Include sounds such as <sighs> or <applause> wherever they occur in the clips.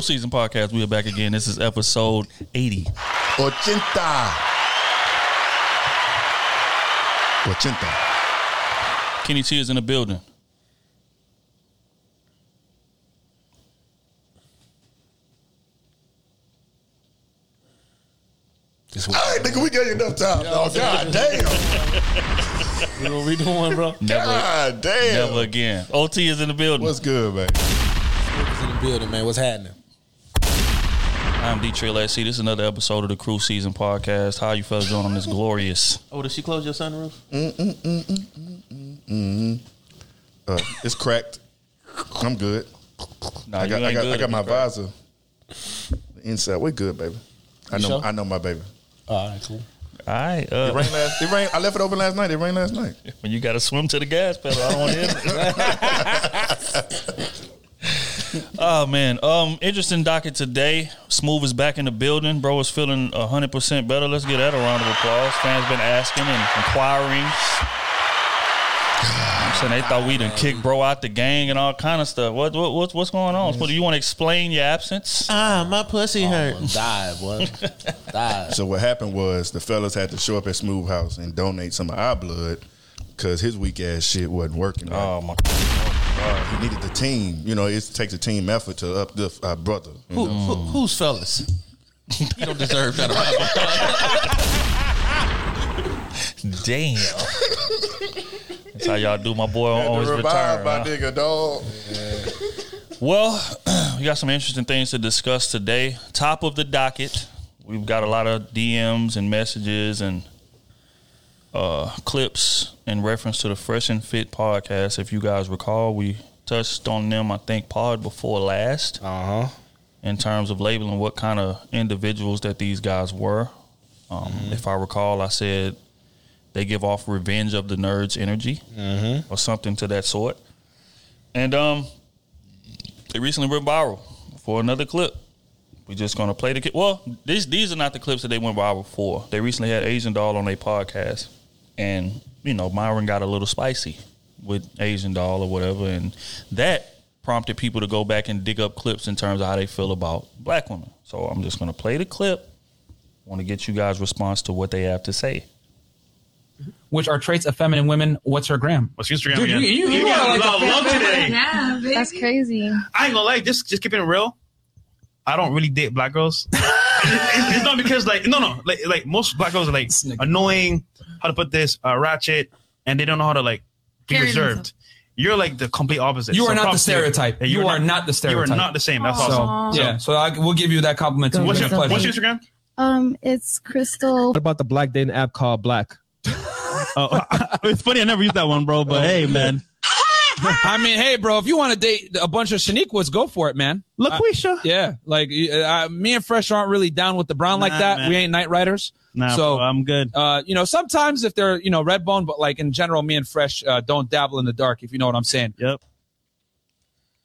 baby. Crew Season Podcast. We are back again. This is episode 80. Ochenta. Ochenta. Kenny T is in the building. This All right, nigga, we got you enough time. Oh, God damn. You know what we doing, bro? Never, <laughs> God damn. never again. OT is in the building. What's good, man? Niggas in the building, man. What's happening? I'm D Trill SC. This is another episode of the Crew Season Podcast. How you fellas doing on this glorious? Oh, did she close your sunroof? Mm mm mm. Uh, it's cracked. I'm good. Nah, I got, you I ain't got, good I got you my crack. visor. The inside, we're good, baby. I You know, sure? I know my baby. All right, cool. All right. It Uh, rained last. It rained. I left it open last night. It rained last night. when you got to swim to the gas pedal, I don't want to hit it. <laughs> <laughs> oh man, um, interesting docket today. Smooth is back in the building. Bro is feeling hundred percent better. Let's give that a round of applause. Fans been asking and inquiring. I'm saying they thought we done kicked bro out the gang and all kind of stuff. What, what what's what's going on? What, do you want to explain your absence? Ah, my pussy hurt. Die, boy. <laughs> Die. So what happened was the fellas had to show up at Smooth House and donate some of our blood because his weak ass shit wasn't working. Right? Oh my he needed the team. You know, it takes a team effort to uplift our brother. Who, who, who's fellas? <laughs> You don't deserve that. <laughs> damn. That's how y'all do my boy on, on his return. huh? nigga, dog. Well, <clears throat> we got some interesting things to discuss today. Top of the docket, we've got a lot of DMs and messages and uh, clips in reference to the Fresh and Fit podcast. If you guys recall, we touched on them, I think, pod before last Uh huh. in terms of labeling what kind of individuals that these guys were. Um, If I recall, I said they give off revenge of the nerds energy or something to that sort. And um, they recently went viral for another clip. We're just gonna play the. Well, these these are not the clips that they went viral for. They recently had Asian Doll on their podcast, and you know Myron got a little spicy with Asian Doll or whatever, and that prompted people to go back and dig up clips in terms of how they feel about black women. So I'm just gonna play the clip. Want to get you guys' response to what they have to say. which are traits of feminine women. What's her gram? What's Instagram Dude, you, again? you, you got are like a lot of love today. Yeah. That's crazy. I ain't gonna lie, just just keeping it real. I don't really date black girls. <laughs> It- it- it's not because like no no like like most black girls are like This annoying. How to put this uh, ratchet, and they don't know how to like be Carry reserved. You're like the complete opposite. You So are not the props to you. stereotype. You you're are not the stereotype. You are not the same. That's So awesome. yeah, so I, we'll give you that compliment. too. What's It's your pleasure. What's your Instagram? Um, it's Crystal. What about the black dating app called Black? <laughs> Oh, <laughs> it's funny. I never used that one, bro. But hey, man, I mean, hey, bro, if you want to date a bunch of Shaniquas, go for it, man. LaQuisha. Yeah, like uh, me and Fresh aren't really down with the brown like that. man. We ain't night riders. Nah, So- bro, I'm good. Uh, you know, sometimes if they're you know red bone, but like in general, me and Fresh uh, don't dabble in the dark. If you know what I'm saying. Yep.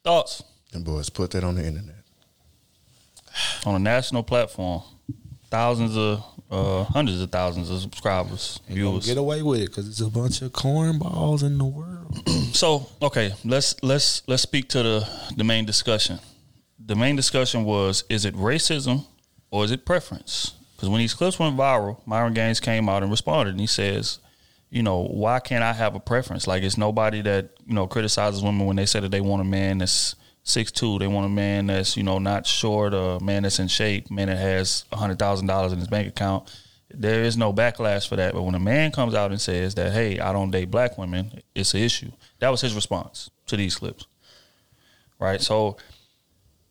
Thoughts And boys put that on the internet. on a national platform, thousands of, uh, hundreds of thousands of subscribers, viewers. get away with it because it's a bunch of cornballs in the world. <clears throat> So okay, let's let's let's speak to the the main discussion. The main discussion was: is it racism or is it preference? Because when these clips went viral, Myron Gaines came out and responded, and he says, you know, why can't I have a preference? Like it's nobody that you know criticizes women when they say that they want a man that's six two, they want a man that's you know not short, a man that's in shape, man that has hundred thousand dollars in his bank account. There is no backlash for that. But when a man comes out and says that, hey, I don't date black women, it's an issue. That was his response to these clips, right? So,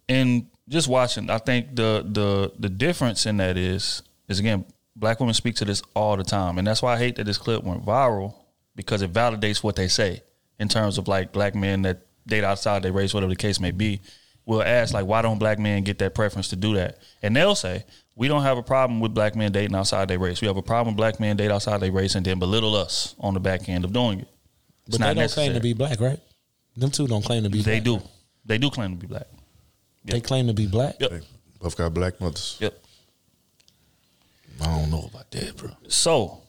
in just watching, I think the the the difference in that is is again, black women speak to this all the time, and that's why I hate that this clip went viral because it validates what they say in terms of like black men that date outside their race, whatever the case may be. We'll ask like, why don't black men get that preference to do that? And they'll say, we don't have a problem with black men dating outside their race. We have a problem with black men date outside their race and then belittle us on the back end of doing it. It's But they don't claim to be black, right? Them two don't claim to be They black. do. They do claim to be black. They claim to be black. Yep. Both got black mothers. Yep. I don't know about that, bro. So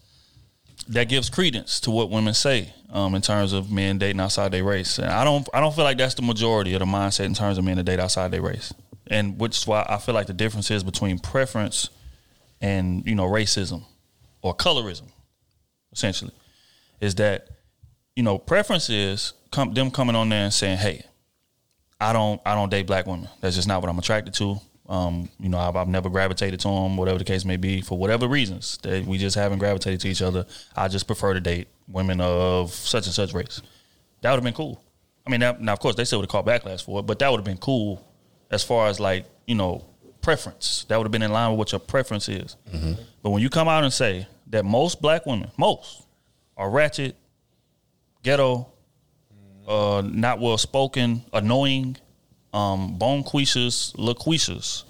that gives credence to what women say um, in terms of men dating outside their race. And I don't I don't feel like that's the majority of the mindset in terms of men that date outside their race. And which is why I feel like the difference is between preference and, you know, racism or colorism, essentially. Is that, you know, preference is come, them coming on there and saying, Hey, I don't I don't date black women. That's just not what I'm attracted to. Um, you know, I've, I've never gravitated to them, whatever the case may be, for whatever reasons that we just haven't gravitated to each other. I just prefer to date women of such and such race. That would have been cool. I mean, now, now of course they still would have called backlash for it, but that would have been cool as far as like you know preference. That would have been in line with what your preference is. But when you come out and say that most black women, most, are ratchet, ghetto, uh, not well spoken, annoying, um, bonquishas, loquishas,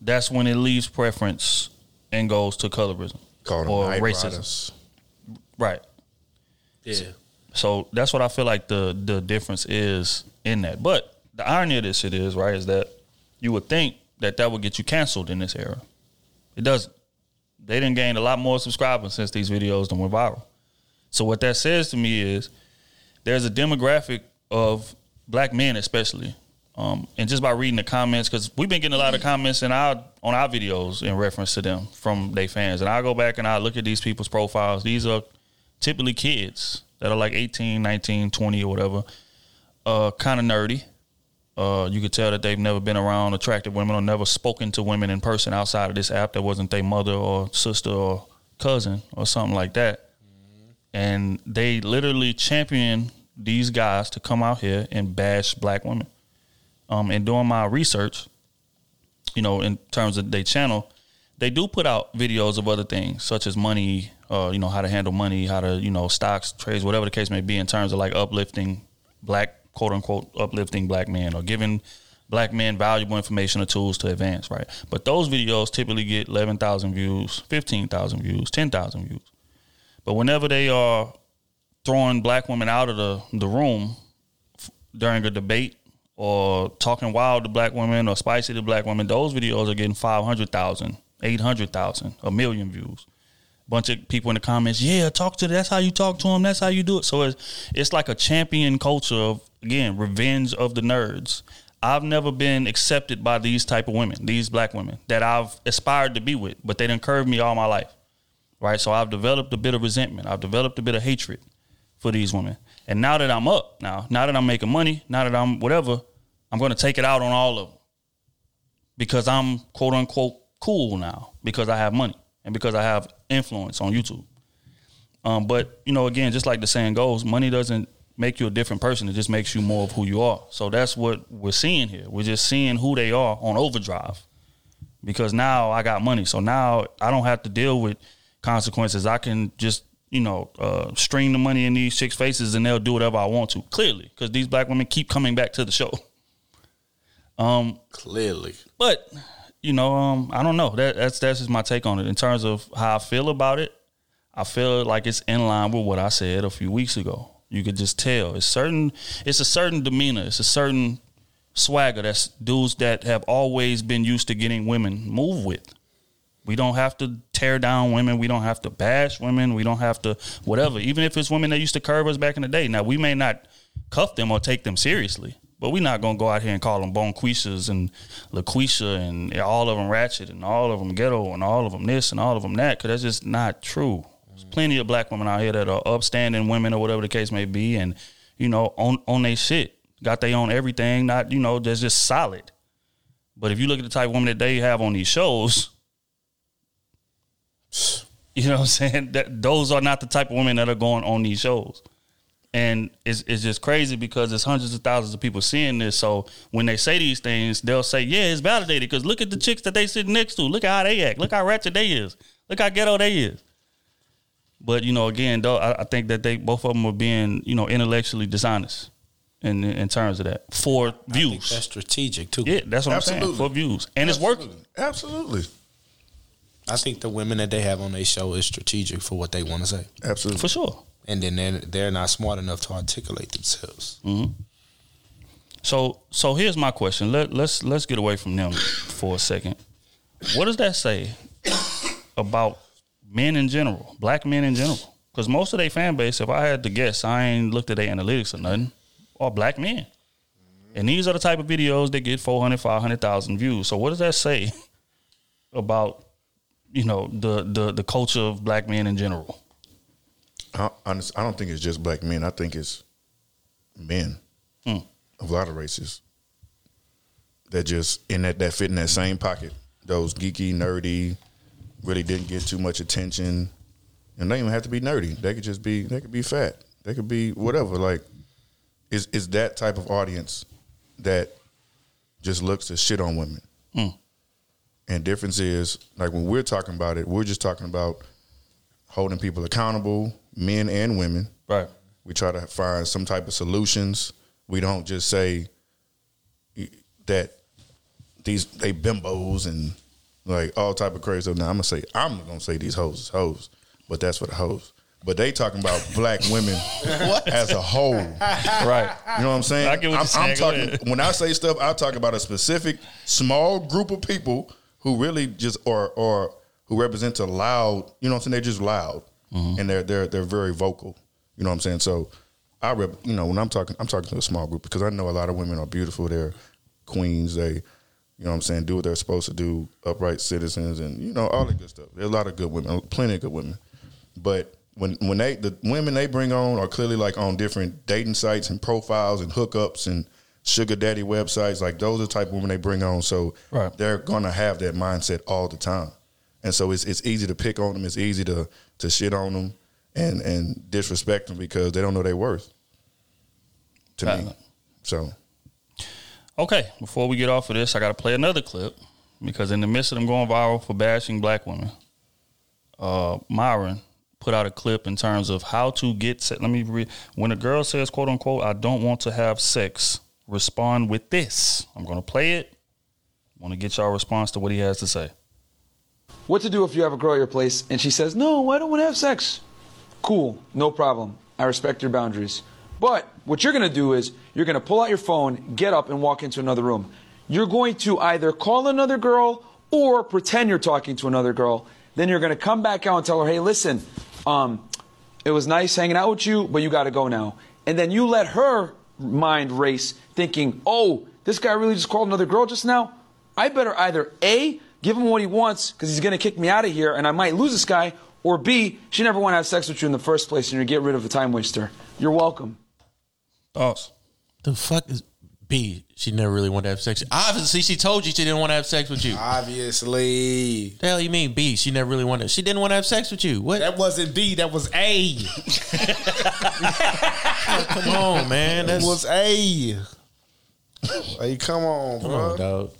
that's when it leaves preference and goes to colorism Call or racism. riders. Right. Yeah. So that's what I feel like the the difference is in that. But the irony of this shit is right is that you would think that that would get you canceled in this era. It doesn't. They didn't gain a lot more subscribers since these videos done went viral. So what that says to me is there's a demographic of black men, especially, um, and just by reading the comments, because we've been getting a lot of comments in our on our videos in reference to them from their fans, and I go back and I look at these people's profiles. These are typically kids that are like 18, 19, 20 or whatever, uh, kind of nerdy. Uh, you could tell that they've never been around attractive women or never spoken to women in person outside of this app that wasn't their mother or sister or cousin or something like that. And they literally champion these guys to come out here and bash black women. Um, and doing my research, you know, in terms of their channel, they do put out videos of other things such as money, uh, you know, how to handle money, how to, you know, stocks, trades, whatever the case may be in terms of like uplifting black, quote unquote, uplifting black men or giving black men valuable information or tools to advance, right? But those videos typically get 11,000 views, 15,000 views, 10,000 views. But whenever they are throwing black women out of the, the room f- during a debate or talking wild to black women or spicy to black women, those videos are getting 500,000, 800,000, a million views. Bunch of people in the comments, yeah, talk to them. that's how you talk to them, that's how you do it. So it's it's like a champion culture of again, revenge of the nerds. I've never been accepted by these type of women, these black women that I've aspired to be with, but they done curved me all my life. Right? So I've developed a bit of resentment. I've developed a bit of hatred for these women. And now that I'm up, now, now that I'm making money, now that I'm whatever, I'm going to take it out on all of them because I'm quote unquote cool now because I have money and because I have influence on YouTube. Um, but you know, again, just like the saying goes, money doesn't make you a different person. It just makes you more of who you are. So that's what we're seeing here. We're just seeing who they are on overdrive because now I got money. So now I don't have to deal with consequences. I can just you know uh, string the money in these chicks' faces and they'll do whatever I want to. Clearly, because these black women keep coming back to the show. <laughs> Um, Clearly. but you know, um, I don't know. That that's that's just my take on it. In terms of how I feel about it, I feel like it's in line with what I said a few weeks ago. You could just tell it's certain. It's a certain demeanor. It's a certain swagger. That's dudes that have always been used to getting women move with. We don't have to tear down women. We don't have to bash women. We don't have to whatever. Even if it's women that used to curb us back in the day. Now we may not cuff them or take them seriously, But we're not gonna go out here and call them Bonquishas and LaQuisha and all of them ratchet and all of them ghetto and all of them this and all of them that because that's just not true. There's mm. plenty of black women out here that are upstanding women or whatever the case may be, and you know on on their shit, got they own everything. Not you know that's just solid. But if you look at the type of women that they have on these shows, you know what I'm saying? That those are not the type of women that are going on these shows. And it's it's just crazy because there's hundreds of thousands of people seeing this. So when they say these things, they'll say, "Yeah, it's validated." Because look at the chicks that they sitting next to. Look at how they act. Look how ratchet they is. Look how ghetto they is. But you know, again, though, I, I think that they both of them are being you know intellectually dishonest in in terms of that for views. That's strategic too. Yeah, that's what I'm saying for views, and it's working. Absolutely. I think the women that they have on their show is strategic for what they want to say, Absolutely. for sure. And then they're, they're not smart enough to articulate themselves. Mm-hmm. So so here's my question. Let let's let's get away from them for a second. What does that say about men in general, black men in general? Because most of their fan base, if I had to guess, I ain't looked at their analytics or nothing, are black men. And these are the type of videos that get 400, 500,000 views. So what does that say <laughs> about, you know, the, the, the culture of black men in general? I, I don't think it's just black men. I think it's men Hmm. of a lot of races that just in that that fit in that same pocket. Those geeky, nerdy, really didn't get too much attention, and they don't even have to be nerdy. They could just be. They could be fat. They could be whatever. Like, it's it's that type of audience that just looks to shit on women. Hmm. And difference is like when we're talking about it, we're just talking about holding people accountable, men and women. Right. We try to find some type of solutions. We don't just say that these they bimbos and like all type of crazy stuff. Now I'm gonna say I'm gonna say these hoes is hoes, but that's for the hoes. But they talking about black women <laughs> as a whole. Right. You know what I'm saying? I get what I'm, you're saying. I'm talking when I say stuff, I talk about a specific small group of people who really just or or who represent a loud. You know what I'm saying? They're just loud Mm-hmm. and they're they're they're very vocal. You know what I'm saying? So I rep, you know when I'm talking, I'm talking to a small group because I know a lot of women are beautiful. They're queens. They you know what I'm saying, do what they're supposed to do, upright citizens, and you know all that good stuff. There's a lot of good women, plenty of good women, but when when they the women they bring on are clearly like on different dating sites and profiles and hookups and sugar daddy websites. Like those are the type of women they bring on, so Right. they're gonna have that mindset all the time, and so it's it's easy to pick on them. It's easy to to shit on them and and disrespect them because they don't know their worth. To me, Valid. so Okay, before we get off of this, I got to play another clip because in the midst of them going viral for bashing black women, uh, Myron put out a clip in terms of how to get. Se- Let me read. When a girl says, "quote unquote," I don't want to have sex. Respond with this. I'm going to play it. Want to get y'all response to what he has to say. What to do if you have a girl at your place and she says, No, I don't want to have sex? Cool, no problem. I respect your boundaries. But what you're going to do is you're going to pull out your phone, get up, and walk into another room. You're going to either call another girl or pretend you're talking to another girl. Then you're going to come back out and tell her, Hey, listen, um, it was nice hanging out with you, but you got to go now. And then you let her mind race thinking, Oh, this guy really just called another girl just now? I better either A, give him what he wants because he's going to kick me out of here and I might lose this guy, or B, she never want to have sex with you in the first place and you get rid of a time waster. You're welcome. Thoughts? The fuck is B? She never really wanted to have sex. Obviously, she told you she didn't want to have sex with you. Obviously, The hell you mean B? She never really wanted. She didn't want to have sex with you. What? that wasn't B. That was A. <laughs> Come on, man. That was A. Hey, come on, come bro. on, dog.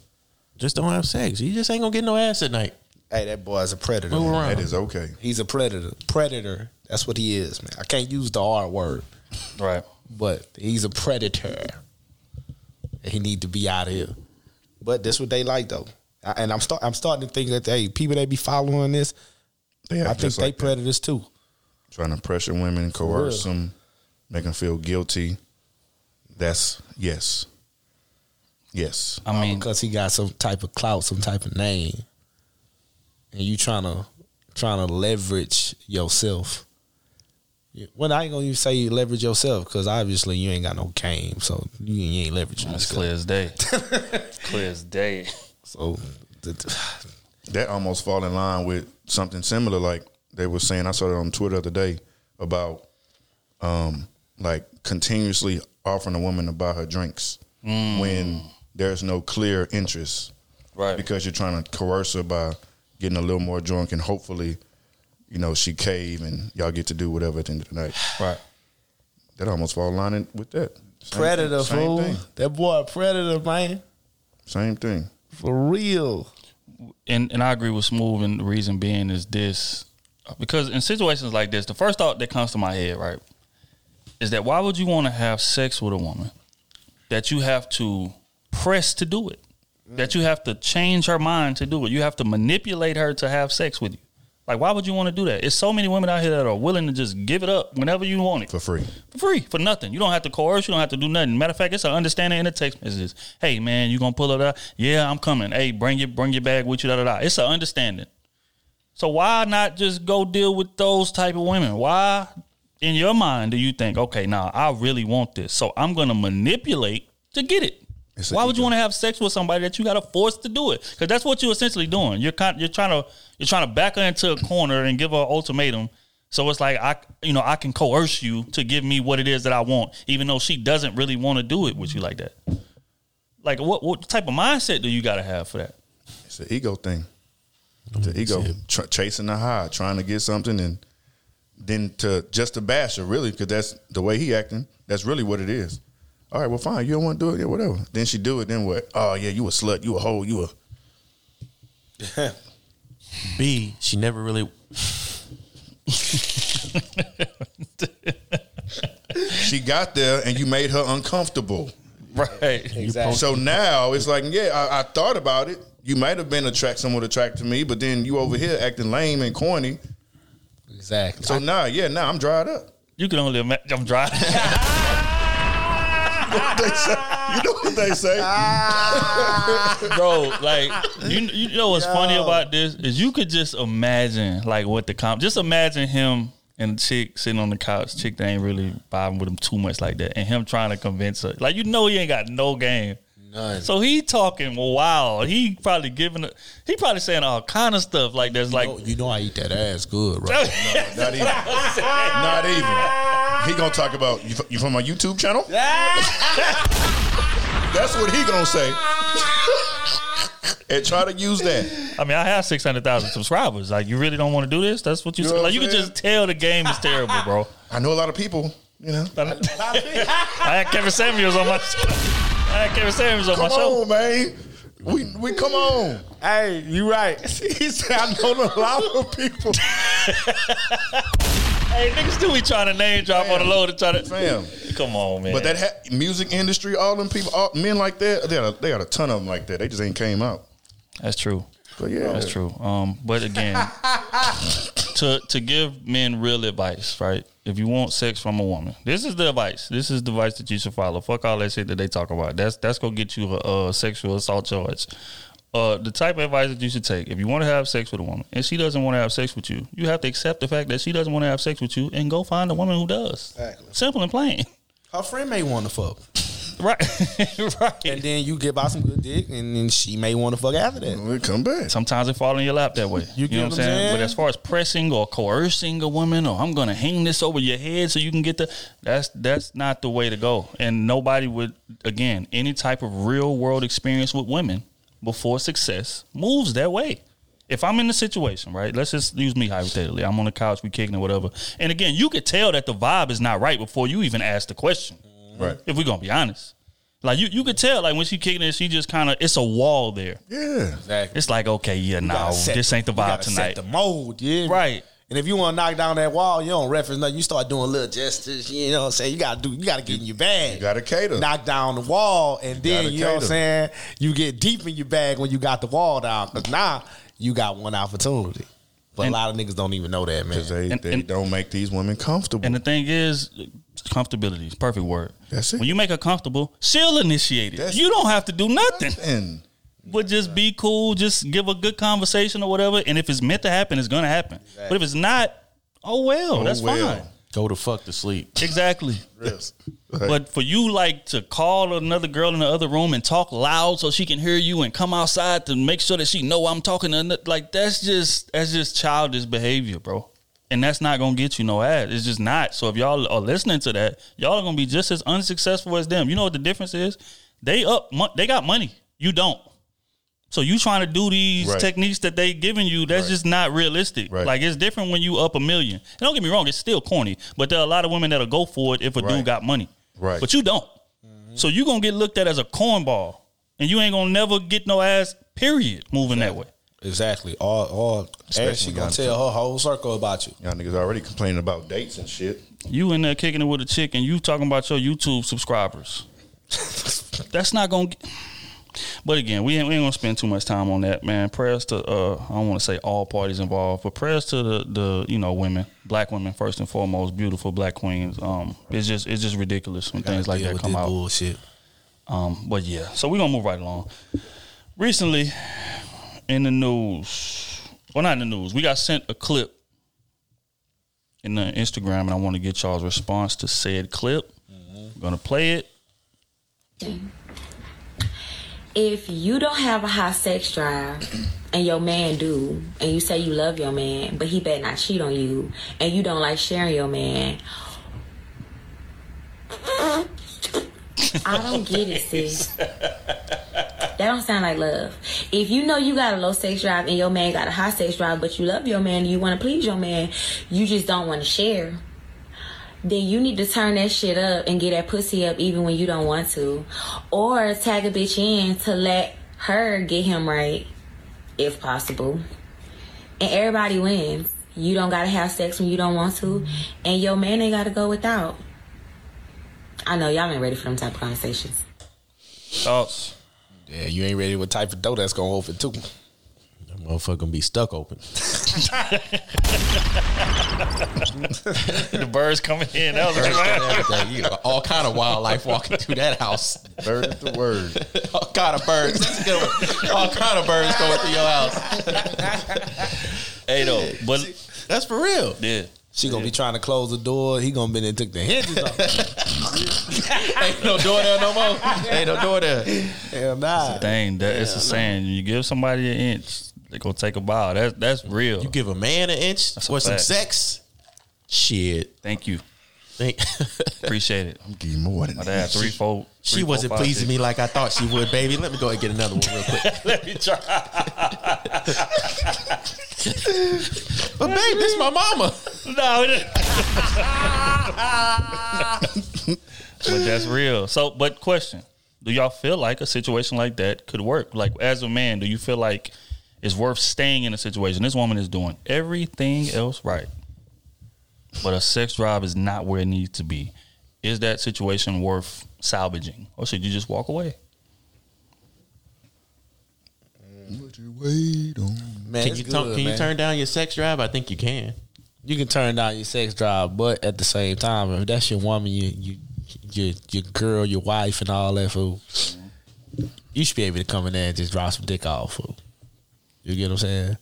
Just don't have sex. You just ain't gonna get no ass at night. Hey, that boy's a predator. Move around. that is okay. He's a predator. Predator. That's what he is, man. I can't use the R word, Right. but he's a predator. He need to be out of here. But that's what they like, though. And I'm start. I'm starting to think that hey, people that be following this, They I think just they like that. predators too. trying to pressure women, coerce them, make them feel guilty. That's yes, yes. I mean, because he got some type of clout, some type of name, and you trying to trying to leverage yourself Yeah. Well, I ain't gonna even say you leverage yourself because obviously you ain't got no game, so you, you ain't leveraging. That's yourself. clear as day. <laughs> clear as day. So the, <sighs> that almost fall in line with something similar. Like they were saying, I saw it on Twitter the other day about um, like continuously offering a woman to buy her drinks when there's no clear interest, Right. Because you're trying to coerce her by getting a little more drunk, and hopefully, you know, she cave and y'all get to do whatever at the end of the night. Right. That almost fall in line with that. Same predator thing, same fool. Thing. That boy a predator, man. Same thing. For real. and and I agree with Smooth, and the reason being is this because in situations like this, the first thought that comes to my head, right, is that why would you want to have sex with a woman that you have to press to do it, that you have to change her mind to do it, you have to manipulate her to have sex with you. Like, why would you want to do that? It's so many women out here that are willing to just give it up whenever you want it for free, for free, for nothing. You don't have to coerce. You don't have to do nothing. Matter of fact, it's an understanding in the text messages. Hey, man, you gonna pull it out? Yeah, I'm coming. Hey, bring your bring your bag with you. Da da da. It's an understanding. So why not just go deal with those type of women? Why, in your mind, do you think, okay, now I really want this, so I'm gonna manipulate to get it? It's Why would you want to have sex with somebody that you got to force to do it? Because that's what you're essentially doing. You're kind, you're trying to you're trying to back her into a corner and give her an ultimatum. So it's like I, you know, I can coerce you to give me what it is that I want, even though she doesn't really want to do it with you like that. Like, what what type of mindset do you got to have for that? It's an ego thing. The ego tr- chasing the high, trying to get something, and then to just to bash her, really, because that's the way he acting. That's really what it is. All right, well, fine. You don't want to do it, yeah, whatever. Then she do it. Then what? Oh yeah, you a slut. You a hoe. You a. <laughs> B, she never really. she got there, and you made her uncomfortable. Right. Exactly. So now it's like, yeah, I, I thought about it. You might have been attract somewhat attracted to me, but then you over here acting lame and corny. Exactly. So now, yeah, now I'm dried up. You can only imagine. I'm <laughs> dry. they say, you know what they say? <laughs> bro. Like you, you know what's funny about this is you could just imagine like what the comp. Just imagine him and the chick sitting on the couch. Chick that ain't really vibing with him too much like that, and him trying to convince her. Like you know he ain't got no game. None. So he talking wild. He probably giving. A, he probably saying all kind of stuff like that's like. you, know, you know I eat that ass good, right? <laughs> Not even. Not even. He gonna talk about you, you from my YouTube channel. <laughs> That's what he gonna say. and try to use that. I mean, I have six hundred thousand subscribers. Like, you really don't want to do this? That's what you, You say. know Like, what you can just tell the game is terrible, bro. I know a lot of people. You know. <laughs> I had Kevin Samuels on my. I had Kevin Samuels on Come my show. on, man. We we come on. hey, you right. <laughs> he said I know a lot of people. <laughs> Hey, niggas still be trying to name drop on the load and try to. Fam. Come on, man. But that ha- music industry, all them people, all, men like that, they got, a, they got a ton of them like that. They just ain't came out. That's true. Yeah, That's true. Um, but again, <laughs> to to give men real advice, right? If you want sex from a woman, this is the advice. This is the advice that you should follow. Fuck all that shit that they talk about. That's that's gonna get you a, a sexual assault charge. Uh, the type of advice that you should take if you want to have sex with a woman and she doesn't want to have sex with you, you have to accept the fact that she doesn't want to have sex with you and go find a woman who does. Exactly. Simple and plain. Her friend may want to fuck. Right. <laughs> right. And then you give out some good dick, and then she may want to fuck after that. we come back. Sometimes it fall in your lap that way. You, get know what what I'm I'm saying? saying? But as far as pressing or coercing a woman, or I'm gonna hang this over your head so you can get the that's that's not the way to go. And nobody would again any type of real world experience with women before success moves that way. If I'm in the situation, right? Let's just use me hypothetically. I'm on the couch, we kicking or whatever. And again, you could tell that the vibe is not right before you even ask the question. Right. If we're gonna be honest. Like you, you could tell like when she kicking it, she just kind of it's a wall there. Yeah. Exactly. It's like okay, yeah, no, this ain't the you vibe gotta tonight. Set the mold, yeah. Right. And if you want to knock down that wall, you don't reference nothing. You start doing little gestures. You know what I'm saying? You gotta do. You gotta get in your bag. You gotta cater. Knock down the wall, and then gotta you know what I'm saying. You get deep in your bag when you got the wall down. Cause now you got one opportunity. But And- a lot of niggas don't even know that, man. Because they, And- they and- don't make these women comfortable. And the thing is, comfortability is perfect word. That's it. When you make her comfortable, she'll initiate it. That's- you don't have to do nothing. and But just be cool, just give a good conversation or whatever. And if it's meant to happen, it's gonna happen. But if it's not, oh well, Oh, that's well. fine. Go to fuck to sleep. Exactly. <laughs> Yes. But for you, like to call another girl in the other room and talk loud so she can hear you, and come outside to make sure that she know I'm talking to, ano- like that's just that's just childish behavior, bro. And that's not gonna get you no ass. It's just not. So if y'all are listening to that, y'all are gonna be just as unsuccessful as them. You know what the difference is? They up, they got money. You don't. So you trying to do these Right. techniques that they giving you? That's just not realistic. Right. Like it's different when you up a million. And don't get me wrong, it's still corny. But there are a lot of women that'll go for it if a Right. dude got money. Right. But you don't. So you gonna get looked at as a cornball, and you ain't gonna never get no ass. Period. Moving that way. Exactly. All all Especially she gonna tell her whole circle about you. Y'all niggas already complaining about dates and shit. You in there kicking it with a chick, and you talking about your YouTube subscribers. <laughs> That's not gonna. Get... But again, we ain't, we ain't gonna spend too much time on that, man. Prayers to uh, I don't want to say all parties involved, but prayers to the the you know women, black women first and foremost, beautiful black queens. Um, it's just it's just ridiculous when things like that come out. Bullshit. Um, but yeah, so we're gonna move right along. Recently, in the news, well, not in the news, we got sent a clip in the Instagram, and I want to get y'all's response to said clip. I'm gonna play it. if you don't have a high sex drive <clears throat> and your man do and you say you love your man but he better not cheat on you and you don't like sharing your man i don't get it sis that don't sound like love if you know you got a low sex drive and your man got a high sex drive but you love your man and you want to please your man you just don't want to share then you need to turn that shit up and get that pussy up even when you don't want to. Or tag a bitch in to let her get him right, if possible. And everybody wins. You don't gotta have sex when you don't want to, and your man ain't gotta go without. I know y'all ain't ready for them type of conversations. Thoughts? Yeah, you ain't ready what type of dough that's gonna open too. That motherfucker gonna be stuck open. <laughs> the birds coming in. That was a good one. Everything. You know, all kind of wildlife walking through that house. Bird is the word. <laughs> all kind of birds. That's a good one. All kind of birds going through your house. Hey though, but That's for real. yeah, She gonna be trying to close the door. He gonna been and took the hinges off. <laughs> Ain't no door there no more. Ain't no door there. Hell nah. dang, that it's a saying. You give somebody an inch, they gonna take a bow. That's that's real. You give a man an inch That's a for some fact. sex. Shit. Thank you, Think <laughs> appreciate it. I'm getting more than that. dad, three, four. she three, four, wasn't five, pleasing six. me like I thought she would, baby. Let me go and get another one real quick. <laughs> Let me try. But babe, this my mama. No, it but that's real. So, but question: Do y'all feel like a situation like that could work? Like, as a man, do you feel like it's worth staying in a situation? This woman is doing everything else right, but a sex drive is not where it needs to be. Is that situation worth salvaging, or should you just walk away? Man, Can you good, turn, can you turn down your sex drive? I think you can. You can turn down your sex drive, but at the same time, if that's your woman, you you your your girl, your wife, and all that fool, you should be able to come in there and just drop some dick off. Fool. You get what I'm saying?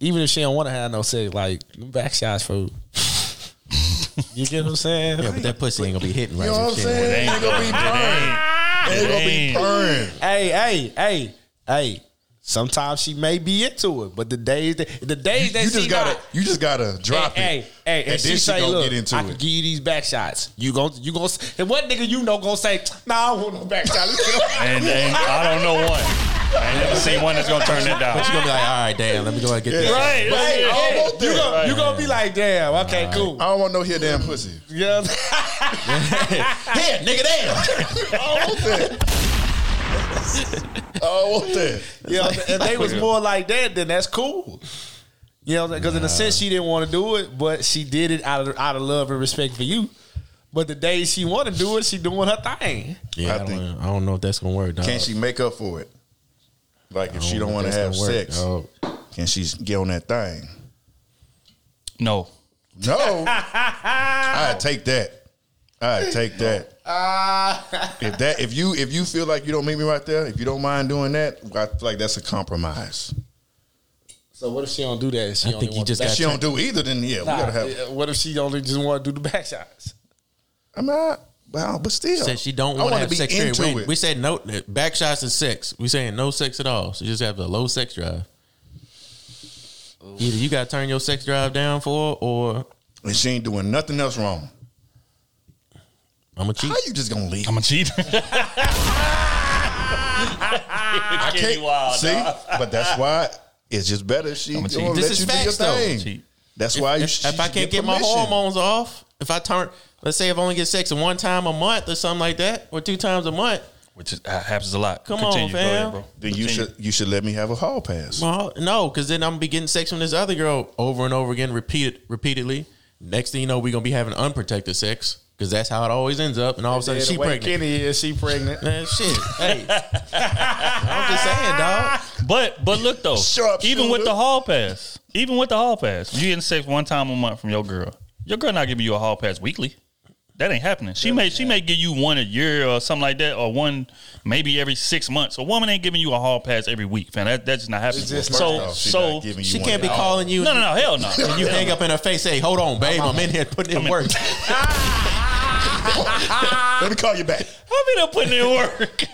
Even if she don't want to have no sex, like them back shots, fool. You get what I'm saying? Yeah, but that pussy ain't gonna be hitting right. You know what I'm Shit. saying? They gonna be burned. They gonna be ain't. burned. Hey, hey, hey, hey. Sometimes she may be into it, but the days that the days that You she just gotta, not, you just gotta drop hey, it. Hey, hey, and, and she, she say, gonna "Look, get into I it." can give you these back shots. You gon' you gon' and what nigga you know gonna say? Nah, I don't want no back shot. Let's get on." And, and I don't know one. I ain't never seen one that's gonna turn that down. But you're gonna be like, all right, damn. Let me go ahead and get this. Right, But hey, yeah. hey, almost you there. gonna you gonna be like, damn, okay, cool. I don't want no here damn pussy. Yeah, <laughs> Here, nigga, damn. I want that. I want that. yeah. If they was more like that, then that's cool. You know, because in a sense she didn't want to do it, but she did it out of out of love and respect for you. But the day she want to do it, she doing her thing. Yeah, I, I don't, think- I don't know if that's gonna work. Dog. Can she make up for it? Like if she don't want to have work, sex, dog. can she get on that thing? No. No, <laughs> I take that. I take that. <laughs> if that if you if you feel like you don't meet me right there, if you don't mind doing that, I feel like that's a compromise. So what if she don't do that? She I only think you want just the If got she don't do either, then yeah, Nah, we gotta have. What if she only just want to do the back shots? I'm not. Well, but still, Said she don't I want to have be sex. Into We, it. we said no. Back shots is sex. We saying no sex at all. She just have a low sex drive. Either you got to turn your sex drive down for, or and she ain't doing nothing else wrong. I'm a cheat. How you just gonna leave? I'm a cheat. <laughs> I can't wild, see, dog. but that's why it's just better she I'm a gonna cheat. This let is you do facts, your though. thing. Cheat. That's if, why you. if, if I can't get my hormones off, if I turn, let's say if I only get sex one time a month or something like that, or two times a month, Which is, uh, happens a lot. Come on, Continue. Go ahead, fam. bro. then you should you should let me have a hall pass. well, no, because then I'm gonna be getting sex from this other girl over and over again, repeated repeatedly. Next thing you know, we're gonna be having unprotected sex because that's how it always ends up, and all of a sudden she pregnant. Kenny is, she pregnant. Man, shit. Hey, I'm just saying, dog. But but look though, <laughs> Sharpshooter. even with the hall pass, even with the hall pass, you getting sex one time a month from your girl. Your girl not giving you a hall pass weekly. That ain't happening. She may she may give you one a year or something like that, or one maybe every six months. A woman ain't giving you a hall pass every week, man. That that's just not happening. just- so First she so you She can't be all. calling you. no no no hell no. And you hang up in her face, say, "Hold on, babe, I'm in here putting in work." <laughs> Let me call you back. I'm in there putting in work.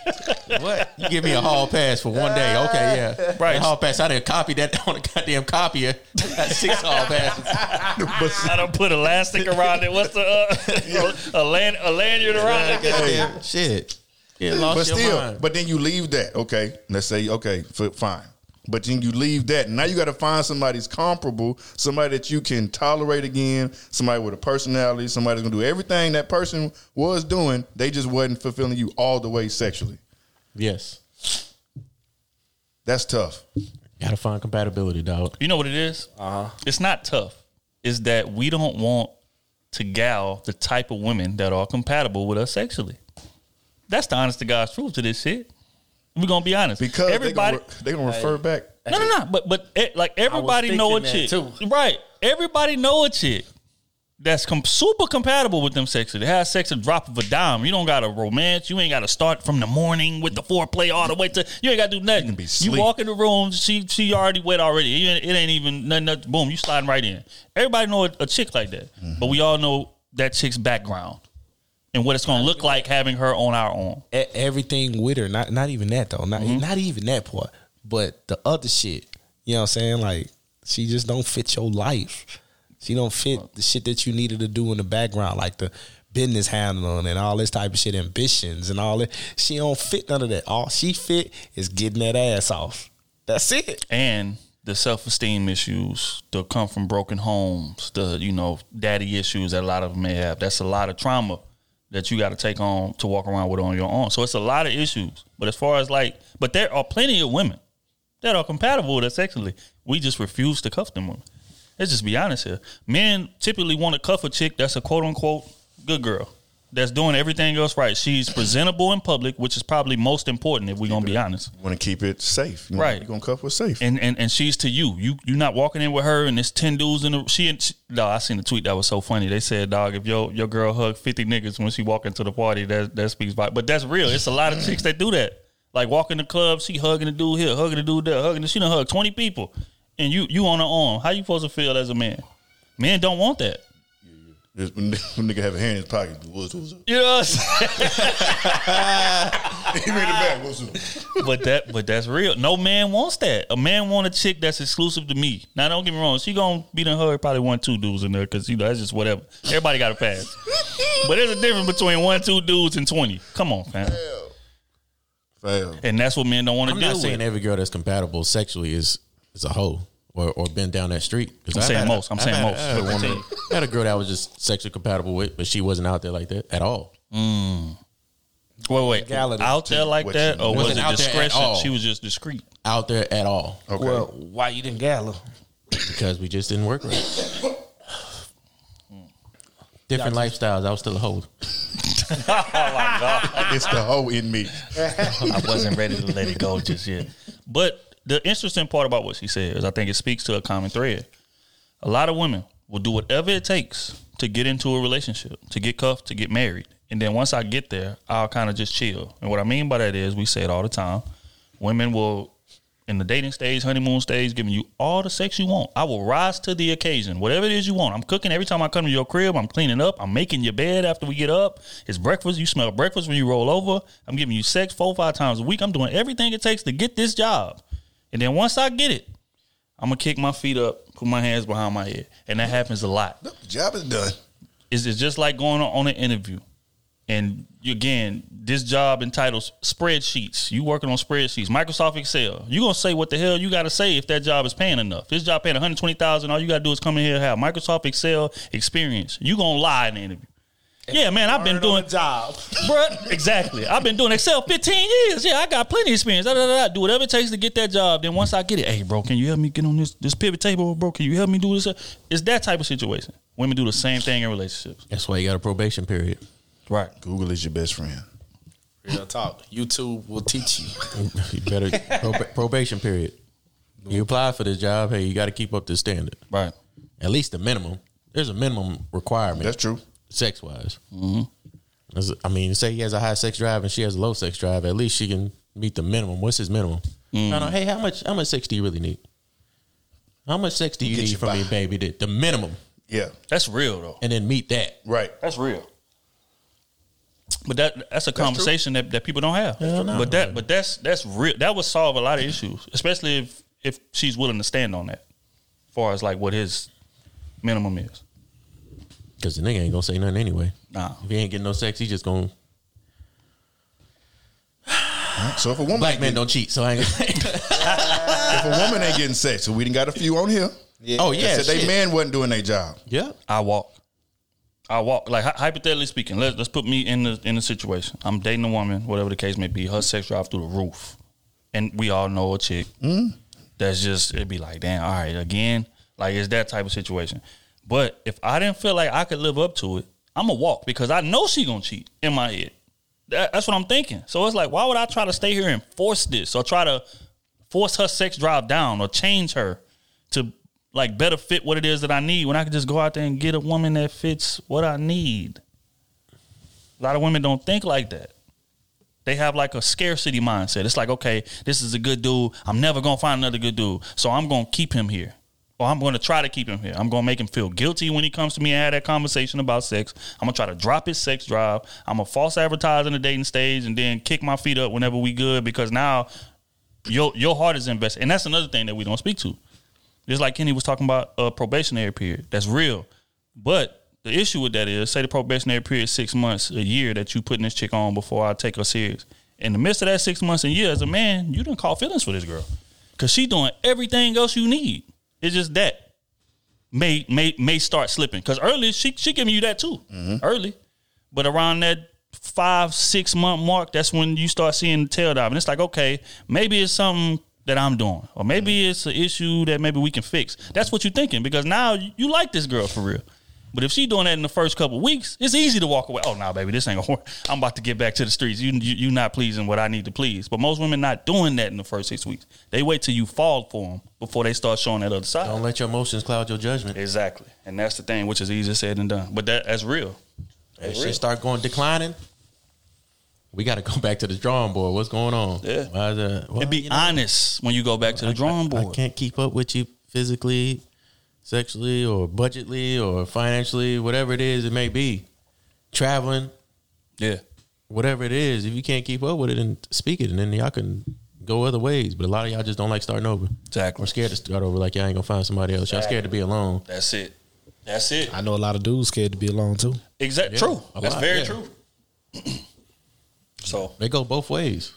<laughs> what? You give me a hall pass for one day? Okay, yeah, Right. That hall pass. I didn't copy that on a goddamn copier. Got six hall passes. I don't put elastic around it. What's the uh, a land a lanyard around it? Goddamn shit. Yeah, lost but your still, mind. but then you leave that. Okay, let's say okay, f- fine. But then you leave that. And now you got to find somebody that's comparable, somebody that you can tolerate again, somebody with a personality, somebody that's gonna do everything that person was doing. They just wasn't fulfilling you all the way sexually. yes, That's tough. gotta find compatibility, dog. You know what it is? Uh-huh. It's not tough. It's that we don't want to gal the type of women that are compatible with us sexually. That's the honest to God's truth to this shit. We're gonna be honest. Because everybody they gonna, re- they gonna refer back. No, no, no. But but it, like everybody know a chick, that, right? Everybody know a chick that's com- super compatible with them sexually. They have sex a drop of a dime. You don't got to romance. You ain't got to start from the morning with the foreplay all the way to. You ain't got to do nothing. be You walk in the room. She she already wet already. You ain't- It ain't even nothing. nothing boom. You sliding right in. Everybody know a, a chick like that. Mm-hmm. But we all know that chick's background and what it's gonna look like having her on our own. E- everything with her. Not not even that though. Not Mm-hmm. not even that part. But the other shit. You know what I'm saying? Like she just don't fit your life. She don't fit the shit that you needed to do in the background, like the business handling and all this type of shit, ambitions and all that. She don't fit none of that. All she fit is getting that ass off. That's it. and the self esteem issues that come from broken homes, the you know daddy issues that a lot of them may have. That's a lot of trauma that you got to take on to walk around with on your own. So it's a lot of issues. But as far as like, but there are plenty of women that are compatible with us sexually. We just refuse to cuff them women. Let's just be honest here. Men typically want to cuff a chick that's a quote unquote good girl. That's doing everything else right. She's presentable in public, which is probably most important if we're gonna be honest. You want to keep it safe, you Right. You're gonna cuff with safe. and and and she's to you. You you're not walking in with her and there's ten dudes in the she and she, dog, I seen a tweet that was so funny. They said, dog, if your your girl hug fifty niggas when she walk into the party, that that speaks by. But that's real. It's a lot of chicks that do that. Like walk in the club, she hugging the dude here, hugging the dude there, hugging. The, she done hug twenty people, and you you on her arm. How you supposed to feel as a man? Men don't want that. This when <laughs> when nigga have a hand in his pocket. What's, what's up? You know what I'm saying? <laughs> He made it back. What's up? but that but that's real. No man wants that. A man want a chick that's exclusive to me. Now don't get me wrong, she gonna be in her probably one two dudes in there because you know that's just whatever. Everybody got a pass. but there's a difference between one two dudes and twenty. Come on, fam. Fail. And that's what men don't want to do. I'm not saying with. every girl that's compatible sexually is is a hoe or, or been down that street. 'Cause I'm I've saying had- most. I'm I've saying had- most. I had, a woman. I had a girl that I was just sexually compatible with, but she wasn't out there like that at all. Mm. Wait, wait. Legality. Out there like that, you- or was it out there at discretion? She was just discreet. Out there at all Okay. Well, why you didn't gala? because we just didn't work right. <laughs> Different lifestyles. I was still a hoe. <laughs> Oh my god! It's the hoe in me. <laughs> I wasn't ready to let it go just yet. But the interesting part about what she said is I think it speaks to a common thread. A lot of women will do whatever it takes to get into a relationship, to get cuffed, to get married. And then once I get there, I'll kind of just chill. And what I mean by that is we say it all the time. Women will in the dating stage, honeymoon stage, giving you all the sex you want. I will rise to the occasion. Whatever it is you want. I'm cooking every time I come to your crib. I'm cleaning up. I'm making your bed after we get up. It's breakfast. You smell breakfast when you roll over. I'm giving you sex four, five times a week. I'm doing everything it takes to get this job. And then once I get it, I'm gonna kick my feet up, put my hands behind my head. And that happens a lot. The job is done. It's, it's just like going on, on an interview. And you, again, this job entitles spreadsheets. You working on spreadsheets, Microsoft Excel. You gonna say what the hell you gotta say if that job is paying enough. This job paying 120,000, all you gotta do is come in here and have Microsoft Excel experience. You gonna lie in the interview. Yeah, man, I've been doing job. <laughs> Bruh, exactly. I've been doing Excel 15 years. Yeah, I got plenty of experience. Da, da, da, da. Do whatever it takes to get that job. Then once I get it, hey, bro, can you help me get on this this pivot table, bro? Can you help me do this? It's that type of situation. Women do the same thing in relationships. That's why you got a probation period. Right. Google is your best friend. Real talk. YouTube will teach you. <laughs> you better proba- probation period. You apply for this job, hey, you got to keep up this standard. Right. At least the minimum. There's a minimum requirement. That's true. Sex wise. Mm-hmm. I mean, say he has a high sex drive and she has a low sex drive. At least she can meet the minimum. What's his minimum? Mm. I know. Hey, how much? How much sex do you really need? How much sex do you Get need you from by. me, baby? The, the minimum, Yeah. That's real though. and then meet that. Right. That's real. But that that's a conversation that, that people don't have. Hell no. But that but that's that's real. That would solve a lot of issues, especially if if she's willing to stand on that, as far as like what his minimum is. Because the nigga ain't gonna say nothing anyway. Nah. If he ain't getting no sex, he just gonna. So if a woman Black man don't cheat, so I ain't. Gonna <laughs> if a woman ain't getting sex, so we didn't got a few on here. Oh yeah, said they man wasn't doing their job. Yeah. I walk. I walk like hypothetically speaking. Let's let's put me in the in the situation. I'm dating a woman, whatever the case may be. Her sex drive through the roof, and we all know a chick. Hmm? That's just it'd be like, damn, all right, again, like it's that type of situation. But if I didn't feel like I could live up to it, I'm gonna walk because I know she gonna cheat in my head. That, that's what I'm thinking. So it's like, why would I try to stay here and force this or try to force her sex drive down or change her to like better fit what it is that I need when I can just go out there and get a woman that fits what I need. A lot of women don't think like that. They have like a scarcity mindset. It's like, okay, this is a good dude. I'm never gonna find another good dude. So I'm gonna keep him here. Or I'm gonna try to keep him here. I'm gonna make him feel guilty when he comes to me and have that conversation about sex. I'm gonna try to drop his sex drive. I'm gonna false advertise in the dating stage and then kick my feet up whenever we good because now your your heart is invested. And that's another thing that we don't speak to. Just like Kenny was talking about a probationary period. That's real. But the issue with that is, say the probationary period is six months, a year that you putting this chick on before I take her serious. In the midst of that six months and year, as a man, you didn't call feelings for this girl. Cause she doing everything else you need. It's just that may may may start slipping. Cause early she she giving you that too. Mm-hmm. Early. But around that five, six month mark, that's when you start seeing the tail dive. And it's like, okay, maybe it's something that I'm doing. Or maybe mm-hmm. it's an issue that maybe we can fix. That's what you're thinking because now you you like this girl for real. But if she doing that in the first couple weeks, it's easy to walk away. Oh, nah, baby, this ain't gonna <laughs> I'm about to get back to the streets. You, you you not pleasing what I need to please. But most women not doing that in the first six weeks. They wait till you fall for them before they start showing that other side. Don't let your emotions cloud your judgment. Exactly, and that's the thing, which is easier said than done. But that that's real. If That's shit real. start going declining, we got to go <laughs> back to the drawing board. What's going on? Yeah. Why is that? Well, and be you know, honest when you go back to the drawing board. I board. can't keep up with you physically, sexually, or budgetly, or financially, whatever it is it may be. Traveling, Yeah, whatever it is, if you can't keep up with it, and speak it, and then y'all can go other ways. But a lot of y'all just don't like starting over. exactly. Or scared to start over. Like y'all ain't gonna find somebody else. Y'all scared to be alone. That's it. That's it. I know a lot of dudes scared to be alone too. Exactly. Yeah, true. a That's lot, very yeah. true. so They go both ways.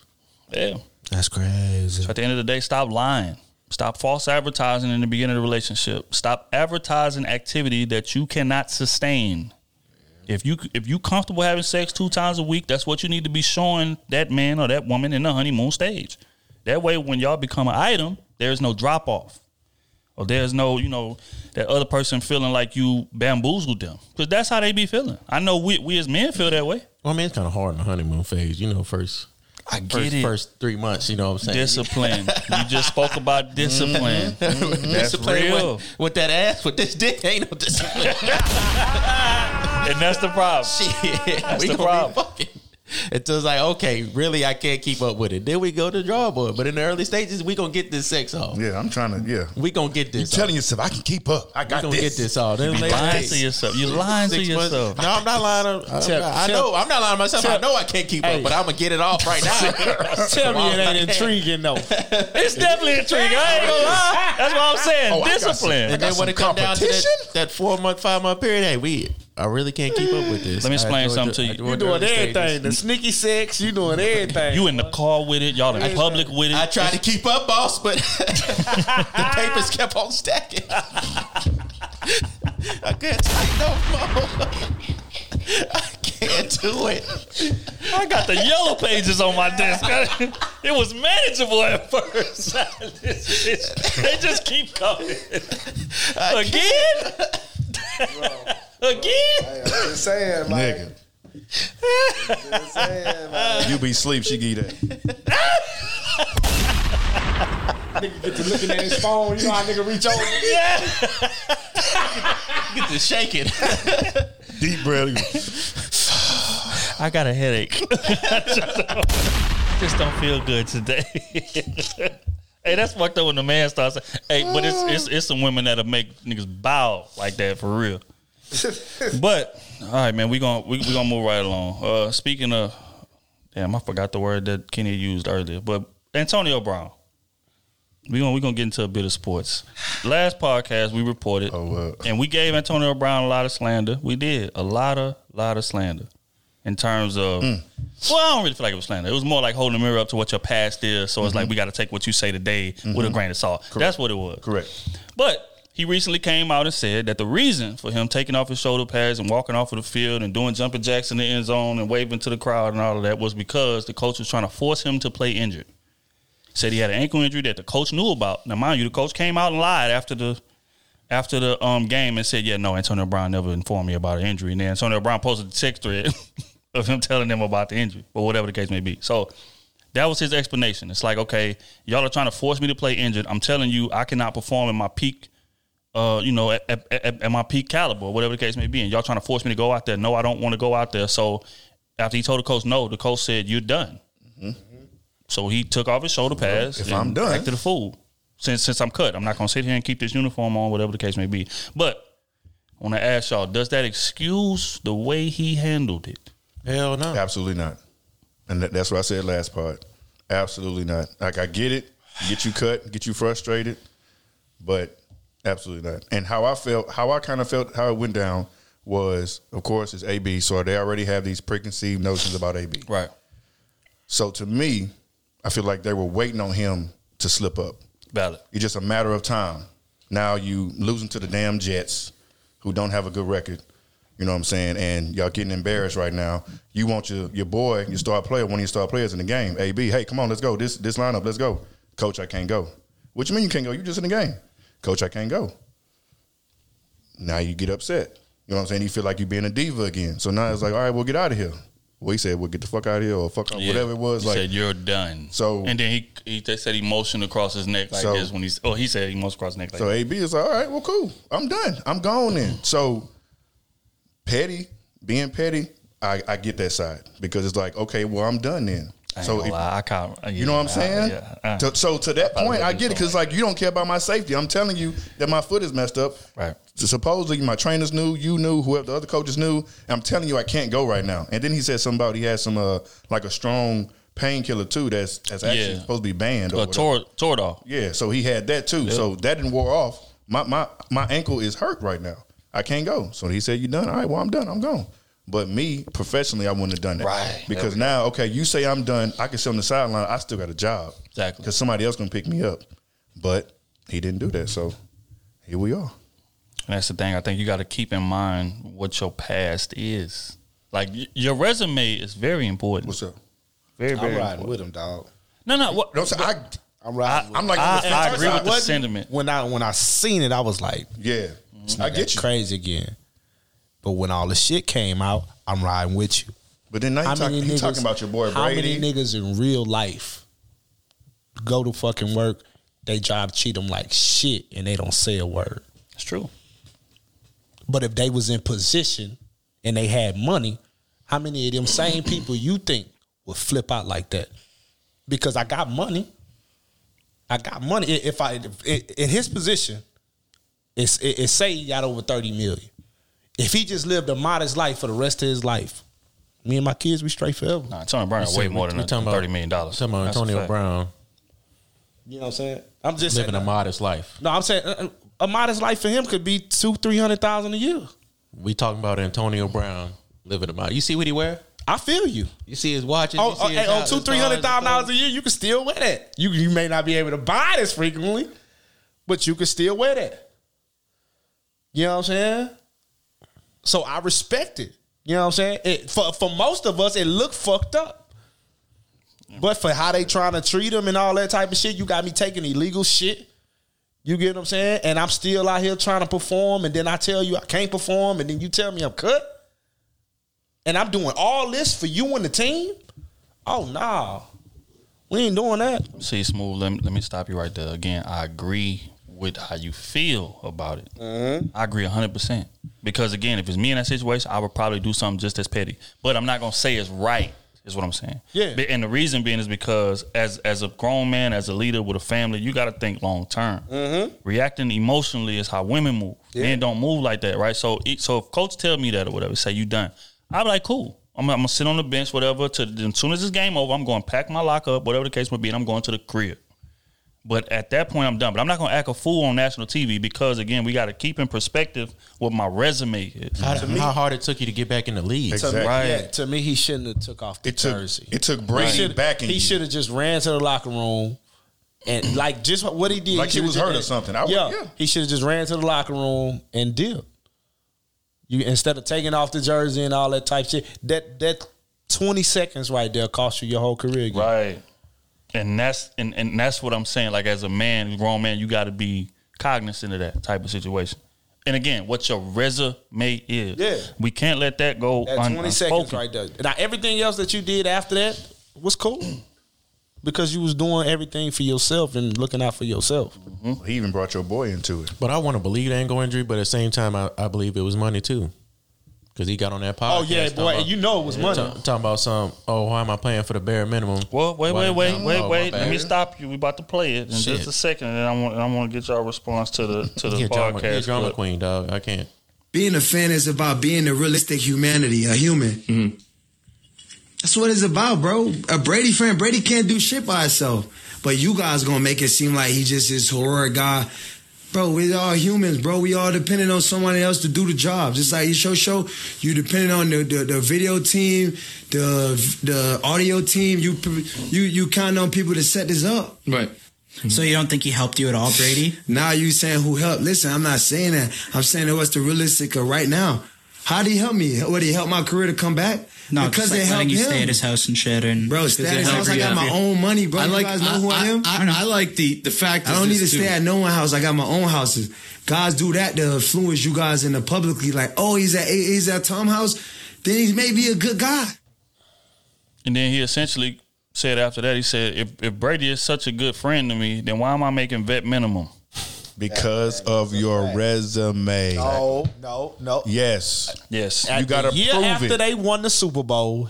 yeah. That's crazy. So at the end of the day, stop lying. Stop false advertising in the beginning of the relationship. Stop advertising activity that you cannot sustain. If you if you comfortable having sex two times a week, that's what you need to be showing that man or that woman in the honeymoon stage. That way, when y'all become an item, there's no drop off, or there's no you know that other person feeling like you bamboozled them because that's how they be feeling. I know we we as men feel that way. Well, I mean, it's kind of hard in the honeymoon phase. You know, first I get first, it. first three months. You know what I'm saying? Discipline. you just spoke about mm-hmm. discipline. <laughs> That's Discipline real. With, with that ass, with this dick, <laughs> ain't no discipline. and that's the problem. Shit, That's we the gonna problem. Be fucking. <laughs> Until it's like, okay, really, I can't keep up with it. Then we go to draw drawing board. But in the early stages, we gonna get this sex off. Yeah, I'm trying to. Yeah, we gonna get this. You telling yourself I can keep up. I got we gonna this. get this off. Then You be later lying days- to yourself. You lying to Six months- yourself. No, I'm not lying. To, I'm <laughs> Tell- not- I tell- know. I'm not lying to myself. I know I can't keep Hey. up, but I'm gonna get it off right now. <laughs> Tell me it ain't intriguing though. It's definitely intriguing. I ain't gonna lie. That's what I'm saying. Oh, I some- Discipline. And then when it comes down to that, that four month, five month period, hey, we I really can't keep up with this. Let me explain I do something to you. do You it doing early everything. stages. The sneaky sex, you doing everything. You in the car with it. Y'all in public with it. I tried to keep up, boss, but <laughs> the papers kept on stacking. <laughs> I couldn't take no more. <laughs> I can't do it. I got the yellow pages on my desk. It was manageable at first. they just keep coming. Again? Again? just saying, Nigga. You be sleep, she get you that. <laughs> Nigga get to looking at his phone. You know how nigga reach over. Yeah. <laughs> get to shaking. <laughs> Deep breath. I got a headache. Just don't- just don't feel good today. hey, that's fucked up when the man starts. Hey, but it's it's it's some women that'll make niggas bow like that for real. <laughs> But all right, man, we gonna we, we gonna move right along. Uh, speaking of, damn, I forgot the word that Kenny used earlier. But Antonio Brown, we gonna we gonna get into a bit of sports. Last podcast we reported, Oh, and we gave Antonio Brown a lot of slander. We did a lot of lot of slander in terms of. Mm. Well, I don't really feel like it was slander. It was more like holding a mirror up to what your past is. So it's like mm-hmm. we got to take what you say today mm-hmm. with a grain of salt. That's what it was. correct. But he recently came out and said that the reason for him taking off his shoulder pads and walking off of the field and doing jumping jacks in the end zone and waving to the crowd and all of that was because the coach was trying to force him to play injured. Said he had an ankle injury that the coach knew about. Now, mind you, the coach came out and lied after the after the um game and said, "Yeah, no, Antonio Brown never informed me about an injury." And then Antonio Brown posted a text thread <laughs> of him telling them about the injury, or whatever the case may be. So that was his explanation. It's like, okay, y'all are trying to force me to play injured. I'm telling you, I cannot perform in my peak, uh, you know, at, at, at, at my peak caliber, or whatever the case may be. And y'all trying to force me to go out there. No, I don't want to go out there. So after he told the coach no, the coach said, "You're done." So he took off his shoulder pads. if and I'm done- acted a fool. Since since I'm cut, I'm not gonna sit here and keep this uniform on, whatever the case may be. But I want to ask y'all: Does that excuse the way he handled it? Hell no. Absolutely not. And that, that's what I said last part. Absolutely not. Like I get it, get you cut, get you frustrated, but absolutely not. And how I felt, how I kind of felt, how it went down was, of course, it's AB. So they already have these preconceived notions about AB. Right. So to me, I feel like they were waiting on him to slip up. Valid. It's just a matter of time. Now you losing to the damn Jets, who don't have a good record. You know what I'm saying? And y'all getting embarrassed right now. You want your your boy, your star player, one of your star players in the game. AB, hey, come on, let's go. This this lineup, let's go. Coach, I can't go. What you mean you can't go? You just in the game. Coach, I can't go. Now you get upset. You know what I'm saying? You feel like you're being a diva again. So now it's like, all right, we'll get out of here. Well, he said, "Well, get the fuck out of here," or "fuck Yeah. whatever it was. He like, said you're done. So- and then he he they said he motioned across his neck like So- this when he's oh he said he motioned across his neck like So AB is like, all right, well, cool. I'm done. I'm gone then. So petty, being petty, I, I get that side because it's like, okay, well, I'm done then. I So if- I can't. you know what I'm saying? yeah, uh, To- so to that point, I get it because like you don't care about my safety. I'm telling you that my foot is messed up. Right. So supposedly my trainers knew, you knew, whoever the other coaches knew. And I'm telling you, I can't go right now. And then he said something about he had some uh like a strong painkiller too that's that's actually Yeah. supposed to be banned. Or uh, whatever. Tor Toradol. Yeah, so he had that too. So that didn't wore off. My my my ankle is hurt right now. I can't go. So he said, "You done? All right. Well, I'm done. I'm gone." But me professionally, I wouldn't have done that. Right. Because now, okay, you say I'm done. I can sit on the sideline. I still got a job. Exactly. Because somebody else gonna pick me up. But he didn't do that. So here we are. And that's the thing. I think you got to keep in mind what your past is. Like y- your resume is very important. What's up? Very very I'm riding important. with him, dog. No, no. What, No, so I I'm riding. with I'm like I, on the I agree with the wasn't- sentiment. when I when I seen it, I was like, yeah. I get you. crazy again. But when all the shit came out, I'm riding with you. But then now you talk, you talking about your boy How Brady. How many niggas in real life go to fucking work? They job cheat them like shit, and they don't say a word. It's true. But if they was in position and they had money, how many of them same people you think would flip out like that? Because I got money. I got money. I- If I if, in his position, it's it, it say he got over thirty million. If he just lived a modest life for the rest of his life, me and my kids we straight forever. Nah, Antonio Brown got way more than we talking about- thirty million dollars. Talking about That's Antonio. Brown You know what I'm saying? I'm just living saying a modest life. No, I'm saying uh, uh, a modest life for him could be two, three hundred thousand a year. We talking about Antonio Brown living a modest. You see what he wear? I feel you. You see his watches. Oh, you see oh, his hey, on house, two, his three hundred thousand cars, dollars a year, you can still wear that. You you may not be able to buy this frequently, but you can still wear that. You know what I'm saying? So I respect it. You know what I'm saying? It, for for most of us, it looked fucked up. But for how they trying to treat them and all that type of shit, you got me taking illegal shit. You get what I'm saying? And I'm still out here trying to perform, and then I tell you I can't perform, and then you tell me I'm cut. And I'm doing all this for you and the team? Oh nah. We ain't doing that. See, smooth. Let me, let me stop you right there. Again, I agree with how you feel about it. Mm-hmm. I agree hundred percent. Because again, if it's me in that situation, I would probably do something just as petty. But I'm not gonna say it's right. Is what I'm saying. Yeah. And the reason being is because as as a grown man, as a leader with a family, you got to think long term. Mm-hmm. Reacting emotionally is how women move. Yeah. Men don't move like that, right? So, it- so if coach tell me that or whatever, say you done, I'm like, cool. I'm, I'm gonna sit on the bench, whatever. To as soon as this game over, I'm going to pack my lock up, whatever the case may be, and I'm going to the crib. But at that point, I'm done. But I'm not going to act a fool on national TV because again, we got to keep in perspective what my resume is. How, how hard it took you to get back in the league? To, me, yeah, to me, he shouldn't have took off the It took- jersey. it took Brady He should- backing He should have just ran to the locker room and like just what he did. Like he shoulda was just- hurt or something. I would- yeah, yeah. he should have just ran to the locker room and dipped. You instead of taking off the jersey and all that type shit. That that twenty seconds right there cost you your whole career. Again. Right. And that's and, and that's what I'm saying. Like as a man, grown man, you got to be cognizant of that type of situation. And again, what your resume is. Yeah. We can't let that go That un- twenty seconds unspoken. right there. Now everything else that you did after that was cool <clears throat> because you was doing everything for yourself and looking out for yourself. Mm-hmm. He even brought your boy into it. But I want to believe the ankle injury, but at the same time, I, I believe it was money too. Because he got on that podcast. Oh, yeah, boy, and you know it was money. ta- talking about some, oh, why am I paying for the bare minimum? Well, wait, Why- wait, wait, Oh, wait, my wait. Let me stop you. We about to play it in Shit. just a second, and then I want I want to get y'all response to the to the He a drama, he a podcast. drama queen, dog. I can't. Being a fan is about being a realistic humanity, a human. Mm-hmm. That's what it's about, bro. A Brady fan, Brady can't do shit by himself. But you guys gonna make it seem like he just this horror guy. Bro, we all humans, bro. We all depending on someone else to do the job. Just like your show show, you depending on the, the, the video team, the the audio team. You you you count on people to set this up. Right. So you don't think he helped you at all, Brady? <laughs> Now you saying who helped? Listen, I'm not saying that. I'm saying that what's the realistic of right now. How did he help me? Would he help my career to come back? No, because just like they helped letting you him. stay at his house and shit. And Bro, because stay at his house. I got my own money, bro. I you like- guys know I- who I, I- am. I- I like the the fact. I don't need to this, stay at no one house. I got my own houses. Guys do that to influence you guys in the publicly. Like, oh, he's at he's at Tom house. Then he may be a good guy. And then he essentially said after that, he said, if, if Brady is such a good friend to me, then why am I making vet minimum? Because of your resume. No, no, no. Yes. Yes. You got to the year prove after it. they won the Super Bowl,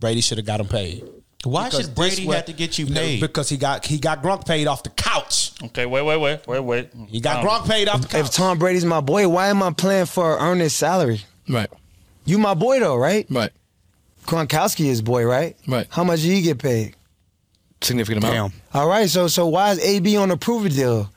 Brady should have got him paid. Why Because should Brady this have to get you paid? Because he got he got Gronk paid off the couch. Okay, wait, wait, wait, wait, wait. He got Um, Gronk paid off the couch. If Tom Brady's my boy, why am I playing for earnest salary? Right. You my boy though, right? Right. Gronkowski is boy, right? Right. How much did he get paid? Significant amount. All right, so so why is AB on the prove it deal?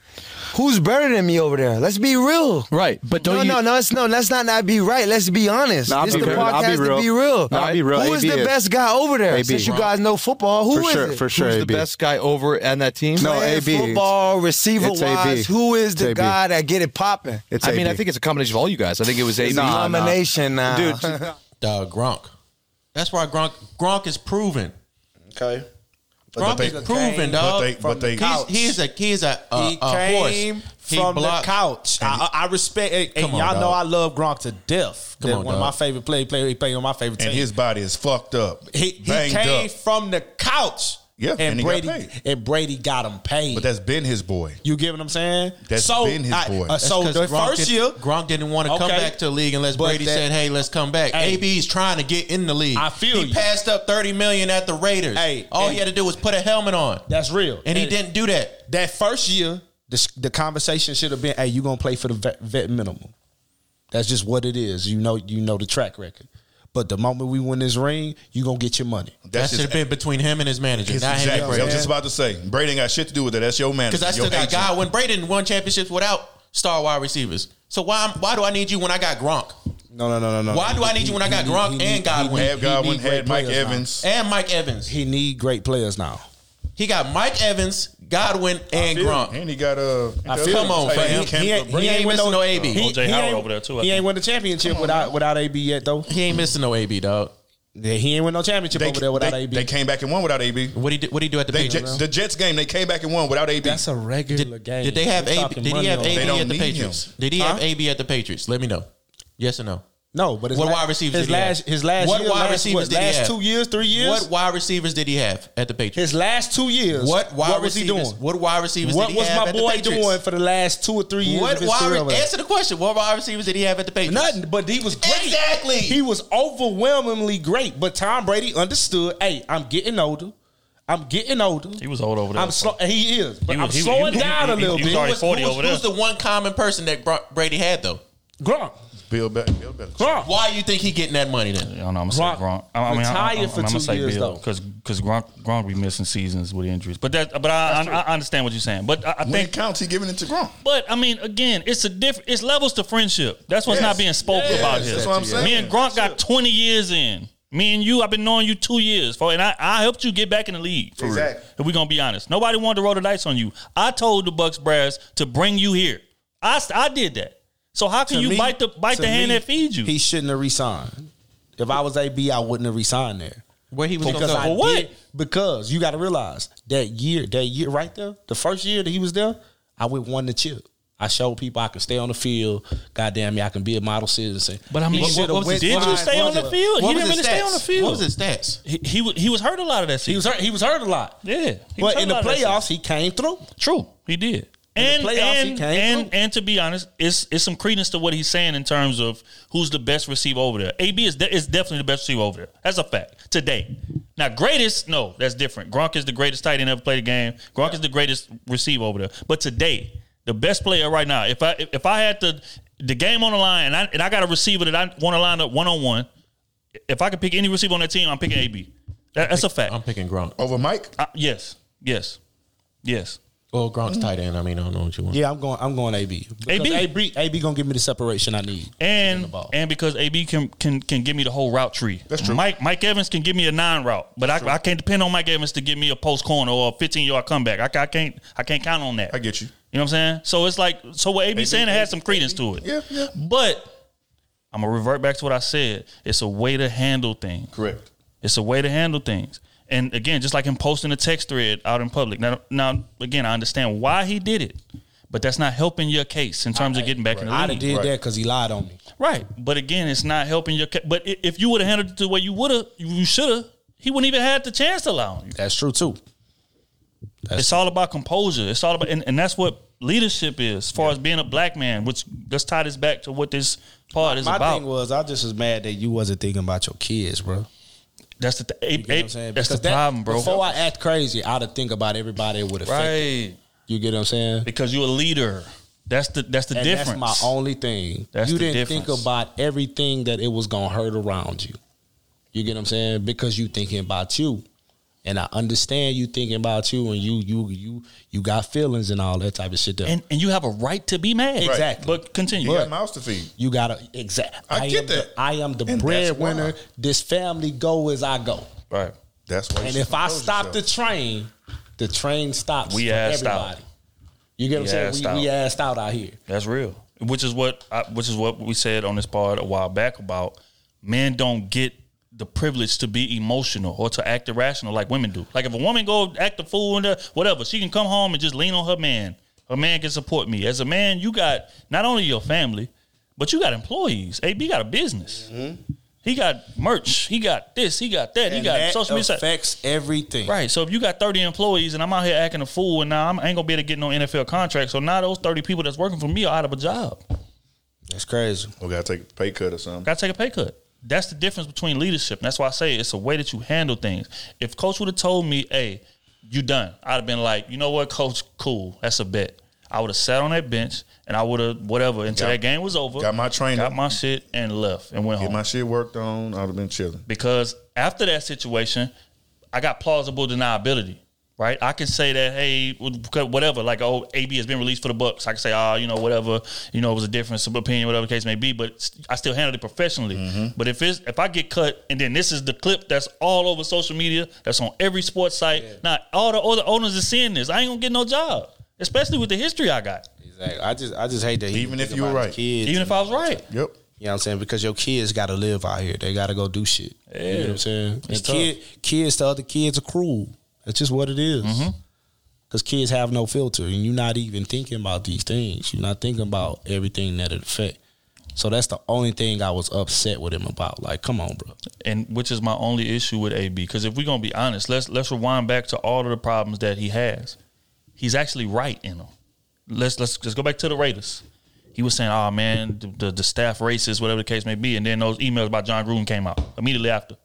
Who's better than me over there? Let's be real. Right, but don't no, you? no, no, it's no. Let's not not be right. Let's be honest. No, I'll this be the real. I'll be podcast real. to be real. No, I'll be real. Who is AB the is. best guy over there? AB. Since you guys know football, who for is sure, it? for sure. Who's AB. the best guy over on that team? No, Playing AB. Football, receiver It's AB. wise, who is the AB. guy that get it popping? It's I mean, I think it's a combination of all you guys. I think it was AB. Nah, nah. Domination now. Dude, <laughs> Dog, uh, Gronk. That's why Gronk Gronk is proven. Okay. Gronk they- is proven, dog. but they- but they- he's, he is a he's a, a, he a came horse. From the couch. I, I respect. And, Come on, y'all know. I love Gronk to death. Come on, one dog. of my favorite play player. He played on my favorite And team. his body is fucked up. he he came up. from the couch. Yeah, and, and Brady and Brady got him paid. But that's been his boy. you get what I'm saying? That's so, been his I- boy. uh, so That's the 'cause Gronk first did- year, Gronk didn't want to come back to the league unless But Brady that- said, "Hey, let's come back." Hey. AB's trying to get in the league. I feel he you. passed up thirty million at the Raiders. Hey, all and- he had to do was put a helmet on, that's real, and he didn't do that. That first year, the, the conversation should have been, "Hey, you gonna play for the vet, vet minimum?" That's just what it is. You know, you know the track record. But the moment we win this ring, you gonna get your money. That should have been between him and his manager, It's not him and. I was just about to say, Brady ain't got shit to do with it. That's your manager. Because I still got Godwin. Brady didn't won championships without star wide receivers. So why why do I need you when I got Gronk? No, no, no, no, no. Why do I need you when I got Gronk and Godwin? Had Godwin, had Mike players now. Evans. and Mike Evans. He need great players now. He got Mike Evans, Godwin, and feel Gronk. And he got uh, I feel Come you. on, But fam. He, he ain't, he ain't win missing no AB. He, O.J. he Howard ain't- over there, too, I He ain't think. win the championship without without AB yet though. He ain't missing no AB, dog. Yeah, he ain't win no championship They, over there without they, AB. they came back and won without AB. What he do, what he do at the They Patriots? Jets, the Jets game, they came back and won without AB. That's a regular game. Did they have We're AB? talking Did he have AB. They don't at the Patriots? him. Did he Huh? have AB at the Patriots? Let me know. Yes or no? No, but his What la- wide receivers His did he last have? his last What year, wide last, receivers what, did he last have? two years, three years. What wide receivers did he have at the Patriots? his last two years. what wide what was he receivers? doing? What wide receivers What did he was have my boy doing for the last two or three years What of his wide career? re- answer the question? What wide receivers did he have at the Patriots? Nothing, but he was great. Exactly. He was overwhelmingly great. But Tom Brady understood, hey, I'm getting older. I'm getting older. He was old over there. I'm slow. He is, but He I'm was- he- slowing he- down he- a little he bit. was already Who's- 40 who's- over there. Who's the one common person that Brady had though? Gronk. Bill, Be- Bill Belichick. Gronk. Why you think he getting that money then? I don't know. I'm gonna say Gronk Gronk. I mean, retired I, I, for I'm two gonna say years, Bill though. because because Gronk Gronk be missing seasons with injuries. But that but I, I, I understand what you're saying. But I, I When it think counts, he giving it to Gronk. But I mean, again, it's a different. It's levels to friendship. That's what's Yes. not being spoke Yes, about here. that's what I'm saying. Me and Gronk got 20 years in. Me and you, I've been knowing you two years, for, and I, I helped you get back in the league. For Exactly. real. If we're gonna be honest, nobody wanted to roll the dice on you. I told the Bucs brass to bring you here. I, I did that. So how can To you me- bite the bite to the hand me, that feeds you? He shouldn't have resigned. If I was AB, I wouldn't have resigned there. Where he was Because gonna I? For what? did- because you got to realize that year, that year right there, the first year that he was there, I went won the chip. I showed people I can stay on the field. Goddamn me, I can be a model citizen. But I mean, He what- what was did you stay on the field? He didn't his really stay on the field. What was his stats? He, he was he was hurt a lot of that season. He was hurt. He was hurt a lot. Yeah, But in the lot of that season. playoffs, he came through. True, he did. In the And playoffs, he and came and, through. and to be honest, it's it's some credence to what he's saying in terms of who's the best receiver over there. AB is de- is definitely the best receiver over there. That's a fact today. Now, greatest, no, that's different. Gronk is the greatest tight end ever played the game. Gronk is the greatest receiver over there. But today, the best player right now, if I if I had to the game on the line and I and I got a receiver that I want to line up one on one, if I could pick any receiver on that team, I'm picking AB. That, that's a fact. I'm picking Gronk. Over Mike? Uh, yes, yes, yes. Well, Gronk's tight end. I mean, I don't know what you want. Yeah, I'm going. I'm going AB. Because AB. AB, AB gonna give me the separation I need. and and because AB can can can give me the whole route tree. That's true. Mike Mike Evans can give me a nine route, but I, I can't depend on Mike Evans to give me a post corner or a fifteen yard comeback. I, I can't I can't count on that. I get you. You know what I'm saying? So it's like so what AB, saying it has some credence to it. Yeah, yeah. But I'm gonna revert back to what I said. It's a way to handle things. Correct. It's a way to handle things. And again, just like him posting a text thread out in public. Now, now again, I understand why he did it, but that's not helping your case in terms of getting back in the league. have did that because he lied on me. Right. But again, it's not helping your. Ca- but if you would have handled it the way you would have, you should have. He wouldn't even had the chance to lie on you. That's true too. it's all about composure. It's all about, and, and that's what leadership is. As far as being a black man, which let's tie this back to what this part is My about. thing was, I just was mad that you wasn't thinking about your kids, bro. That's the th- You what I'm saying? that's the that- problem, bro. Before I act crazy, I'd have think about everybody it would affect. Right. You get what I'm saying? Because you're a leader. That's the that's the and difference. That's my only thing. That's you didn't think about everything that it was gonna hurt around you. You get what I'm saying? Because you thinking about you. And I understand you thinking about you and you you you you got feelings and all that type of shit there. and and you have a right to be mad. Exactly. But continue. You got mouths to feed. You gotta exact. I get am that. The, I am the breadwinner. This family go as I go. Right. That's why. you And if I stop yourself. the train, the train stops. We for assed out. everybody. You get what I'm saying? We, we asked out out here. That's real. Which is what I, which is what we said on this part a while back about men don't get the privilege to be emotional or to act irrational like women do. Like if a woman go act a fool and whatever, she can come home and just lean on her man. Her man can support me. As a man, you got not only your family, but you got employees. AB got a business. Mm-hmm. He got merch. He got this. He got that. he got that social media. affects everything. Right. So if you got 30 employees and I'm out here acting a fool and now I'm, I ain't gonna be able to get no NFL contract. So now those 30 people that's working for me are out of a job. That's crazy. We gotta take a pay cut or something. Gotta take a pay cut. That's the difference between leadership. And that's why I say it's a way that you handle things. If coach would have told me, hey, you done, I'd have been like, you know what, coach, cool. That's a bet. I would have sat on that bench and I would have whatever until Got- that game was over. got my trainer. got my shit and left and went Get home. my shit worked on. I'd have been chilling. because after that situation, I got plausible deniability. Right, I can say that hey, whatever, like oh, AB has been released for the Bucs. I can say oh, you know whatever, you know it was a difference of opinion, whatever the case may be. But I still handled it professionally. Mm-hmm. But if it's if I get cut and then this is the clip that's all over social media, that's on every sports site. Now all the other owners are seeing this. I ain't gonna get no job, especially with the history I got. Exactly. I just I just hate that. he Even if you were right. kids Even if I was right. Yep. You know what I'm saying? Because your kids got to live out here. They got to go do shit. Yeah. You know what I'm saying? It's and kid, kids to other kids are cruel. That's just what it is. Mm-hmm. Because kids have no filter, and you're not even thinking about these things. You're not thinking about everything that it affect. So that's the only thing I was upset with him about. Like, come on, bro. and which is my only issue with AB. Because if we're gonna be honest, let's let's rewind back to all of the problems that he has. He's actually right in them. Let's let's just go back to the Raiders. He was saying, "Oh man, the, the, the staff racist, whatever the case may be," and then those emails about Jon Gruden came out immediately after.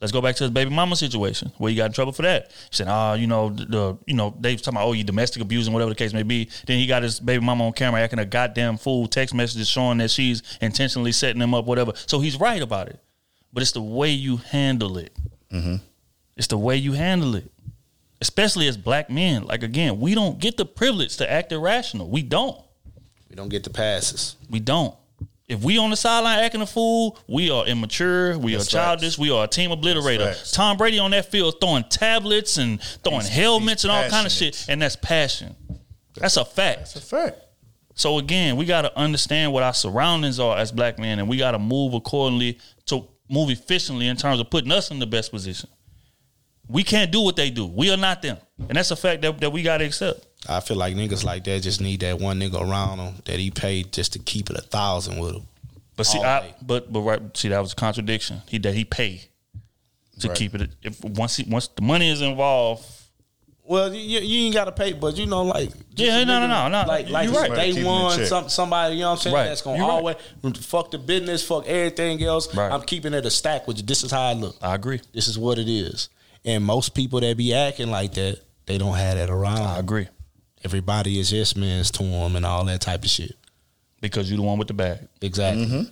Let's go back to his baby mama situation where he got in trouble for that. He said, "Ah, you know, the, the you know they was talking about oh you domestic abusing whatever the case may be." Then he got his baby mama on camera acting a goddamn fool, text messages showing that she's intentionally setting him up, whatever. So he's right about it, but it's the way you handle it. Mm-hmm. It's the way you handle it, especially as black men. Like again, we don't get the privilege to act irrational. We don't. We don't get the passes. We don't. If we on the sideline acting a fool, we are immature. We That's are childish. We are a team obliterator. Tom Brady on that field throwing tablets and throwing He's- helmets he's and all kind of shit, and that's passion. That's a fact. That's a fact. So again, we got to understand what our surroundings are as black men, and we got to move accordingly to move efficiently in terms of putting us in the best position. We can't do what they do. We are not them, and that's a fact that, that we got to accept. I feel like niggas like that just need that one nigga around them that he paid just to keep it a thousand with him. But see, I, but but right, see that was a contradiction. He that he pay to Right. keep it. If once he, once the money is involved, Well, you, you ain't got to pay, but you know, like just Yeah, no, no, nigga, no, no. like like You're right. day Keep one, some, somebody you know what I'm saying Right. that's gonna You're right. always fuck the business, fuck everything else. Right. I'm keeping it a stack with you. This is how I look. I agree. This is what it is. And most people that be acting like that, they don't have that around. I agree Everybody is yes men's to them and all that type of shit. because you the one with the bag. Exactly. Mm-hmm.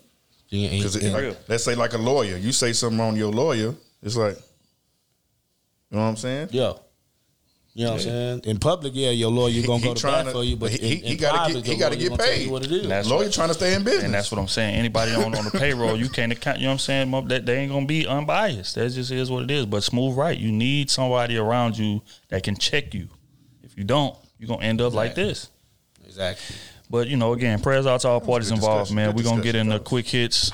You ain't- Because and- let's say like a lawyer, you say something wrong to your lawyer, it's like, you know what I'm saying? Yeah. You know what I'm saying? In public, yeah, your lawyer you gonna go to trying bat for you, but he, in, he in gotta private, get, he gotta get paid. what it is. That's lawyer what- trying to stay in business. And that's what I'm saying. Anybody on, on the payroll, you can't account. You know what I'm saying? That they ain't gonna be unbiased. That just is what it is. But smooth right. You need somebody around you that can check you. If you don't, you're gonna end up like this. Exactly. But you know, again, prayers out to all parties involved, discussion. man. Good We're gonna get discussion, into fellas. quick hits.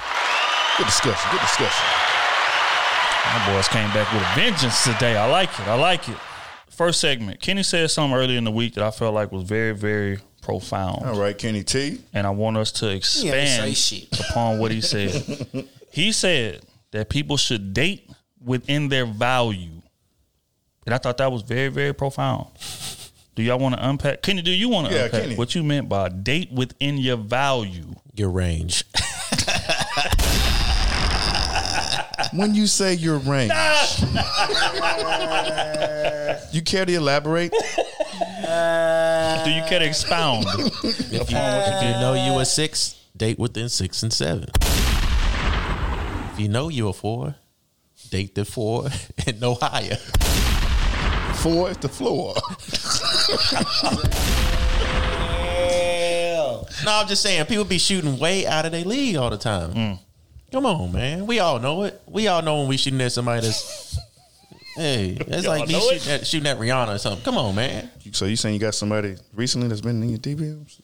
good discussion. Good discussion. My boys came back with a vengeance today. I like it. I like it. First segment. Kenny said something earlier in the week that I felt like was very, very profound. All right, Kenny T. And I want us to expand <laughs> upon what he said. he said that people should date within their value. And I thought that was very, very profound. Do y'all want to unpack? Kenny, do you want to Yeah, unpack Kenny. what you meant by date within your value? Your range. <laughs> When you say your range, <laughs> you care to elaborate? Do you care to expound upon what you If you know you a six, date within six and seven. If you know you a four, date the four <laughs> and no higher. Four is the floor. No, I'm just saying people be shooting way out of their league all the time. Mm. Come on, man. We all know it. We all know when we shooting at somebody that's Hey, <laughs> that's Y'all like me shooting at, shooting at Rihanna or something. Come on, man. So you saying you got somebody recently that's been in your DMs?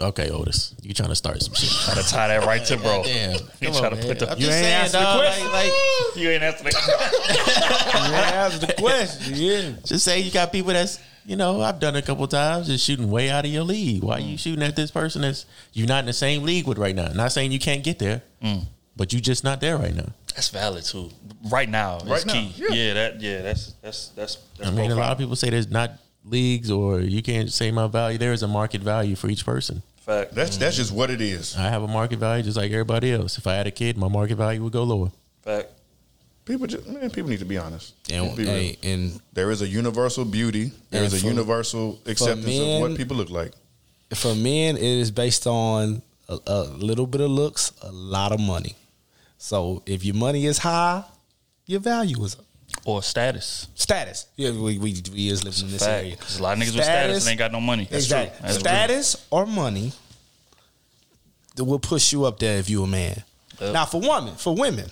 Okay, Otis, you trying to start some shit? Try to tie that right to bro. <laughs> Damn, You come try on, to put the you ain't saying, answer the question. like- like- <laughs> you ain't answer the <laughs> question. Answer the question. Yeah. Just say you got people that's you know I've done it a couple times just shooting way out of your league. Why Mm. you shooting at this person that's you're not in the same league with right now? Not saying you can't get there, Mm. but you just not there right now. That's valid too. Right now, it's Right now, key. yeah. Yeah. that yeah, that's that's that's. that's I mean, a lot of people say there's not leagues or you can't say my value. There is a market value for each person. Fact. That's that's just what it is. I have a market value just like everybody else. If I had a kid, my market value would go lower. Fact. People just man, people need to be honest. And- be hey, and- there is a universal beauty. There is a for- universal for acceptance of what people look like. For men, it is based on a, a little bit of looks, a lot of money. So if your money is high, your value is up. Or status. Status. Yeah, we we, we is living in this Fact. area. 'Cause a lot of niggas with status and ain't got no money. That's true. That's status or money that will push you up there if you a man. Yep. Now for women, for women,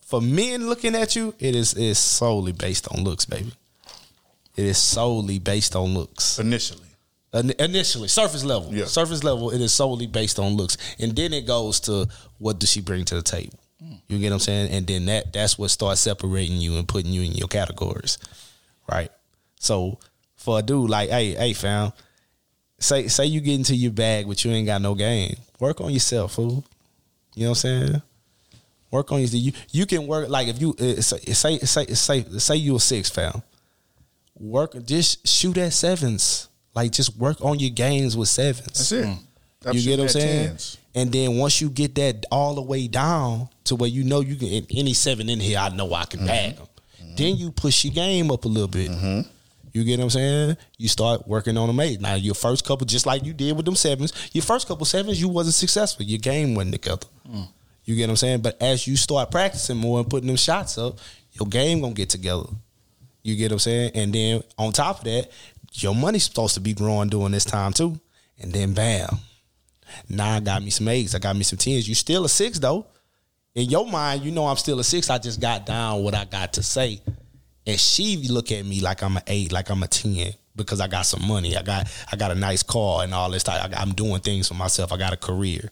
for men looking at you, it is is solely based on looks, baby. It is solely based on looks. Initially. initially, surface level. Yeah. Surface level, it is solely based on looks. And then it goes to what does she bring to the table? You get what I'm saying? And then that that's what starts separating you and putting you in your categories. Right? So for a dude like, hey, hey fam, say say you get into your bag but you ain't got no game. Work on yourself, fool. You know what I'm saying? Work on your you you can work like if you uh, say say say say, you a six fam. Work just shoot at sevens. Like just work on your games with sevens. That's it. Stop You get what I'm saying? tens. And then once you get that all the way down to where you know you can in any seven in here, I know I can mm-hmm. bag them. Then you push your game up a little bit. Mm-hmm. You get what I'm saying? You start working on them eight. Now your first couple, just like you did with them sevens, your first couple sevens, you wasn't successful. Your game wasn't together. Mm. You get what I'm saying? But as you start practicing more and putting them shots up, your game gonna get together. You get what I'm saying? And then on top of that, your money's supposed to be growing during this time too. And then bam. Now I got me some eights. I got me some tens. You still a six though. In your mind, you know I'm still a six. I just got down what I got to say. And she look at me like I'm an eight, like I'm a ten, because I got some money. I got I got a nice car and all this type. I I'm doing things for myself. I got a career.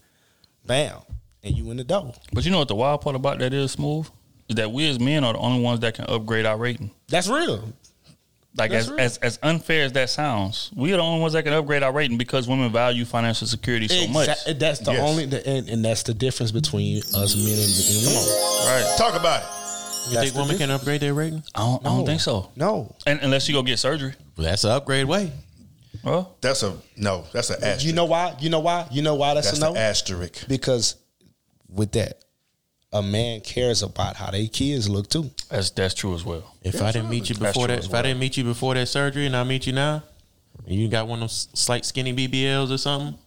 Bam. And you in the double. But you know what the wild part about that is, smooth, is that we as men are the only ones that can upgrade our rating. That's real. Like That's as, real. as as unfair as that sounds, we are the only ones that can upgrade our rating because women value financial security so much. Exact- That's the Yes. only, and, and that's the difference between us men and, and women. Right. Talk about it. You think women can upgrade their rating? I don't, I don't think so. No. And, unless you go get surgery. That's an upgrade way. Well, That's a no. That's an asterisk. You know why? You know why? You know why that's, That's a no? the asterisk. Because with that, a man cares about how they kids look too. That's that's true as well. If I didn't meet you before that, as if I didn't meet you before that surgery, and I meet you now, and you got one of those slight skinny BBLs or something.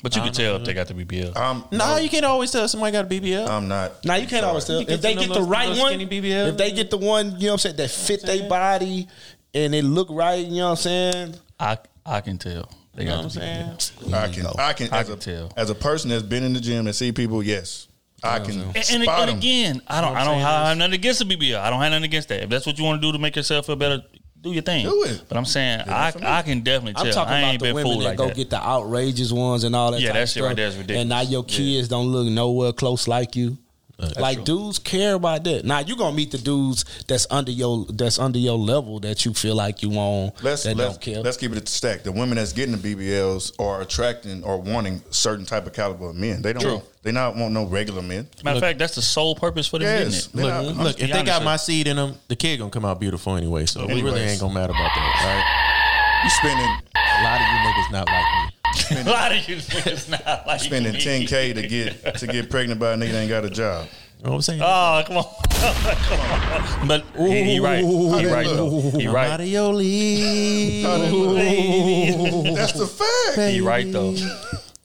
But you I can don't know. tell if they got the BBL. Um, No, you can't always tell somebody got a BBL. I'm not. Now you can't always tell You if they get of the those- right those one. skinny BBLs. If they get the one, you know what I'm saying, that fit their body and it look right, you know what I'm saying. I I can tell. They You know got what I'm BBL. I can. I can. I As can a tell. as a person that's been in the gym and see people, yes, I can And, and, spot and them. again, I don't, I don't have nothing against the BBL. I don't have nothing against that. If that's what you want to do to make yourself feel better, do your thing. Do it. But I'm saying I, I can definitely tell. I'm talking I about ain't the women that like go that. get the outrageous ones and all that. Yeah, type that of shit right there is ridiculous. And now your Yeah. kids don't look nowhere close like you. Like true. dudes care about that. Now you gonna meet the dudes that's under your that's under your level that you feel like you on. Let's that let's, don't care. let's keep it at the stack. The women that's getting the BBLs are attracting or wanting certain type of caliber of men. They don't. True. They not want no regular men. Matter of fact, that's the sole purpose for them Yes. getting it. Look, not- look, if they got my seed in them, the kid gonna come out beautiful anyway. So we really ain't gonna matter about that. You spending A lot of you niggas not like me. <laughs> A lot of you niggas not like spending me. 10k to get to get pregnant by a nigga that ain't got a job. You know what I'm saying? Oh, come on. <laughs> come on. But he, he right. He right though. He I'm right. out of your league. That's the fact. He right though.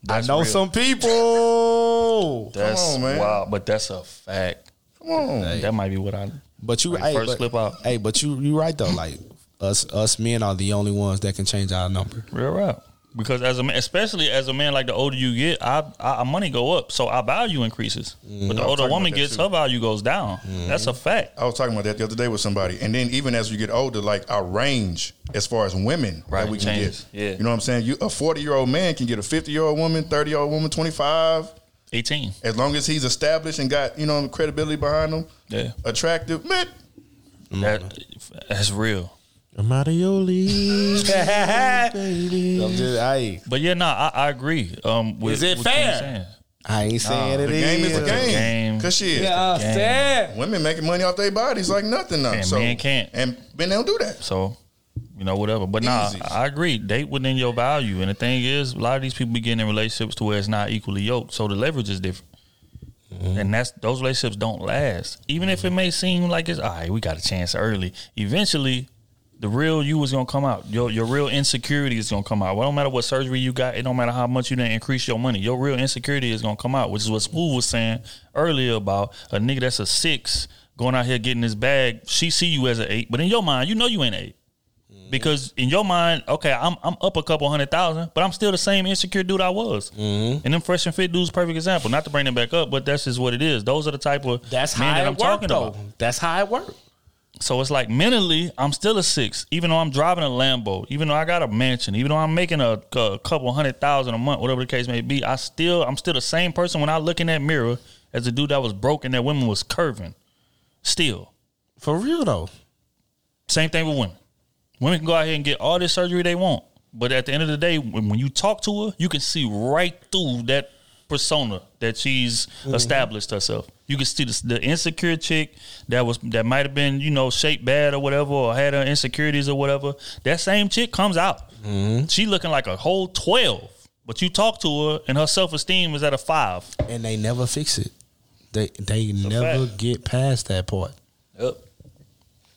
I know real. some people. That's on, man. wow, but that's a fact. Come on. That might be what I. But you, Like, hey, first but, flip out. hey, but you, you right though. Like us, us men are the only ones that can change our number. Real rap. Because as a man, especially as a man, like the older you get, I, I our money go up, so our value increases. Mm-hmm. But the older woman gets, too. her value goes down. Mm-hmm. That's a fact. I was talking about that the other day with somebody, and then even as you get older, like our range as far as women Right, that we can changes. get. Yeah. you know what I'm saying. You a 40 year old man can get a 50 year old woman, 30 year old woman, 25. 18. As long as he's established and got you know credibility behind him, Yeah. attractive, man. That, that's real. I'm out of your league. <laughs> I'm just, hey, But yeah, nah, I, I agree. Um, with, Is it with what you're fair? saying. I ain't saying the it game is is. a game. game. Cause shit, Yeah, Game. said. women making money off their bodies like nothing now. And so men can't. and men don't do that. So, you know, whatever. But nah, Easy. I agree. Date within your value. And the thing is, a lot of these people be getting in relationships to where it's not equally yoked. So the leverage is different. And that's those relationships don't last. Even if it may seem like it's all right, we got a chance early. Eventually, the real you is gonna come out. Your your real insecurity is gonna come out. Well, don't matter what surgery you got, it don't matter how much you didn't increase your money. Your real insecurity is gonna come out, which is what Smooth was saying earlier about a nigga that's a six going out here getting his bag. She see you as an eight, but in your mind, you know you ain't an eight. Mm-hmm. Because in your mind, okay, I'm I'm up a couple hundred thousand, but I'm still the same insecure dude I was. Mm-hmm. And them fresh and fit dudes, perfect example. Not to bring them back up, but that's just what it is. Those are the type of That's men how that it I'm work, talking though. about. That's how it work. So it's like mentally, I'm still a six, even though I'm driving a Lambo, even though I got a mansion, even though I'm making a, a couple hundred thousand a month, whatever the case may be. I still, I'm still the same person when I look in that mirror as the dude that was broke and that women was curving. Still, For real though. same thing with women. Women can go out here and get all this surgery they want, but at the end of the day, when, when you talk to her, you can see right through that persona that she's mm-hmm. established herself. You can see the, the insecure chick that was that might have been you know shaped bad or whatever, or had her insecurities or whatever. That same chick comes out. Mm-hmm. She looking like a whole twelve, but you talk to her and her self esteem is at a five. And they never fix it. They they never get past that part. Yep.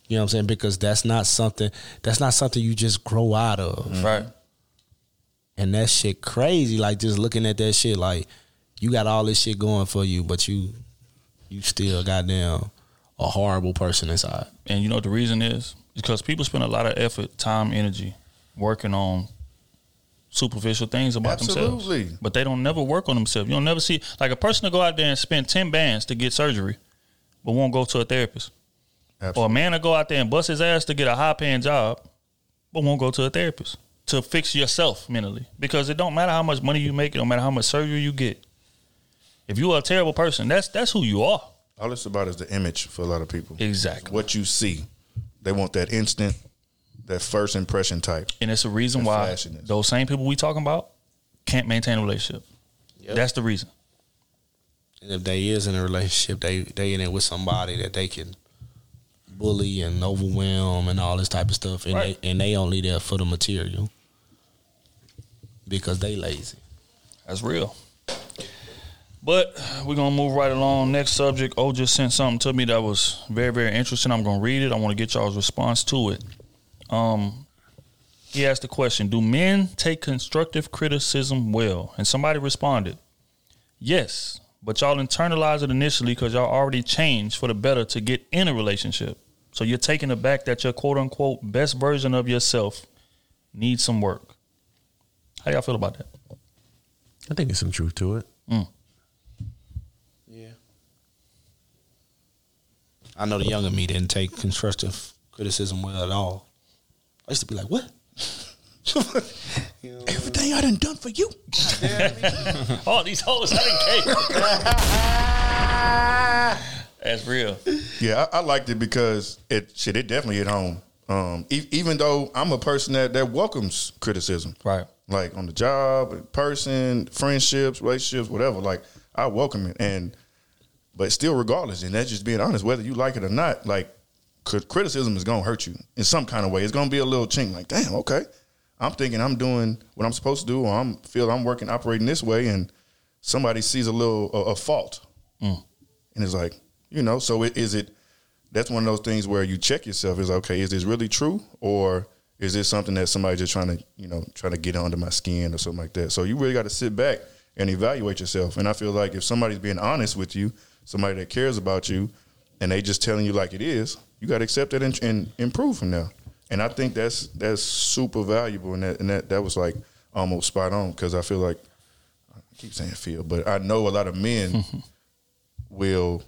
You know what I'm saying? Because that's not something that's not something you just grow out of. Right. And that shit crazy. Like just looking at that shit, like you got all this shit going for you, but you you still goddamn a horrible person inside. And you know what the reason is? Because people spend a lot of effort, time, energy working on superficial things about Absolutely. themselves. But they don't never work on themselves. You don't never see like a person to go out there and spend 10 bands to get surgery, but won't go to a therapist. Or a man to go out there and bust his ass to get a high paying job, but won't go to a therapist to fix yourself mentally. Because it don't matter how much money you make, it don't matter how much surgery you get. If you are a terrible person, that's that's who you are. All it's about is the image for a lot of people. Exactly. What you see. They want that instant, that first impression type. And it's a reason And why flashiness. those same people we talking about can't maintain a relationship. That's the reason. And if they is in a relationship, they they in it with somebody that they can bully and overwhelm and all this type of stuff, and Right. they and they only there for the material because they lazy. That's real. But we're gonna move right along. Next subject. O just sent something to me that was very, very interesting. I'm gonna read it. I want to get y'all's response to it. Um, he asked the question: Do men take constructive criticism well? And somebody responded, "Yes, but y'all internalize it initially because y'all already changed for the better to get in a relationship. So you're taking it back that your quote unquote best version of yourself needs some work. How y'all feel about that? I think there's some truth to it. Mm. I know the younger me didn't take constructive criticism well at all. I used to be like, "What? <laughs> Everything I done done for you. <laughs> All these hoes I done gave. <laughs> That's real. Yeah, I, I liked it because it shit. It definitely hit home. Um, e- even though I'm a person that that welcomes criticism, right? Like on the job, person, friendships, relationships, whatever. Like I welcome it, and but still, regardless, and that's just being honest. Whether you like it or not, like criticism is gonna hurt you in some kind of way. It's gonna be a little chink. Like, damn, okay. I'm thinking I'm doing what I'm supposed to do, or I'm feel I'm working, operating this way, and somebody sees a little a, a fault, Mm. and it's like, you know, so it, is it? That's one of those things where you check yourself. Is okay, is this really true, or is this something that somebody just trying to, you know, trying to get under my skin or something like that? So you really got to sit back and evaluate yourself. And I feel like if somebody's being honest with you, somebody that cares about you, and they just telling you like it is, you got to accept it and, and improve from there. And I think that's that's super valuable, and that and that that was like almost spot on because I feel like I keep saying feel, but I know a lot of men <laughs> will,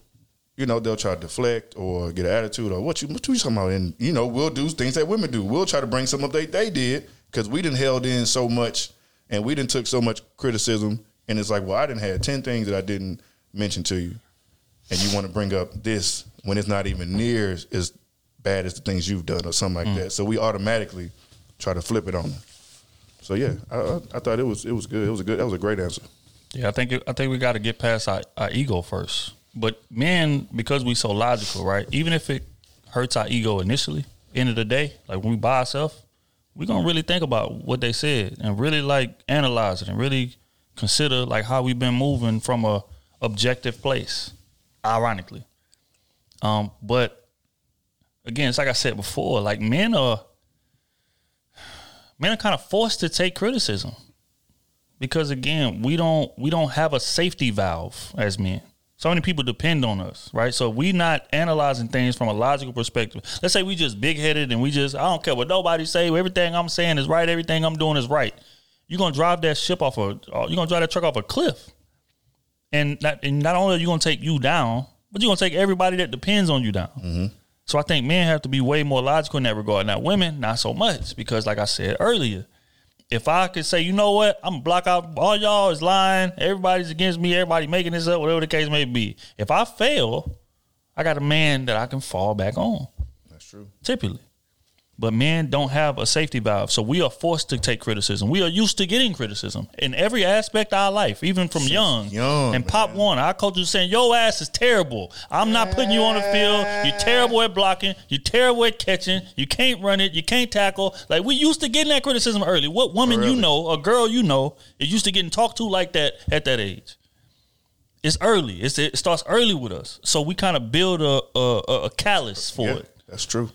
you know, they'll try to deflect or get an attitude or what you what you talking about, and you know, we'll do things that women do. We'll try to bring some of they they did because we didn't held in so much and we didn't took so much criticism, and it's like, well, I didn't have ten things that I didn't mention to you, and you want to bring up this when it's not even near as, bad as the things you've done or something like mm. that. So we automatically try to flip it on them. So yeah, I, I, I thought it was it was good. It was a good. That was a great answer. Yeah, I think it, I think we got to get past our, our ego first. But men, because we so logical, right? Even if it hurts our ego initially, end of the day, like when we buy ourselves, we gonna really think about what they said and really like analyze it and really consider like how we've been moving from a objective place. Ironically, um, but again, it's like I said before, like men are men are kind of forced to take criticism because again, we don't we don't have a safety valve as men. So many people depend on us, right? So we not analyzing things from a logical perspective. Let's say we just big headed and we just I don't care what nobody say. Everything I'm saying is right. Everything I'm doing is right. You're gonna drive that ship off a. Uh, you're gonna drive that truck off a cliff, and not and not only are you gonna take you down, but you're gonna take everybody that depends on you down. Mm-hmm. So I think men have to be way more logical in that regard. Now women, not so much because, like I said earlier, if I could say, you know what, I'm gonna block out all y'all is lying, everybody's against me, everybody making this up, whatever the case may be. If I fail, I got a man that I can fall back on. That's true. Typically. But men don't have a safety valve. So we are forced to take criticism. We are used to getting criticism in every aspect of our life, even from young. young, and Pop Warner, our coach was saying, Your ass is terrible. I'm not putting you on the field. You're terrible at blocking. You're terrible at catching. You can't run it. You can't tackle. Like we used to getting that criticism early. What woman you know, a girl you know, is used to getting talked to like that at that age. It's early. It's, it starts early with us. So we kind of build a, a, a- a callus for Yeah, it. that's true.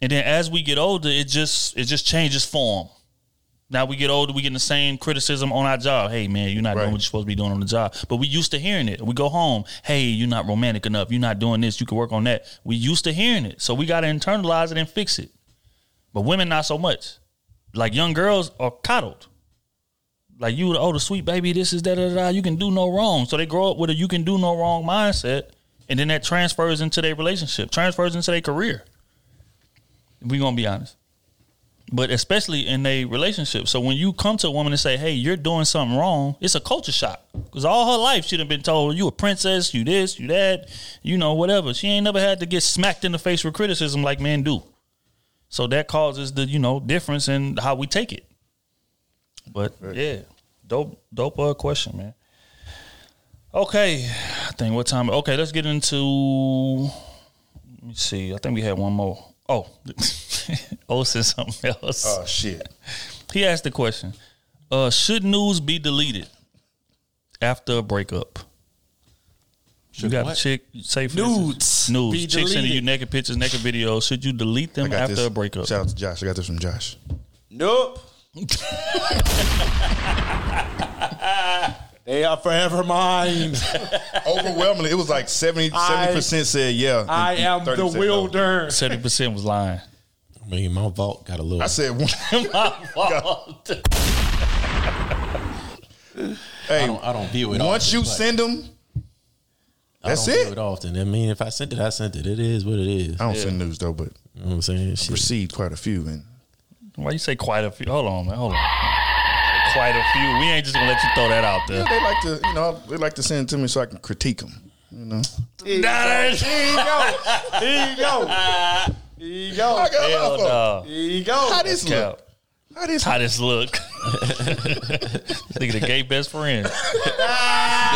And then as we get older, it just it just changes form. Now we get older, we get the same criticism on our job. Hey man, you're not doing what you're supposed to be doing on the job. But we used to hearing it. We go home. Hey, you're not romantic enough. You're not doing this. You can work on that. We used to hearing it, so we got to internalize it and fix it. But women not so much. Like young girls are coddled. Like you, oh the sweet baby, this is da da da. You can do no wrong. So they grow up with a you can do no wrong mindset, and then that transfers into their relationship, transfers into their career we gonna be honest. But especially in a relationship. So when you come to a woman and say, "Hey, you're doing something wrong," it's a culture shock because all her life she'd have been told, "You a princess, you this, you that, you know, whatever." She ain't never had to get smacked in the face with criticism like men do. So that causes the you know difference in how we take it. But yeah, dope, dope uh, question, man. Okay, I think what time? Okay, let's get into. Let me see. I think we had one more. Oh, <laughs> oh, said something else. Oh shit. He asked the question: uh, Should news be deleted after a breakup? you got what? a chick say for instance, Nudes nudes, be chicks sending you naked pictures, naked videos. Should you delete them after this. a breakup? Shout out to Josh. I got this from Josh. Nope. <laughs> they are forever mine. <laughs> Overwhelmingly, it was like 70 percent said yeah. I am 30% the no. wielder. Seventy percent was lying. I mean, my vault got a little. I said <laughs> one. <laughs> My fault. Hey, I don't, I don't view it. once often, you send them, I that's don't view it. it often. I mean, if I sent it, I sent it. It is what it is. I don't send news though, but You know what I'm saying? I've received quite a few. And Why you say quite a few? Hold on, man. Hold on. Quite a few. We ain't just gonna let you throw that out there. yeah, they like to, you know, they like to send it to me so I can critique them. You know, Here you go. Here you go. Here you go. I got Hell no. Here you go. How this look? How this? How this look? <laughs> Nigga, the gay best friend. <laughs>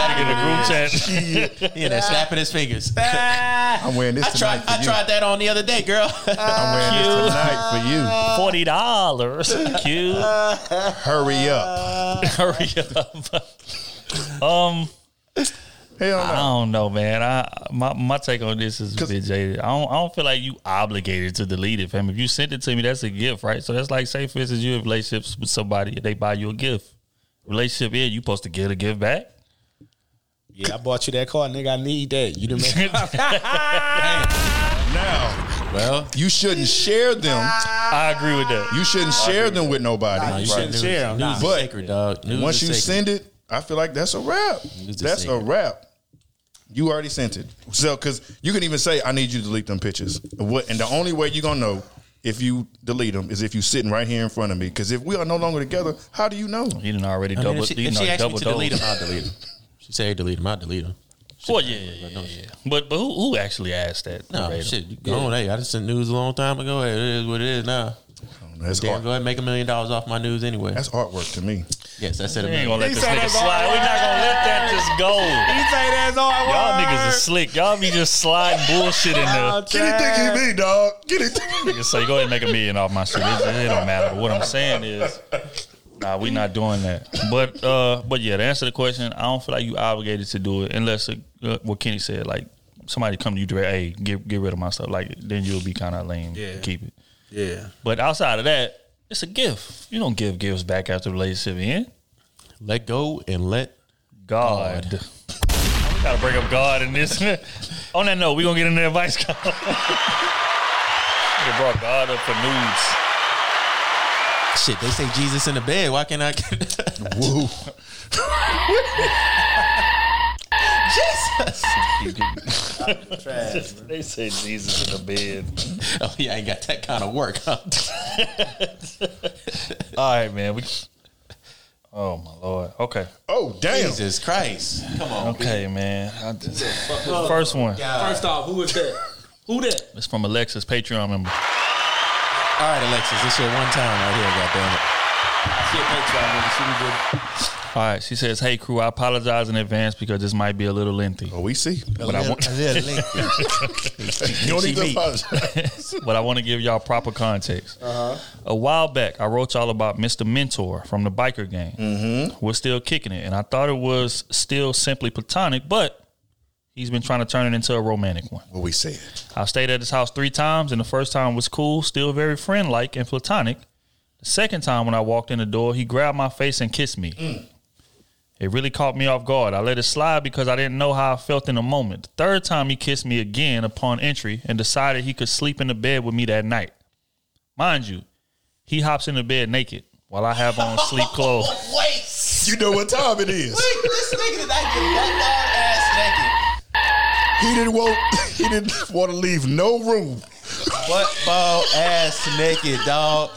Nigga, the group chat. <laughs> Yeah, that snapping his fingers. I'm wearing this I tried. tonight for I you. tried that on the other day, girl. I'm wearing this tonight for you. Forty dollars. Cute. Hurry up. Hurry up. um, Hell I don't know, man. I my my take on this is a bit jaded. I don't I don't feel like you obligated to delete it, fam. If you sent it to me, that's a gift, right? So that's like say for instance you have relationships with somebody, and they buy you a gift. Relationship, yeah, you supposed to get a gift back. Yeah, I bought you that car, nigga. I need that. You didn't make it Now, well, you shouldn't share them. I agree with that. You shouldn't share them with nobody. Nah, you shouldn't share them. is But sacred, dog. News Once you sacred. send it, I feel like that's a wrap. That's a sacred. wrap. You already sent it. So, because you can even say, I need you to delete them pictures. What? And the only way you're going to know if you delete them is if you're sitting right here in front of me. Because if we are no longer together, how do you know? He done already I mean, double. if she, he if done she asked me double to delete dose. him, I'll delete him. She say delete him, I'll delete him. Well, yeah, yeah, yeah, yeah. But but who who actually asked that? No, shit. You go on. Hey, I just sent news a long time ago. Hey, it is what it is now. That's Damn, art. go ahead and make a million dollars off my news anyway. That's artwork to me. Yes, I said We a ain't million. gonna let He this said nigga slide. We not gonna let that just go. He say that's all I Y'all niggas are slick. Y'all be just sliding bullshit in there. Get it think he me, dog. Get it. Niggas say, go ahead and make a million off my shit. It, it don't matter. But what I'm saying is, nah, we not doing that. But uh, but yeah, to answer the question, I don't feel like you obligated to do it unless uh, what Kenny said, like somebody come to you direct, hey, get get rid of my stuff. Like then you'll be kind of lame. Yeah. to keep it. Yeah. But outside of that, it's a gift. You don't give gifts back after the relationship end. Let go and let God. We gotta bring up God in this. <laughs> On that note, we gonna get into the advice <laughs> column. They brought God up for nudes. Shit, they say Jesus in the bed. Why can't I get <laughs> Woo. Jesus? <laughs> they say Jesus in the bed. <laughs> oh, yeah, I ain't got that kind of work, huh? <laughs> All right, man. We. Oh my lord. Okay. Oh damn. Jesus Christ. Come on. Okay, man. I just- first one. First off, who is that? Who that? It's from Alexis, Patreon member. All right, Alexis, this your one time right here, goddammit. see a Patreon member. She was good. All right, she says, "Hey crew, I apologize in advance because this might be a little lengthy." Oh, we see. But I want, <laughs> You don't need to apologize. <laughs> but I want to give y'all proper context. Uh-huh. A while back, I wrote y'all about Mr. Mentor from the biker gang. Mm-hmm. We're still kicking it, and I thought it was still simply platonic, but he's been trying to turn it into a romantic one. What we said. I stayed at his house three times, and the first time was cool, still very friend like and platonic. The second time, when I walked in the door, he grabbed my face and kissed me. It really caught me off guard. I let it slide because I didn't know how I felt in the moment. The third time, he kissed me again upon entry and decided he could sleep in the bed with me that night. Mind you, he hops in the bed naked while I have on sleep <laughs> clothes. Wait. You know what time it is. Wait, this nigga did not get that dog ass naked. He didn't want. He didn't want to leave no room. Butt ball ass naked, dog.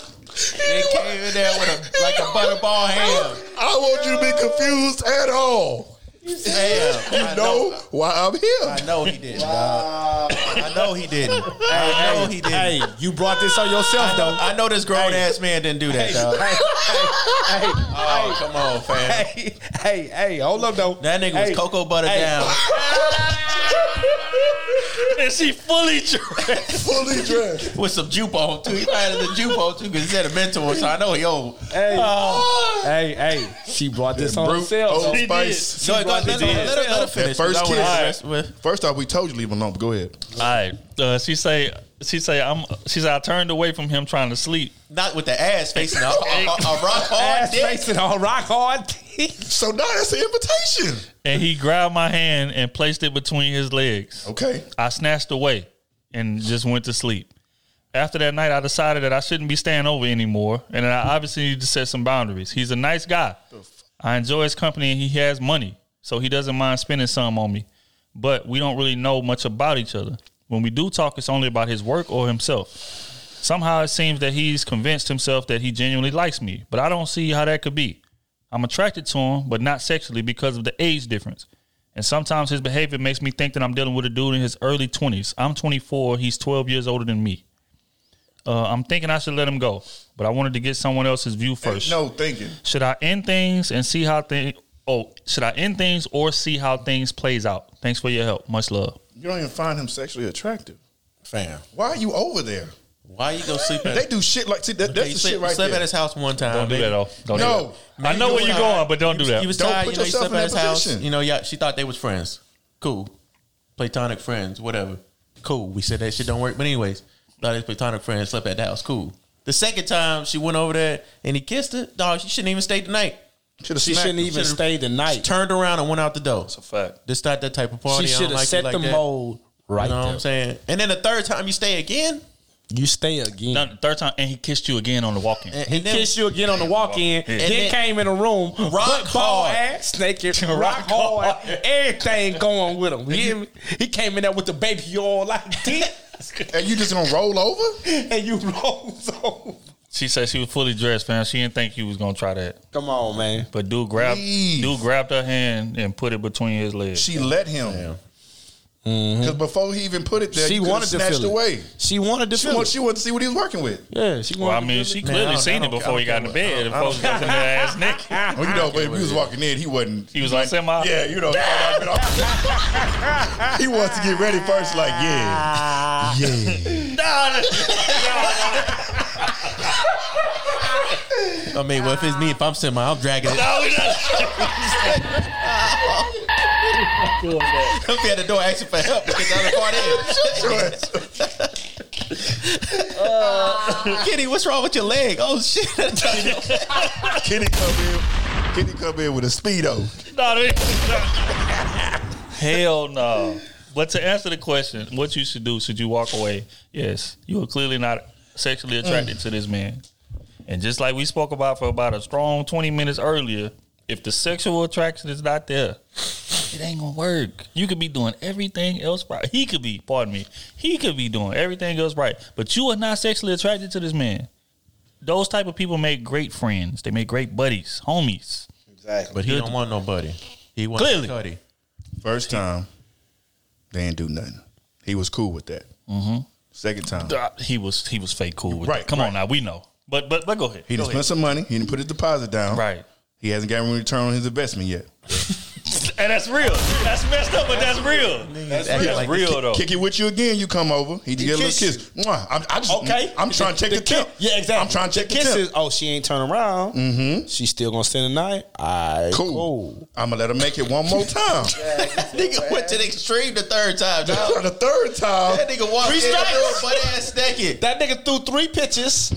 They came in there with a like a butterball ham. I don't want you to be confused at all. Damn. You uh, I know why I'm here. I know he didn't, dog. I know he didn't. I know he didn't. Hey, you brought this on yourself, I though. I know this grown ass man didn't do that, dog. Hey, Oh, come on, fam. hey, hey, hey, hold up, though. That nigga was Hey. cocoa butter Hey. down. <laughs> <laughs> and she fully dressed. Fully dressed. with some jupe on too. He had the jupe on too because he said a mentor, so I know he old. Hey, Oh. hey, hey. She brought this on Brute, herself. Old though. Spice. Go ahead, go ahead. Let, let, let, her- let her finish. first 'cause I wanna kiss. rest with- First off, we told you leave him alone. But go ahead. All right. Uh, she say, she say, I'm. She said I turned away from him trying to sleep. Not with the ass facing a, a, a, a rock <laughs> hard Ass dick. facing on rock hard. dick. So now that's an invitation. and he grabbed my hand and placed it between his legs. Okay. I snatched away and just went to sleep. After that night, I decided that I shouldn't be staying over anymore, and that I obviously need to set some boundaries. He's a nice guy. I enjoy his company, and he has money, so he doesn't mind spending some on me. But we don't really know much about each other. When we do talk, it's only about his work or himself. Somehow it seems that he's convinced himself that he genuinely likes me, but I don't see how that could be. I'm attracted to him, but not sexually because of the age difference. And sometimes his behavior makes me think that I'm dealing with a dude in his early 20s. I'm 24, he's 12 years older than me. Uh, I'm thinking I should let him go, but I wanted to get someone else's view first. No thinking. Should I end things and see how things? Oh, should I end things or see how things plays out? Thanks for your help. Much love. You don't even find him sexually attractive. Fam. Why are you over there? Why you go sleep at They do shit like see, that, Okay, that's the sleep, shit right slept there. at his house one time. Don't do that, though. Don't do no, that. I know where you're going, but don't do that. He was Don't tired. put You know, he yourself slept in at that his house. position. You know, yeah, she thought they was friends. Cool, platonic friends, whatever. Cool. We said that shit don't work, but anyways, thought they was platonic friends. Slept at the house. Cool. The second time she went over there and he kissed her, dog, she shouldn't even stay the night. Should've She shouldn't him. even Should've- stay the She night. turned around and went out the door. That's a fact. This not that type of party. She should have like set like the that. mold right You know what. I'm saying? And then the third time you stay again, You stay again. No, the third time, and he kissed you again on the walk-in. and, He then, kissed you again on the walk in, Yeah. then, then- came in the room, Rock football hard. ass, naked, <laughs> rock hard, everything going with him. You hear me? <laughs> He came in there with the baby you all like this, And you just gonna roll over? <laughs> and you rolled over. She said she was fully dressed, man. She didn't think he was gonna try that. Come on, man. But dude grabbed Leave. dude grabbed her hand and put it between his legs. She let him. Because mm-hmm. before he even put it there, She she wanted wanted to snatched feel it. away. She wanted to She, feel want, it. she wanted to see what he was working with. Yeah, she Well, I mean, she clearly seen it before he got in bed. And folks was in their ass naked. Well, you know, but if he was walking in, he wasn't. He was on semi. Yeah, you know. he might not have been on- he wants to get ready first. Like, yeah, <laughs> yeah. <laughs> I mean, well, if it's me, if I'm semi, I'm dragging it. I'll be at the door asking for help because the other part in. Uh, Kitty, what's wrong with your leg? Oh shit! Kenny come in. Kenny come in with a speedo. Hell no. But to answer the question, what you should do, should you walk away? Yes. You are clearly not sexually attracted to this man. And just like we spoke about for about a strong 20 minutes earlier, if the sexual attraction is not there, it ain't gonna work. You could be doing everything else right. He could be, pardon me, he could be doing everything else right. But you are not sexually attracted to this man. Those type of people make great friends. They make great buddies, homies. Exactly. But he don't want nobody. He wants Clearly. Cuddy. First time, they ain't do nothing. He was cool with that. Mm-hmm. Second time, uh, He was he was fake cool with Right. Come on now, we know. But but but go ahead. he Go didn't ahead. spend some money. He didn't put his deposit down. Right. He hasn't gotten a return on his investment yet. <laughs> And that's real. That's messed up, but that's real. That's, Yeah, real, like, real kick, though. Kick it with you again. You come over. He get a little kiss kiss. Mwah. I'm, I just, Okay. I'm trying to check the, ki- temp. Yeah, exactly. I'm trying to check the, kisses. temp. Oh, she ain't turn around. Mm-hmm. She still gonna spend the night. I Cool. cool. I'm gonna let her make it one more time. <laughs> <laughs> Nigga went to the extreme the third time. dog. the third time. That nigga walked Three in the strikes. door butt ass naked. That nigga threw three pitches.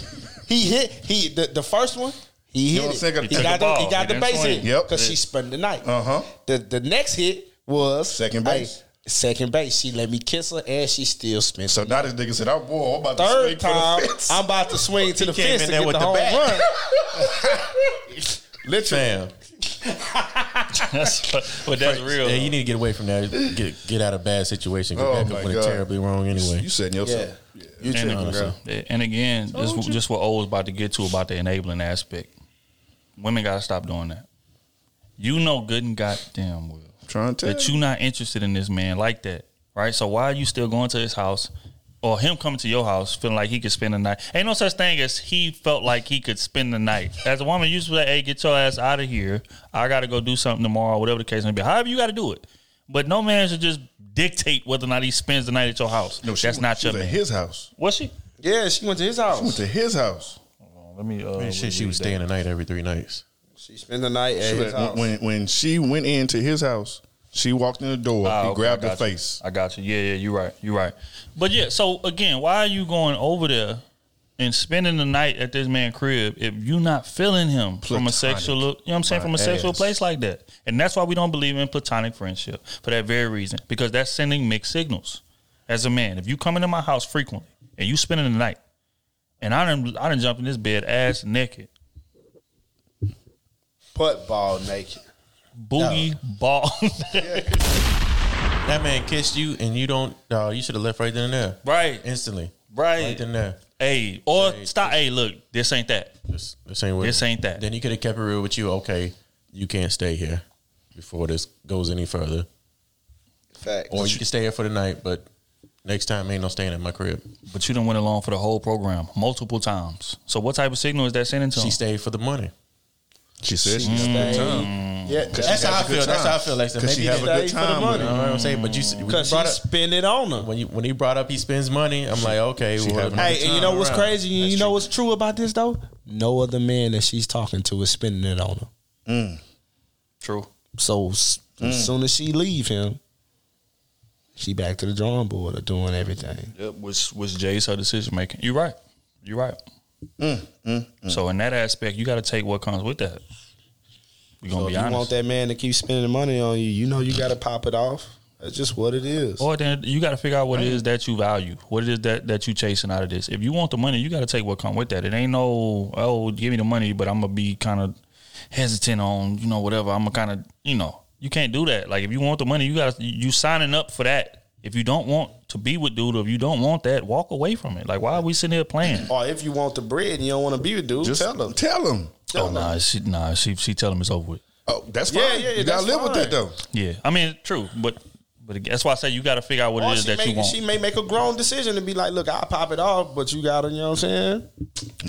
He hit. He the, the first one. He You hit know what I'm it. saying? He got the the, ball. he got the base swing. hit. Yep. Because she spent the night. Uh huh. The the next hit was Second hey, base. second base. She let me kiss her, and she still spent. So the now this nigga said, "Oh boy, I'm about to Third swing for time, the fence." I'm about to swing to the came fence in to there get with the the home bat. run. <laughs> Literally. Damn. That's, but that's real. Yeah, you need to get away from that. Get get out of bad situation. Get Oh back up when it's God. terribly wrong anyway. You setting yourself. You and, tripping, girl. and again, just, just what O was about to get to about the enabling aspect. Women gotta stop doing that. You know good and goddamn well Trying to that you. you not interested in this man like that, right? So why are you still going to his house or him coming to your house feeling like he could spend the night? Ain't no such thing as he felt like he could spend the night. As a woman, you should say, "Hey, get your ass out of here. I got to go do something tomorrow, whatever the case may be. However, you got to do it." But no man should just dictate whether or not he spends the night at your house. No, she that's went- not she your was man. at his house. Was she? Yeah, she went to his house. She went to his house. Let me. Uh, I mean, shit, she was staying the night every three nights. She spent the night at She his went- house. when when she went into his house, she walked in the door. Ah, he okay, grabbed I her you. face. I got you. Yeah, yeah, you're right. You're right. But yeah, so again, why are you going over there and spending the night at this man's crib if you're not feeling him from a Platonic. sexual, you know what I'm saying, My from a sexual ass. place like that? And that's why we don't believe in platonic friendship for that very reason because that's sending mixed signals. As a man, if you come into my house frequently and you spending the night, and I didn't, I didn't jump in this bed ass naked, Put ball naked. boogie ball. <laughs> That man kissed you, and you don't. Uh, you should have left right then and there, right, instantly, right. right then and there. Hey, or stop. Hey, look, this ain't that. This, this ain't what. This ain't that. Then you could have kept it real with you. Okay, you can't stay here before this goes any further, Fact. or you can stay here for the night. But next time, ain't no staying at my crib. But you done went along for the whole program multiple times. So what type of signal is that sending to She him? stayed for the money. She said she had a good time. Yeah, That's how I feel. That's how I feel. Like so Because she maybe have a good stayed for the time. money. You know what I'm saying? But you when you because brought up spend it on her. when you when he brought up he spends money, I'm like, okay, She well, having a another Hey, and you know time what's around. crazy? You know what's true about this though? No other man that she's talking to is spending it on her. Mm. True. So s- as soon as she leave him, she back to the drawing board of doing everything. Yep. Was was Jay's her decision making? You're right. You're right. Mm, mm, mm. So in that aspect, you got to take what comes with that. We gonna So be if you want that man to keep spending money on you, you know you got to pop it off. That's just what it is. Or then you got to figure out what it is that you value. What it is that that you chasing out of this. If you want the money, you got to take what come with that. It ain't no oh give me the money, but I'm gonna be kind of hesitant on you know whatever. I'm gonna kind of you know you can't do that. Like if you want the money, you got you signing up for that. If you don't want to be with dude, or if you don't want that, walk away from it. Like why are we sitting here playing? Or if you want the bread and you don't want to be with dude, Just tell him. Tell him. Oh nah, she nah, she she tell him it's over with. Oh, that's fine. Yeah, yeah, you gotta that's live with that though. Yeah, I mean true, but But that's why I say you got to figure out what Or it is that may, you want. She may make a grown decision to be like, look, I'll pop it off, but you gotta, you know what I'm saying?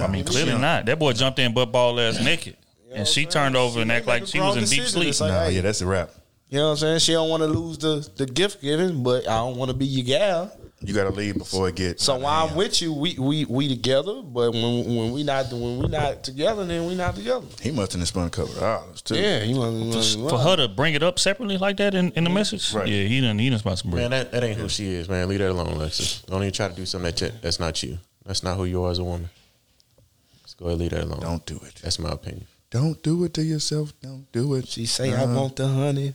I mean, clearly not. That boy jumped in butt ball ass naked, and she turned over and act like she was in deep sleep. Nah, yeah, that's a wrap. You know what I'm saying? She don't want to lose the, the gift giving, but I don't want to be your gal. You got to leave before it gets. So while I'm with you, we we we together. But when when we not when we not together, then we not together. He must have spun a couple of dollars too. Yeah, he must. For her to bring it up separately like that in, in the message, yeah, he done he done spent some bread. Man, that, that ain't who she is, man. Leave that alone, Lexus. Don't even try to do something that you, that's not you. That's not who you are as a woman. Let's go ahead and leave that alone. Don't do it. That's my opinion. Don't do it to yourself. Don't do it. She say I want the honey,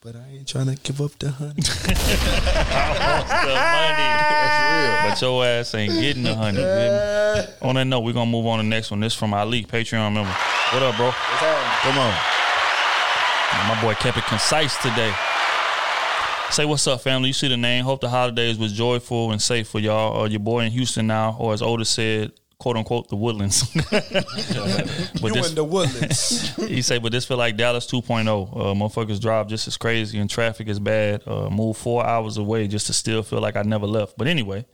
but I ain't trying to give up the honey. <laughs> <laughs> I want the money. That's real. But your ass ain't getting the honey. baby. On that note, we're gonna move on to the next one. This from Ali, Patreon member. What up, bro? Come on. My boy kept it concise today. Say what's up, family. You see the name. Hope the holidays was joyful and safe for y'all. Uh, your boy in Houston now, or as Otis said, quote unquote, the Woodlands. <laughs> <laughs> you in the woodlands. <laughs> he say, but this feel like Dallas 2.0. Uh, motherfuckers drive just as crazy and traffic is bad. Uh, move four hours away just to still feel like I never left. But anyway,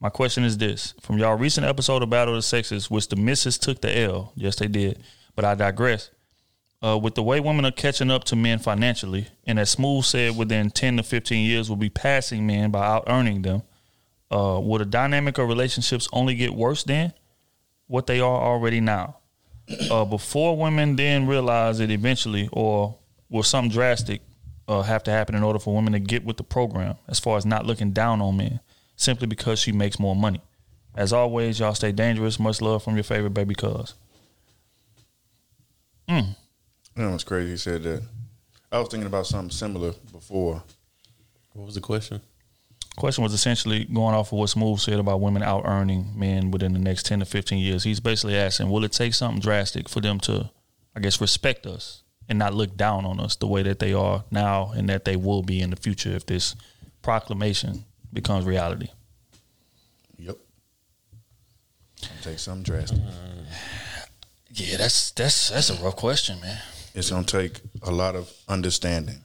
my question is this: From y'all recent episode of Battle of the Sexes, which the misses took the L. Yes, they did. But I digress. Uh, with the way women are catching up to men financially, and as Smooth said, within 10 to 15 years, we'll be passing men by out earning them. Uh, will the dynamic of relationships only get worse than What they are already now. Uh, before women then realize it eventually, or will something drastic uh, have to happen in order for women to get with the program, as far as not looking down on men, simply because she makes more money. As always, y'all stay dangerous. Much love from your favorite baby cuz. Mm. You know, it's crazy he said that. I was thinking about something similar before. What was the question? Question was essentially going off of what Smooth said about women out earning men within the next 10 to 15 years. He's basically asking, will it take something drastic for them to, I guess, respect us and not look down on us the way that they are now and that they will be in the future if this proclamation becomes reality? Yep. Take something drastic. <sighs> Yeah, that's that's that's a rough question, man. It's gonna take a lot of understanding.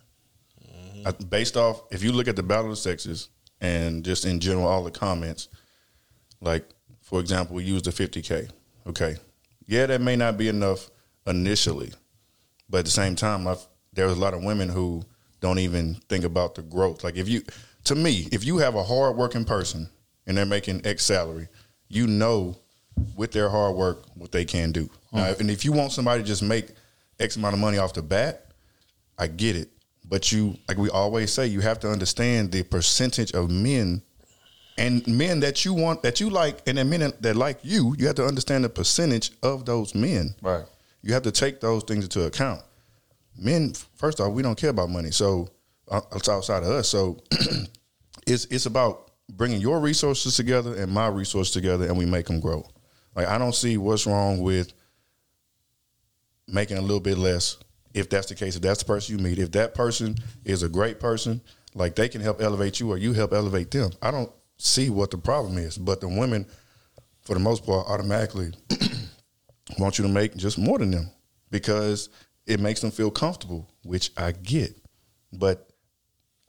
I- based off, if you look at the battle of the sexes and just in general all the comments, like for example, we use the 50k. Okay, yeah, that may not be enough initially, but at the same time, I've, there's a lot of women who don't even think about the growth. Like if you, to me, if you have a hard working person and they're making X salary, you know with their hard work what they can do. Now, hmm. and if you want somebody to just make X amount of money off the bat, I get it. But you, like we always say, you have to understand the percentage of men and men that you want, that you like, and then men that like you. You have to understand the percentage of those men. Right. You have to take those things into account. Men, first off, we don't care about money, so uh, it's outside of us. So <clears throat> it's it's about bringing your resources together and my resources together, and we make them grow. Like I don't see what's wrong with making a little bit less if that's the case. If that's the person you meet, if that person is a great person, like they can help elevate you or you help elevate them. I don't see what the problem is. But the women, for the most part, automatically <clears throat> want you to make just more than them because it makes them feel comfortable, which I get. But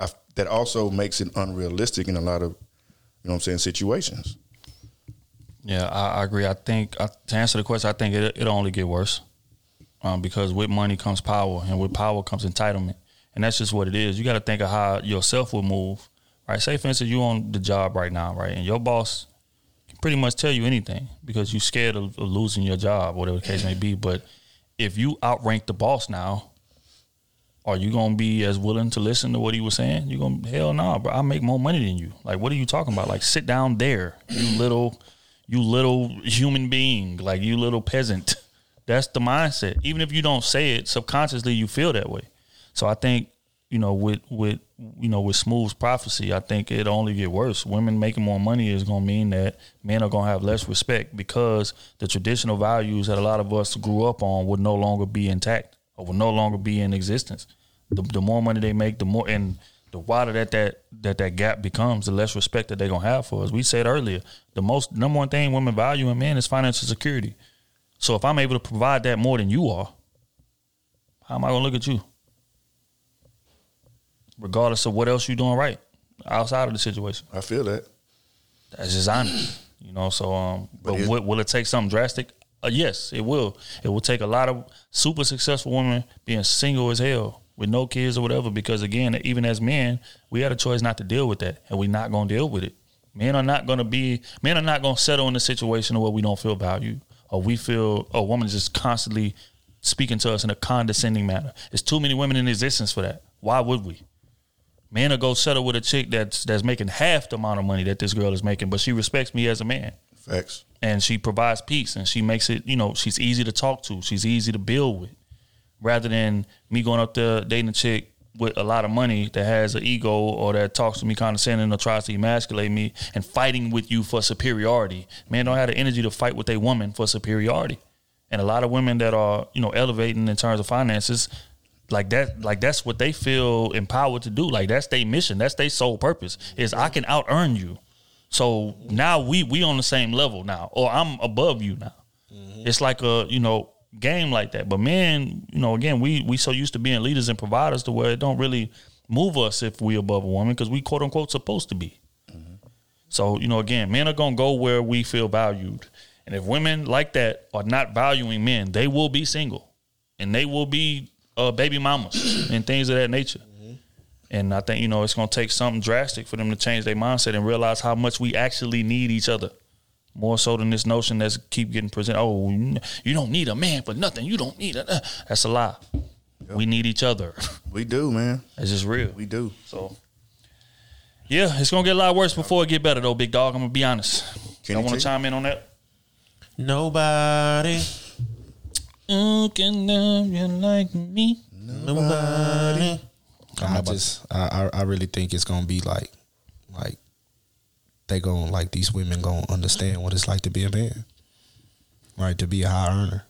I, that also makes it unrealistic in a lot of, you know what I'm saying, situations. Yeah, I, I agree. I think uh, to answer the question, I think it it'll only get worse, um, because with money comes power, and with power comes entitlement, and that's just what it is. You got to think of how yourself will move, right? Say, for instance, you on the job right now, right, and your boss can pretty much tell you anything because you're scared of, of losing your job, whatever the case may be. But if you outrank the boss now, are you gonna be as willing to listen to what he was saying? You gonna hell no, bro. I make more money than you. Like, what are you talking about? Like, sit down there, you little, you little human being, like you little peasant. <laughs> That's the mindset. Even if you don't say it subconsciously, you feel that way. So I think you know with with you know with Smooth's prophecy, I think it only get worse. Women making more money is gonna mean that men are gonna have less respect because the traditional values that a lot of us grew up on would no longer be intact or will no longer be in existence. The, the more money they make, the more and the wider that that that that gap becomes, the less respect that they're gonna have for us. We said earlier, the most number one thing women value in men is financial security. So if I'm able to provide that more than you are, how am I gonna look at you? regardless of what else you're doing right outside of the situation. I feel that. That's just honest, you know. So, um, but, it- will, will it take something drastic? Uh, yes, it will. It will take a lot of super successful women being single as hell with no kids or whatever. Because again, even as men, we had a choice not to deal with that, and we're not going to deal with it. Men are not going to be. Men are not going to settle in a situation where we don't feel valued or we feel a woman is just constantly speaking to us in a condescending manner. There's too many women in existence for that. Why would we? Man will go settle with a chick that's that's making half the amount of money that this girl is making, but she respects me as a man. Facts. And she provides peace and she makes it, you know, she's easy to talk to. She's easy to build with. Rather than me going up there dating a chick with a lot of money that has an ego or that talks to me condescending or tries to emasculate me and fighting with you for superiority. Man don't have the energy to fight with a woman for superiority. And a lot of women that are, you know, elevating in terms of finances, like that, like that's what they feel empowered to do. Like that's their mission. That's their sole purpose. Is I can out earn you. So now we we on the same level now, or I'm above you now. Mm-hmm. It's like a you know game like that. But men, you know, again, we we so used to being leaders and providers to where it don't really move us if we above a woman because we quote unquote supposed to be. So you know, again, men are gonna go where we feel valued, and if women like that are not valuing men, they will be single, and they will be uh, baby mamas and things of that nature. And I think you know it's gonna take something drastic for them to change their mindset and realize how much we actually need each other. More so than this notion that's keep getting presented. Oh, you don't need a man for nothing. You don't need a. uh," That's a lie. We need each other. We do, man. That's just real. We do. So, yeah, it's gonna get a lot worse before it get better, though, big dog. I'm gonna be honest. Kenny I want to chime in on that. Nobody. Who can love you like me? Nobody. I just, I, I, I really think it's gonna be like, like, they gonna like these women gonna understand what it's like to be a man, right? To be a high earner,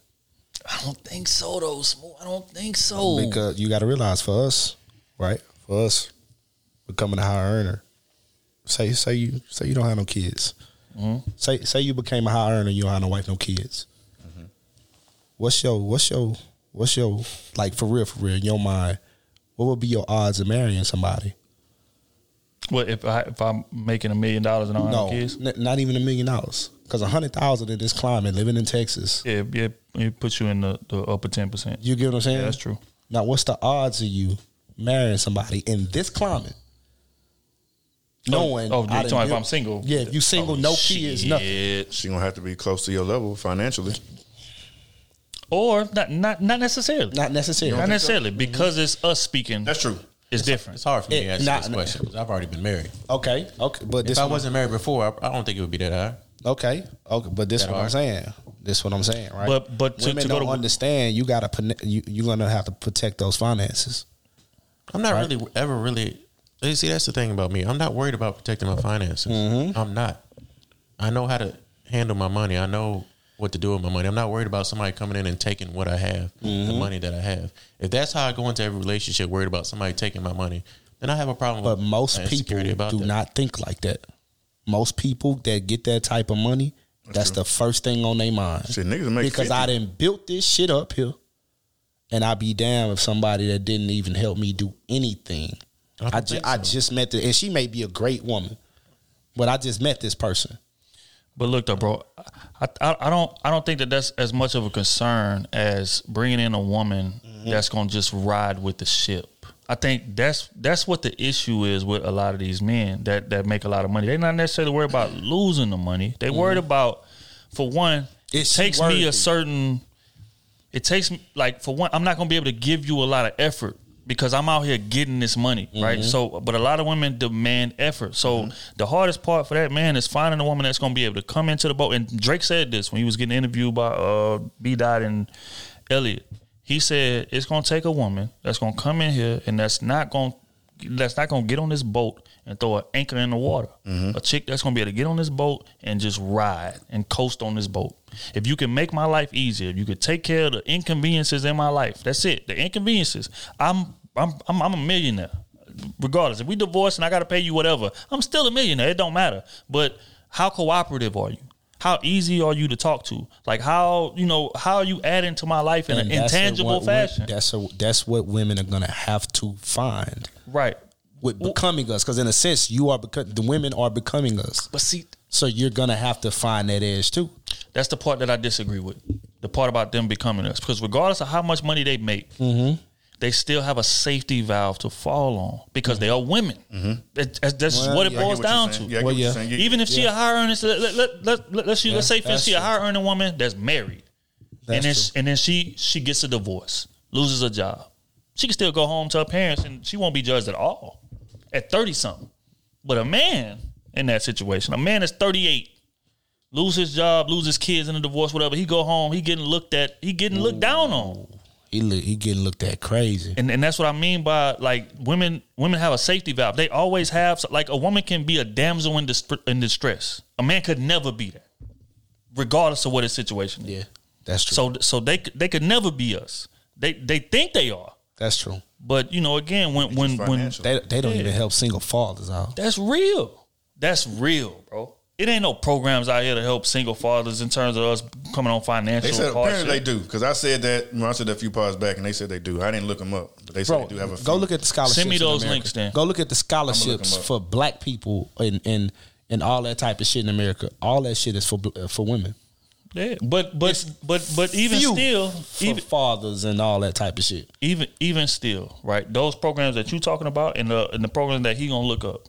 I don't think so, though. Smooth. I don't think so. because you got to realize for us, right? For us, becoming a high earner. Say, say you, say you don't have no kids. Mhm. Say, say you became a high earner, you don't have no wife, no kids. What's your, what's your, what's your, like for real, for real, in your mind, what would be your odds of marrying somebody? What if I if I'm making a million dollars and I don't no, have kids? n- not even a million dollars. Because a hundred thousand in this climate, living in Texas, Yeah, yeah, it puts you in the, the upper ten percent. you get what I'm saying? Yeah, that's true. Now, what's the odds of you marrying somebody in this climate? Oh, knowing, oh, I you're talking if I'm single? Yeah, if you single, Oh, no kids, nothing. Yeah, She gonna have to be close to your level financially. Or not not not necessarily. Not necessarily. Not necessarily because it's us speaking. That's true. It's different. It's hard for me to It- answer not- this question 'cause I've already been married. Okay, okay, but this If I one- wasn't married before, I, I don't think it would be that high. Okay, okay, but this That what I'm saying. This is what I'm saying, right? But- but to- women to don't to- understand. You gotta you you're gonna have to protect those finances. I'm not Right. really ever really. You see, that's the thing about me. I'm not worried about protecting my finances. Mm-hmm. I'm not. I know how to handle my money. I know what to do with my money. I'm not worried about somebody coming in and taking what I have, the Mhm. money that I have. If that's how I go into every relationship, worried about somebody taking my money, then I have a problem. But with most people about do that. not think like that. Most people that get that type of money, that's, the first thing on their mind. Shit, niggas make because 50. I didn't built this shit up here, and I'd be damn if somebody that didn't even help me do anything. I I, don't ju- think I just met the, and she may be a great woman, but I just met this person. But look though, bro, I, I I don't I don't think that that's as much of a concern as bringing in a woman Mm-hmm. that's gonna just ride with the ship. I think that's that's what the issue is with a lot of these men that that make a lot of money. They're not necessarily worried about <clears throat> losing the money. They worried about, for one, it takes me a certain. It takes me like for one, I'm not gonna be able to give you a lot of effort because I'm out here getting this money, right? Mhm. So, but a lot of women demand effort. So the hardest part for that man is finding a woman that's gonna be able to come into the boat. And Drake said this when he was getting interviewed by uh, B Dot and Elliott. He said it's gonna take a woman that's gonna come in here and that's not gonna that's not gonna get on this boat and throw an anchor in the water. Mm-hmm. A chick that's gonna be able to get on this boat and just ride and coast on this boat. If you can make my life easier, if you could take care of the inconveniences in my life, that's it. The inconveniences. I'm I'm I'm, I'm a millionaire. Regardless, if we divorce and I gotta pay you whatever, I'm still a millionaire. It don't matter. But how cooperative are you? How easy are you to talk to? Like how you know how are you adding to my life in And an intangible what- fashion? That's a, that's what women are gonna have to find. Right. With becoming us because in a sense you are because the women are becoming us. But see, so you're gonna have to find that edge too. That's the part that I disagree with. The part about them becoming us, because regardless of how much money they make, mm-hmm. they still have a safety valve to fall on because they are women. Mm-hmm. That- that's that's Well, what it yeah, boils what down to. Yeah, I get what you're saying. You- Even if she a higher earning, let, let, let, let, let, let's, Yeah, let's say for that's she a true. higher earning woman that's married, and That's then true. and then she she gets a divorce, loses a job. She can still go home to her parents, and she won't be judged at all at thirty something. But a man in that situation, a man that's thirty eight, lose his job, lose his kids in a divorce, whatever. He go home, he getting looked at, he getting looked down on. He look, he getting looked at crazy. And and that's what I mean by like women women have a safety valve. They always have like a woman can be a damsel in, dis- in distress. A man could never be that, regardless of what his situation is. Yeah, that's true. So so they they could never be us. They they think they are, That's true. But you know again when when when They they don't Yeah. even help single fathers out. that's real. That's real, bro. It ain't no programs out here to help single fathers in terms of us coming on financial. They said hardship. apparently they do because I said that. When I said that a few parts back, and they said they do. I didn't look them up, but they said Bro, they do have a. go look at the scholarships. Send me those America. links then. Go look at the scholarships for black people and and and all that type of shit in America. All that shit is for uh, for women. Yeah, but but but but even still, for even fathers and all that type of shit. even even still, right? Those programs that you're talking about and the and the program that he gonna look up,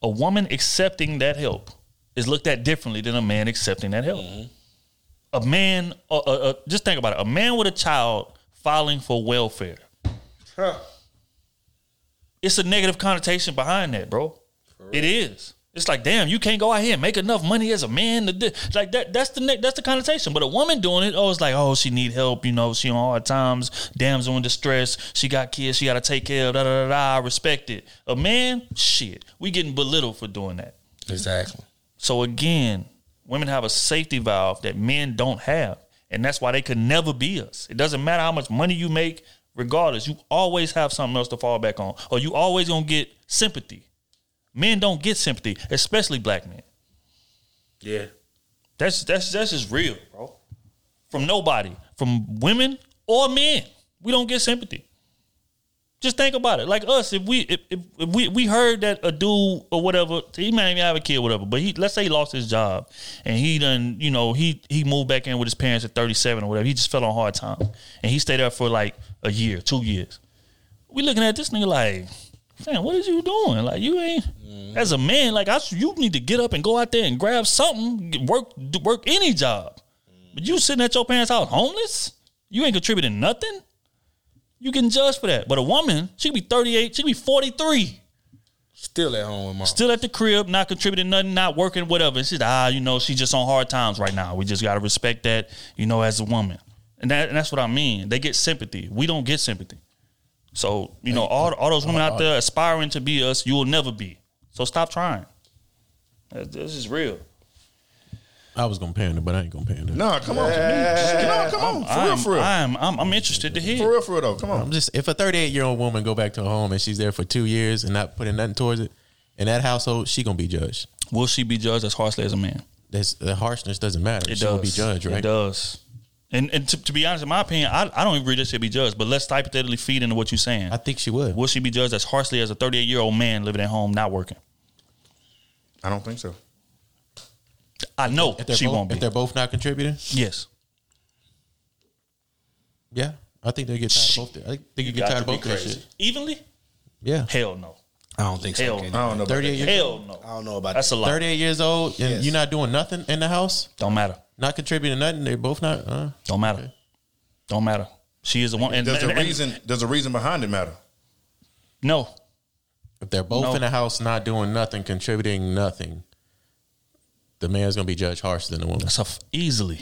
a woman accepting that help is looked at differently than a man accepting that help. A man, uh, uh, uh, just think about it. A man with a child filing for welfare. Huh. It's a negative connotation behind that, bro. It is. It's like, damn, you can't go out here and make enough money as a man to do like that. That's the that's the connotation. But a woman doing it, oh, it's like, oh, she need help. You know, she on hard times, damsel in distress. She got kids, she got to take care of. Da da da da. I respect it. A man, shit, we getting belittled for doing that. Exactly. So again, women have a safety valve that men don't have, and that's why they could never be us. It doesn't matter how much money you make, regardless, you always have something else to fall back on, or you always gonna get sympathy. Men don't get sympathy, especially black men. Yeah. That's that's that's just real, bro. From nobody, from women or men, we don't get sympathy. Just think about it. Like us, if we if, if, if we we heard that a dude or whatever, he might even have a kid, or whatever. But he let's say he lost his job and he done, you know, he he moved back in with his parents at thirty seven or whatever. He just fell on hard time and he stayed there for like a year, two years. We looking at this nigga like, man, what is you doing? Like you ain't as a man. Like I, you need to get up and go out there and grab something, work work any job. But you sitting at your parents' house homeless? You ain't contributing nothing. You getting judged for that. But a woman, she could be 38, she could be 43. Still at home with mom. Still at the crib, not contributing nothing, not working, whatever. And she's ah, you know, she's just on hard times right now. We just gotta respect that, you know, as a woman. And that and that's what I mean. They get sympathy. We don't get sympathy. So, you know, all, all those oh women out there aspiring to be us, you will never be. So stop trying. This is real. I was gonna pander, but I ain't gonna pander. No, come on, Just get on, come on, for real, I'm, for real, I'm, I'm, I'm interested to hear. for real, for real though. Come on. I'm just if a 38 year old woman go back to her home and she's there for two years and not putting nothing towards it, in that household she gonna be judged. Will she be judged as harshly as a man? That's the harshness doesn't matter. It she does. will be judged, right? It does. And and to, to be honest, in my opinion, I, I don't agree that she should be judged. But let's hypothetically feed into what you're saying. I think she would. Will she be judged as harshly as a 38 year old man living at home not working? I don't think so. I know If they're she both, won't be. If they're both not contributing, yes. yeah, I think they get tired of both. I think they You get tired of both that crazy. shit. Evenly? Yeah, Hell no. I don't think so. Hell Kenny. no. I don't know. About 38 that. years, Hell no. I don't know about That's that. a lot. 38 years old, and Yes. you're not doing nothing in the house, Don't matter. not contributing nothing. They're both not. Uh, Don't matter. Don't matter. She is the one. And, Does the and- and- reason? There's a reason behind it matter? no. if they're both No. in the house, not doing nothing, contributing nothing, the man's gonna be judged harsher than the woman. That's a f- easily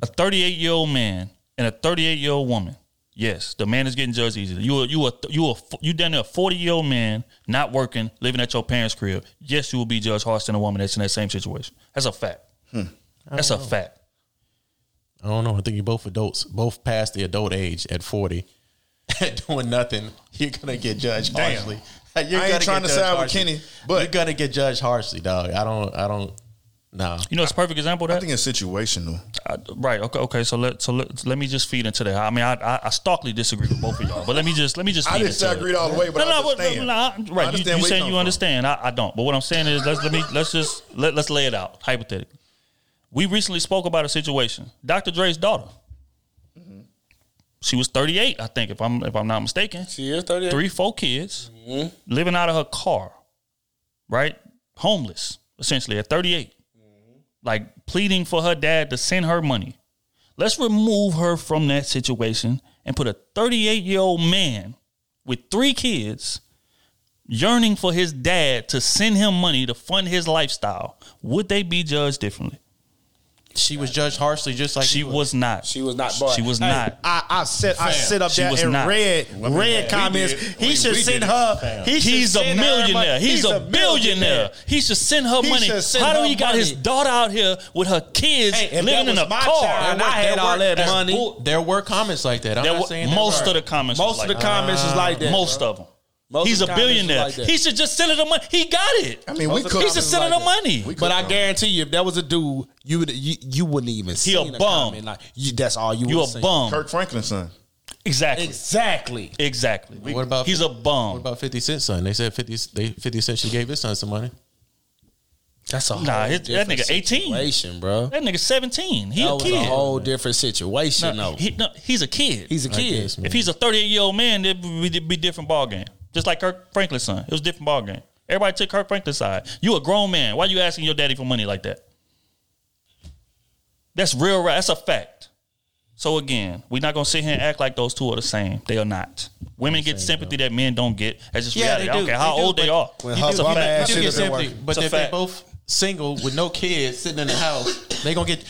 a 38 year old man and a 38 year old woman. Yes, the man is getting judged easily. You a you a you a you down there a 40 year old man not working, living at your parents' crib. Yes, you will be judged harsher than a woman that's in that same situation. That's a fact. Hmm. That's a fact. I don't know. I think you're both adults, both past the adult age at 40, <laughs> doing nothing. You're gonna get judged Damn. harshly. You're I ain't trying to judged side with. Kenny, but- you're gonna get judged harshly, dog. I don't. I don't. No. You know, it's a perfect example of that. I think it's situational. I, right. Okay. Okay. So let so let, let me just feed into that. I mean, I, I I starkly disagree with both of y'all, but let me just let me just. I Feed didn't say I into it. agreed all the way, but I no, understand. No, I no, right. You, understand you you saying come you understand? I, I don't. But what I'm saying is, let's let me let's just let let's lay it out hypothetically. We recently spoke about a situation. Dr. Dre's daughter. Mm-hmm. She was 38, I think, if I'm if I'm not mistaken. She is 38. Three, four kids, living out of her car, right? Homeless, essentially at 38 like pleading for her dad to send her money. Let's remove her from that situation and put a 38 year old man with three kids yearning for his dad to send him money to fund his lifestyle. Would they be judged differently? She was judged harshly, just like she was. not. She was not. She was Hey, not. I, I sit. I Fam, sit up she there was and not. read Well, we read did. comments. Did. He We- should we send did. her. Fam. He should He's a send her millionaire. money. He's, a billionaire. He should send her He money. should send How do her he got his money. daughter out here with her kids Hey, if living that in a my car? child and I had all that there- money. There were comments like that. I'm There not were- saying that most right. of the comments. Most was of the like comments is like that, Most bro. of them. Most He's a the comments is billionaire. like he should just send her the money. He got it. I mean, Most we could. He should comments send her like the money. But I guarantee you, if that was a dude, you would you, you wouldn't even. He a seen bum. comment Like, you, that's all you. You a see. bum. Kirk Franklin's son. Exactly. Exactly. Exactly. What about He's a bum. What about Fifty Cent's son? They said Fifty. They Fifty Cent should gave his son some money. That's a Nah, whole his- that different nigga 18. situation, bro. That nigga 17. He that a was kid. a whole different situation, No, though. he, no, he's a kid. He's a I kid. guess. If he's a 38 year old man, it'd be, it'd be different ball game. Just like Kirk Franklin's son, it was a different ball game. Everybody took Kirk Franklin's side. You a grown man. Why you asking your daddy for money like that? That's real. right. That's a fact. So again, we're not gonna sit here and act like those two are the same. They are not. Women get sympathy that men don't get. That's just reality. I don't care how They do, old they are. When You her do- bum you ass do get sympathy, but It's a if they fact. both single with no kids sitting in the house, they gonna get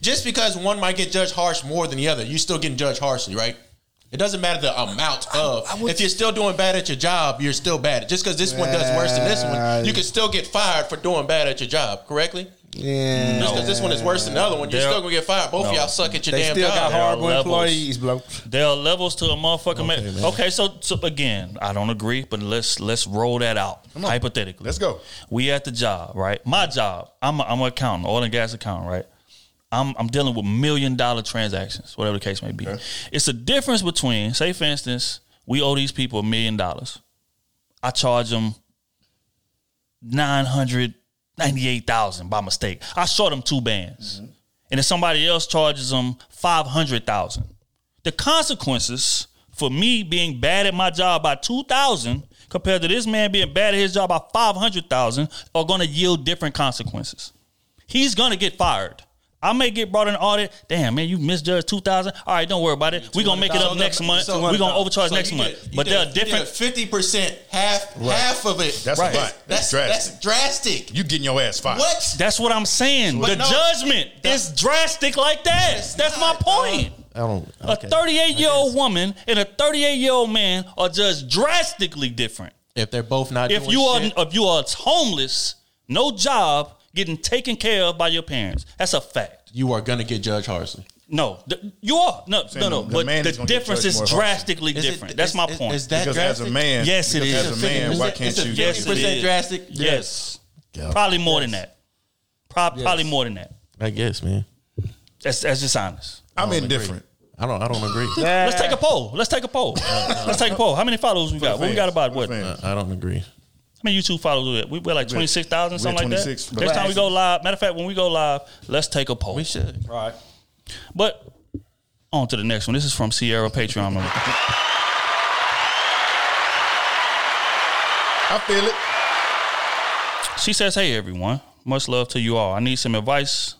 just because one might get judged harsh more than the other. You still getting judged harshly, right? It doesn't matter the amount of. if you're still doing bad at your job, you're still bad. Just because this one does worse than this one, you can still get fired for doing bad at your job. Correctly? Yeah. Just because this one is worse than the other one, you're There- still gonna get fired. Both of y'all suck at your They damn still job. got There are horrible levels. employees, bro. There are levels to a motherfucking man. Okay, so, so again, I don't agree, but let's let's roll that out hypothetically. Let's go. We at the job, right? My job. I'm a, I'm an accountant, oil and gas accountant, right? I'm I'm dealing with million dollar transactions, whatever the case may be. It's a difference between, say, for instance, we owe these people a million dollars. I charge them nine hundred ninety eight thousand by mistake. I short them two bands, mm-hmm. and if somebody else charges them five hundred thousand, the consequences for me being bad at my job by two thousand compared to this man being bad at his job by five hundred thousand are going to yield different consequences. He's going to get fired. I may get brought in audit. Damn, man, you misjudged two thousand. All right, don't worry about it. We're gonna make it up next month. We're gonna overcharge next month. But there are different. Fifty percent, half half of it. That's Right. a lot. That's drastic. that's drastic. you getting your ass fired. What? That's what I'm saying. But the no, judgment is drastic like that. It's That's not, my point. dog. I don't. A 38 year old woman and a 38 year old man are just drastically different. If they're both not If doing you are shit, if you are homeless, no job, getting taken care of by your parents, that's a fact. you are gonna get judged harshly. No, th- you are no, Saying no, no. the But the is gonna get difference is more harshly. drastically Is it- different. that's is- my is- point. is that Because drastic? as a man, Yes, it because is. As a man, why can't you? yes, it 50% is. drastic? Yes, probably more than that. Pro- Probably more than that. I guess, man. That's that's just honest. I'm indifferent. I don't. I don't agree. <laughs> Let's take a poll. Let's take a poll. <laughs> Let's take a poll. How many followers we got? What we got about what? For the How fans. I don't agree. Many YouTube followers we got? We we're like twenty six thousand, We're something like that. but Next time we go live. Matter of fact, when we go live, let's take a poll. We should. Right. But on to the next one. This is from Sierra Patreon. member. I feel it. She says, "Hey everyone, much love to you all. I need some advice,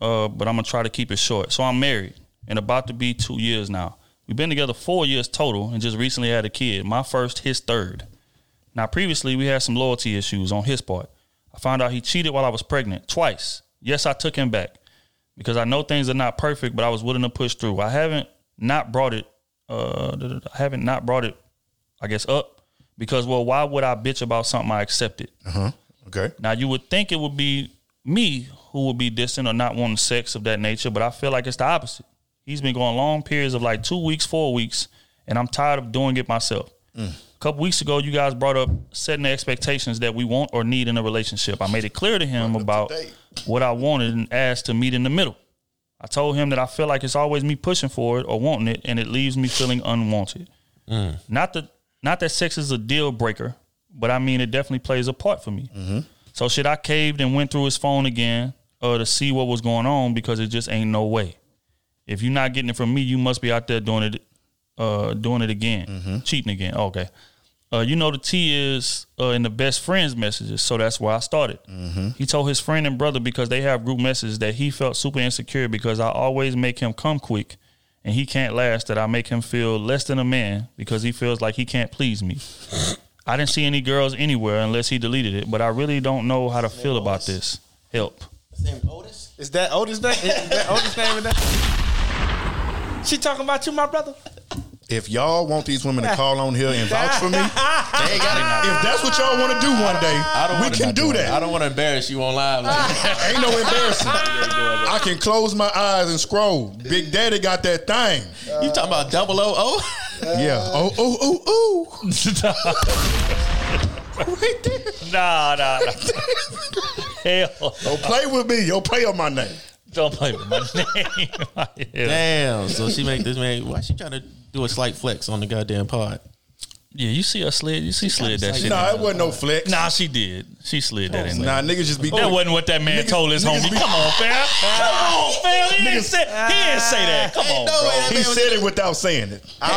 uh, but I'm gonna try to keep it short. So I'm married and about to be two years now. We've been together four years total, and just recently had a kid. My first, his third. Now previously we had some loyalty issues on his part. I found out he cheated while I was pregnant twice. Yes, I took him back because I know things are not perfect, but I was willing to push through. I haven't not brought it. Uh, I haven't not brought it. I guess up because well, why would I bitch about something I accepted? Uh huh. Okay. Now you would think it would be me who would be distant or not wanting sex of that nature, but I feel like it's the opposite. He's been going long periods of like two weeks, four weeks, and I'm tired of doing it myself. A couple weeks ago, you guys brought up setting the expectations that we want or need in a relationship. I made it clear to him about what I wanted and asked to meet in the middle. I told him that I feel like it's always me pushing for it or wanting it, and it leaves me feeling unwanted. Not that not that sex is a deal breaker, but I mean it definitely plays a part for me. So should I caved and went through his phone again uh, to see what was going on because it just ain't no way. If you're not getting it from me, you must be out there doing it, uh, doing it again, cheating again. Okay. Uh, you know the T is uh, in the best friends messages, so that's where I started. He told his friend and brother because they have group messages that he felt super insecure because I always make him come quick, and he can't last. That I make him feel less than a man because he feels like he can't please me. I didn't see any girls anywhere unless he deleted it, but I really don't know how to feel about this. Help. Is that Otis name? Is that Otis name in that? She talking about you, my brother. If y'all want these women to call on here and vouch for me, <laughs> they ain't gotta, if that's what y'all want to do one day, we wanna can do that. I don't want to embarrass you on live. Like <laughs> Ain't no embarrassing. I can close my eyes and scroll. Big Daddy got that thing. you talking about double O O? <laughs> Yeah. Oh, oh, oh, oh. Nah, nah, nah. Hell. oh. Don't play with me. Don't play on my name. Don't play with my name. Damn. So she make this man. Why she trying to do a slight flex on the goddamn pod? Yeah, you see her slid. You see slid that shit. Nah, it wasn't no flex. Nah, she did. She slid that in there. Nah, niggas just be. That wasn't what that man Niggas- told his homie. be- Come on, fam. <laughs> Come on, fam. He didn't say, he didn't say that. Come on, bro. He said it without saying it. No,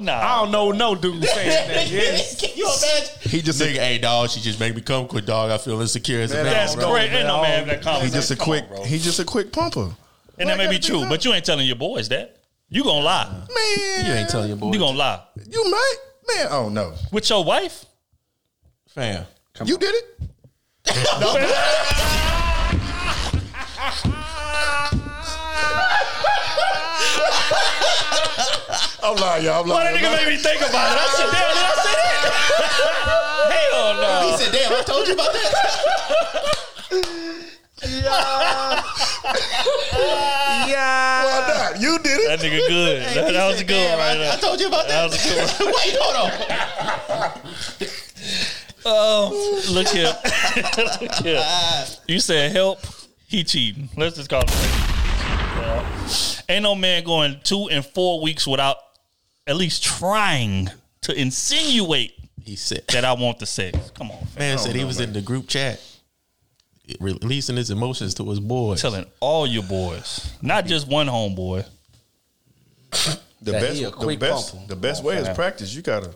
no. I don't know no dude saying that. <laughs> Yes. Can you imagine? He just Nigga, hey dog, she just made me come quick, dog. I feel insecure as a Man, man. That's bro. great. Ain't no man have that He just a quick. on, he just a quick pumper. And that may be true, but you ain't telling your boys that. You gonna lie. Man, You ain't telling your boy. You gonna lie. You might, man. Oh no, With your wife? fam. you did it. <laughs> I'm lying, y'all. I'm Why lying. that nigga made me think about it? I said, damn, did I say that? <laughs> Hell no. He said, "Damn, I told you about that." <laughs> Yeah. <laughs> Why not? You did it. That nigga good. That, that was a good one right I, there. I told you about That that. was a good <laughs> one. Wait, hold on. Oh, look here. <laughs> look here. You said help. He cheating. Let's just call it. Yeah. Ain't no man going two and four weeks without at least trying to insinuate He said, that I want the sex. Come on, fam. "Man said he was in the group chat, releasing his emotions to his boys." telling all your boys, not just one homeboy. The best, he a the best, the best way is practice. You gotta,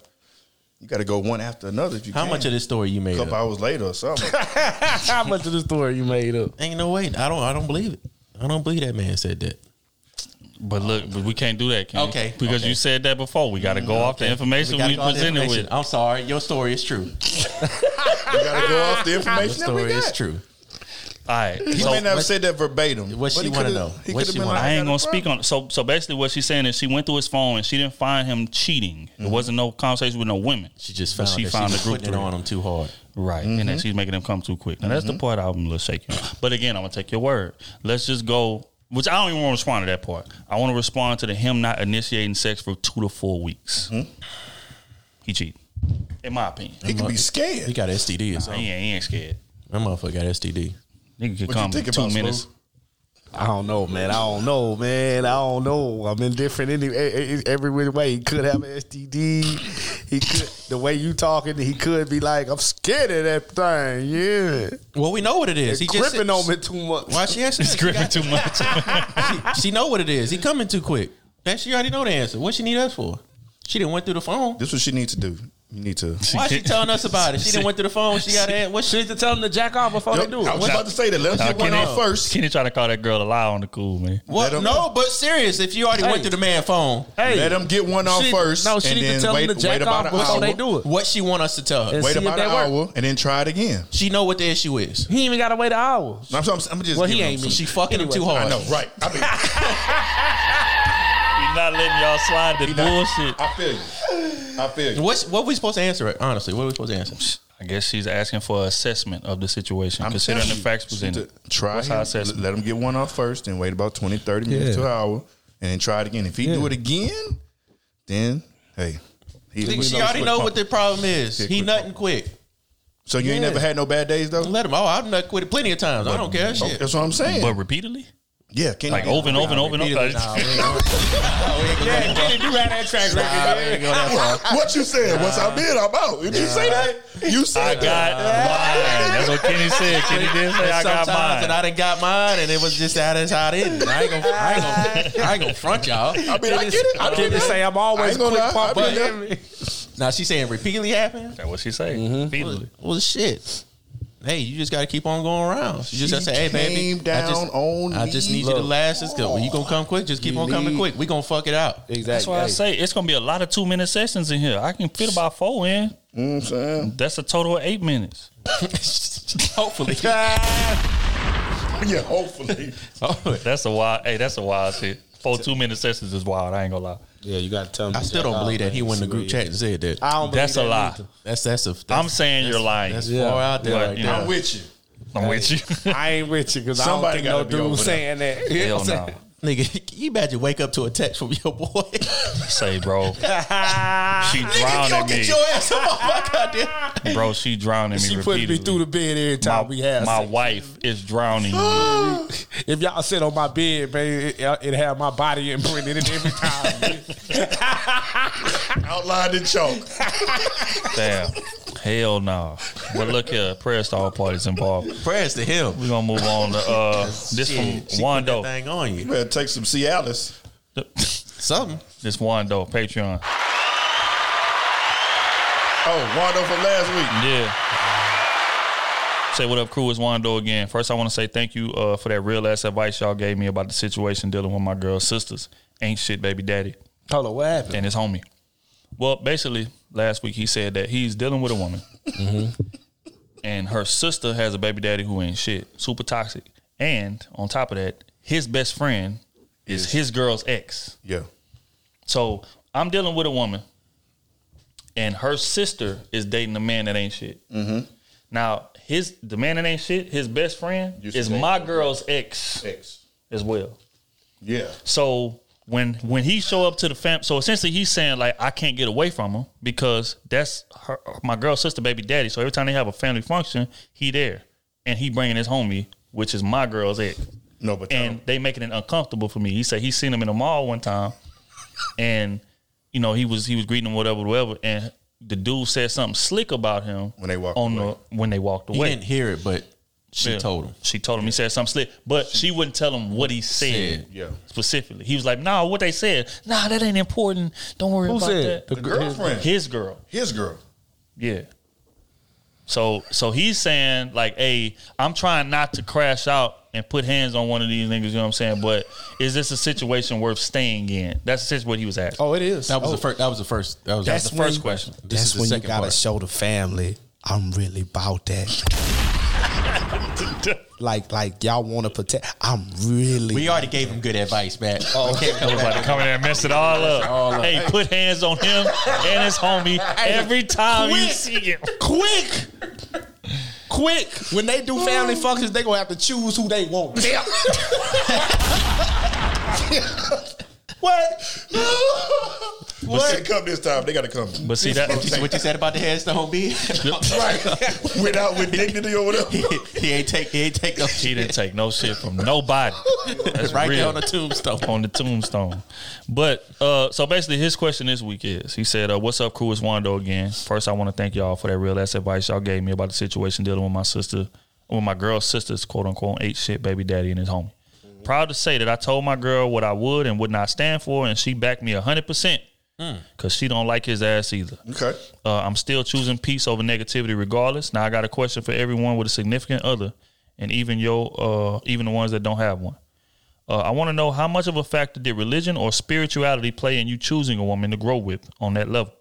you gotta go one after another. If you How can. much of this story you a made couple up? hours later or something. <laughs> How much of the story you made up? Ain't no way. I don't. I don't believe it. I don't believe that man said that. But look, but we can't do that, Kenny. Okay, Because okay. you said that before. We got to go mm-hmm. off the information gotta we, go off the presented information. with. I'm sorry. Your story is true. <laughs> you gotta go off the Your information that we story got. is true. All right. He So may not have said that verbatim. what but she wanna know? What she wanna like, I ain't gonna speak problem. on. So so basically, what she's saying is she went through his phone and she didn't find him cheating. There mm-hmm. wasn't no conversation with no women. She just But found she found she a group putting it on him too hard. Right, and then mm-hmm. she's making them come too quick. Now that's the mm-hmm. part I'm a little shaky. on. But again, I'm gonna take your word. Let's just go. Which I don't even want to respond to that part. I want to respond to the him not initiating sex for two to four weeks. He cheated, in my opinion. He could be scared. He got STD or He something. ain't, he ain't scared. That motherfucker got STD. Nigga could What you come in think two about, minutes. Smooth? I don't know, man. I don't know, man. I don't know. I'm indifferent any every which way. He could have an STD. He could the way you talking. He could be like, I'm scared of that thing. Yeah, Well, we know what it is. it's He just gripping on me too much. Why she answer? It's that? Gripping too much. <laughs> She, she know what it is. He coming too quick. That she already know the answer. What she need us for? She didn't went through the phone. This is what she needs to do. You need to. Why is she telling us about it? She didn't went through the phone. She got it. What She she? need to tell them to jack off before they do it? I was about to say that. Let Now, her get one Kenny- off first. Kenny trying to call that girl a lie on the cool man. What? Let 'em- No, but serious. If you already Hey. went through the man phone, Hey, Let them get one off she- first. No, she and need then to tell wait, them to jack off an before hour. they do it. what she want us to tell her? Wait see if about that an work. hour and then try it again. She know what the issue is. He ain't even got to wait an hour. I'm, I'm, I'm just. Well, he ain't them me. She fucking him too some- I hard. know, right? <laughs> I mean, not letting y'all slide the bullshit. I feel you. I feel you. What's what we supposed to answer? It honestly, what are we supposed to answer? I guess she's asking for an assessment of the situation, I'm considering the you, facts she presented. to Try What's him, assessment? Let him get one off first, and wait about 20, 30 minutes Yeah. to an hour, and then try it again. If he do it again, then hey, Nigga, she already know what the problem is. Yeah, he quick nutting quick. So you ain't never had no bad days though. Let him. Oh, I've not quit it plenty of times. I don't care. Shit. That's what I'm saying. But repeatedly? Yeah, Kenny Like over and over and over and over. Nah, we ain't Yeah, Kenny do have that track Nah, record. ain't go that far. what you said? Once I'm in, I'm out. Did you say that? You said I said got mine. That's what Kenny said. Kenny did say I got mine, and mine. I done got mine, and it was just that is how it is. I ain't gonna, I ain't gonna, I ain't gonna front y'all. I mean, I get it. I I get didn't say I'm always ain't gonna quick lie. pump, but Now she's saying repeatedly happen. That's what she say. Mm-hmm. Repeatedly. Well, shit. Hey, you just got to keep on going around. You just got to say, hey, baby, came I just, on I just me. need you to last. Let's go. When you gonna come quick, just keep You on coming need- quick. We gonna fuck it out. exactly. That's why I say it's gonna be a lot of two minute sessions in here. I can fit about four in. You know what I'm saying? That's a total of eight minutes. <laughs> Hopefully. <laughs> Yeah, hopefully. <laughs> That's a wild. Hey, that's a wild shit. Four two minute sessions is wild. I ain't gonna lie. Yeah, you got to tell me. I still don't believe that he went in the group chat and said that. I don't believe That's a that lie. either. That's that's a. That's, I'm saying you're lying. That's Yeah. far out there. But, right you there. know, I'm with you. I'm with you. I ain't with you because I don't Somebody think no gotta be over dude saying that. <laughs> Hell no. Nigga, can <laughs> you imagine wake up to a text from your boy? <laughs> Say, bro. <laughs> She drowning me. get your ass off my goddamn. Bro, she drowning me She putting me through the bed every my, time we have my sex. wife is drowning me. If y'all sit on my bed, baby, it, it have my body imprint in every time. Outlined in chalk. Damn. Hell no. But look here, prayers to all parties involved. Prayers to him. We're gonna move on to uh <laughs> this Shit, she from Wando. thing on you. You better take some Cialis. <laughs> Something. This Wando, Patreon. Oh, Wando from last week. Yeah. Say what up, crew. It's Wando again. First, I want to say thank you uh, for that real ass advice y'all gave me about the situation dealing with my girl's sisters. Ain't shit, baby daddy. Hold on, what happened? and his homie. Well, basically, last week he said that he's dealing with a woman, and her sister has a baby daddy who ain't shit, super toxic, and on top of that, his best friend is his girl's ex. Yeah. So I'm dealing with a woman, and her sister is dating a man that ain't shit. Mm-hmm. Now his the man that ain't shit, his best friend is my girl's ex X. as well. Yeah. So when when he show up to the fam, so essentially he's saying like I can't get away from him because that's her, my girl's sister, baby daddy. So every time they have a family function, he there, and he bringing his homie, which is my girl's ex, No, but and him. they making it uncomfortable for me. He said he seen him in the mall one time, and you know he was he was greeting him whatever whatever, and the dude said something slick about him When they walked on away. the when they walked away. He didn't hear it, but she Yeah. told him. She told him he said something slick, but she wouldn't tell him what he said. Said. Yeah. Specifically, he was like, "Nah, what they said. Nah, that ain't important. Don't worry Who about said? that." The girlfriend. His girl. His girl. Yeah. So so he's saying like, "Hey, I'm trying not to crash out and put hands on one of these niggas." You know what I'm saying? But is this a situation worth staying in? That's essentially what he was asking. Oh, it is. That was oh. the first. That was the first. That was That's the when- first question. This That's is the when you gotta part. show the family I'm really about that. <laughs> like, like y'all want to protect. I'm really. We already gave him good advice, man. Oh, I was about to come in there and mess it all up. all up. Hey, put hands on him and his homie every time you see him. quick, quick. When they do family functions, they gonna have to choose who they want. <laughs> <laughs> what? But they come this time. They got to come. But see that What you, what you said about the headstone B? <laughs> right. Without with dignity or whatever. he ain't take. He ain't take no. he didn't take no shit from nobody. That's right real. there on the tombstone. on the tombstone. But uh, so basically, his question this week is: He said, uh, "What's up, crew? It's Wando again. First, I want to thank y'all for that real ass advice y'all gave me about the situation dealing with my sister, with my girl's sister's quote unquote eight shit baby daddy and his homie. Proud to say that I told my girl what I would and would not stand for, and she backed me hundred percent because she don't like his ass either. Okay. Uh, I'm still choosing peace over negativity, regardless. Now I got a question for everyone with a significant other, and even your, uh, even the ones that don't have one. Uh, I want to know how much of a factor did religion or spirituality play in you choosing a woman to grow with on that level.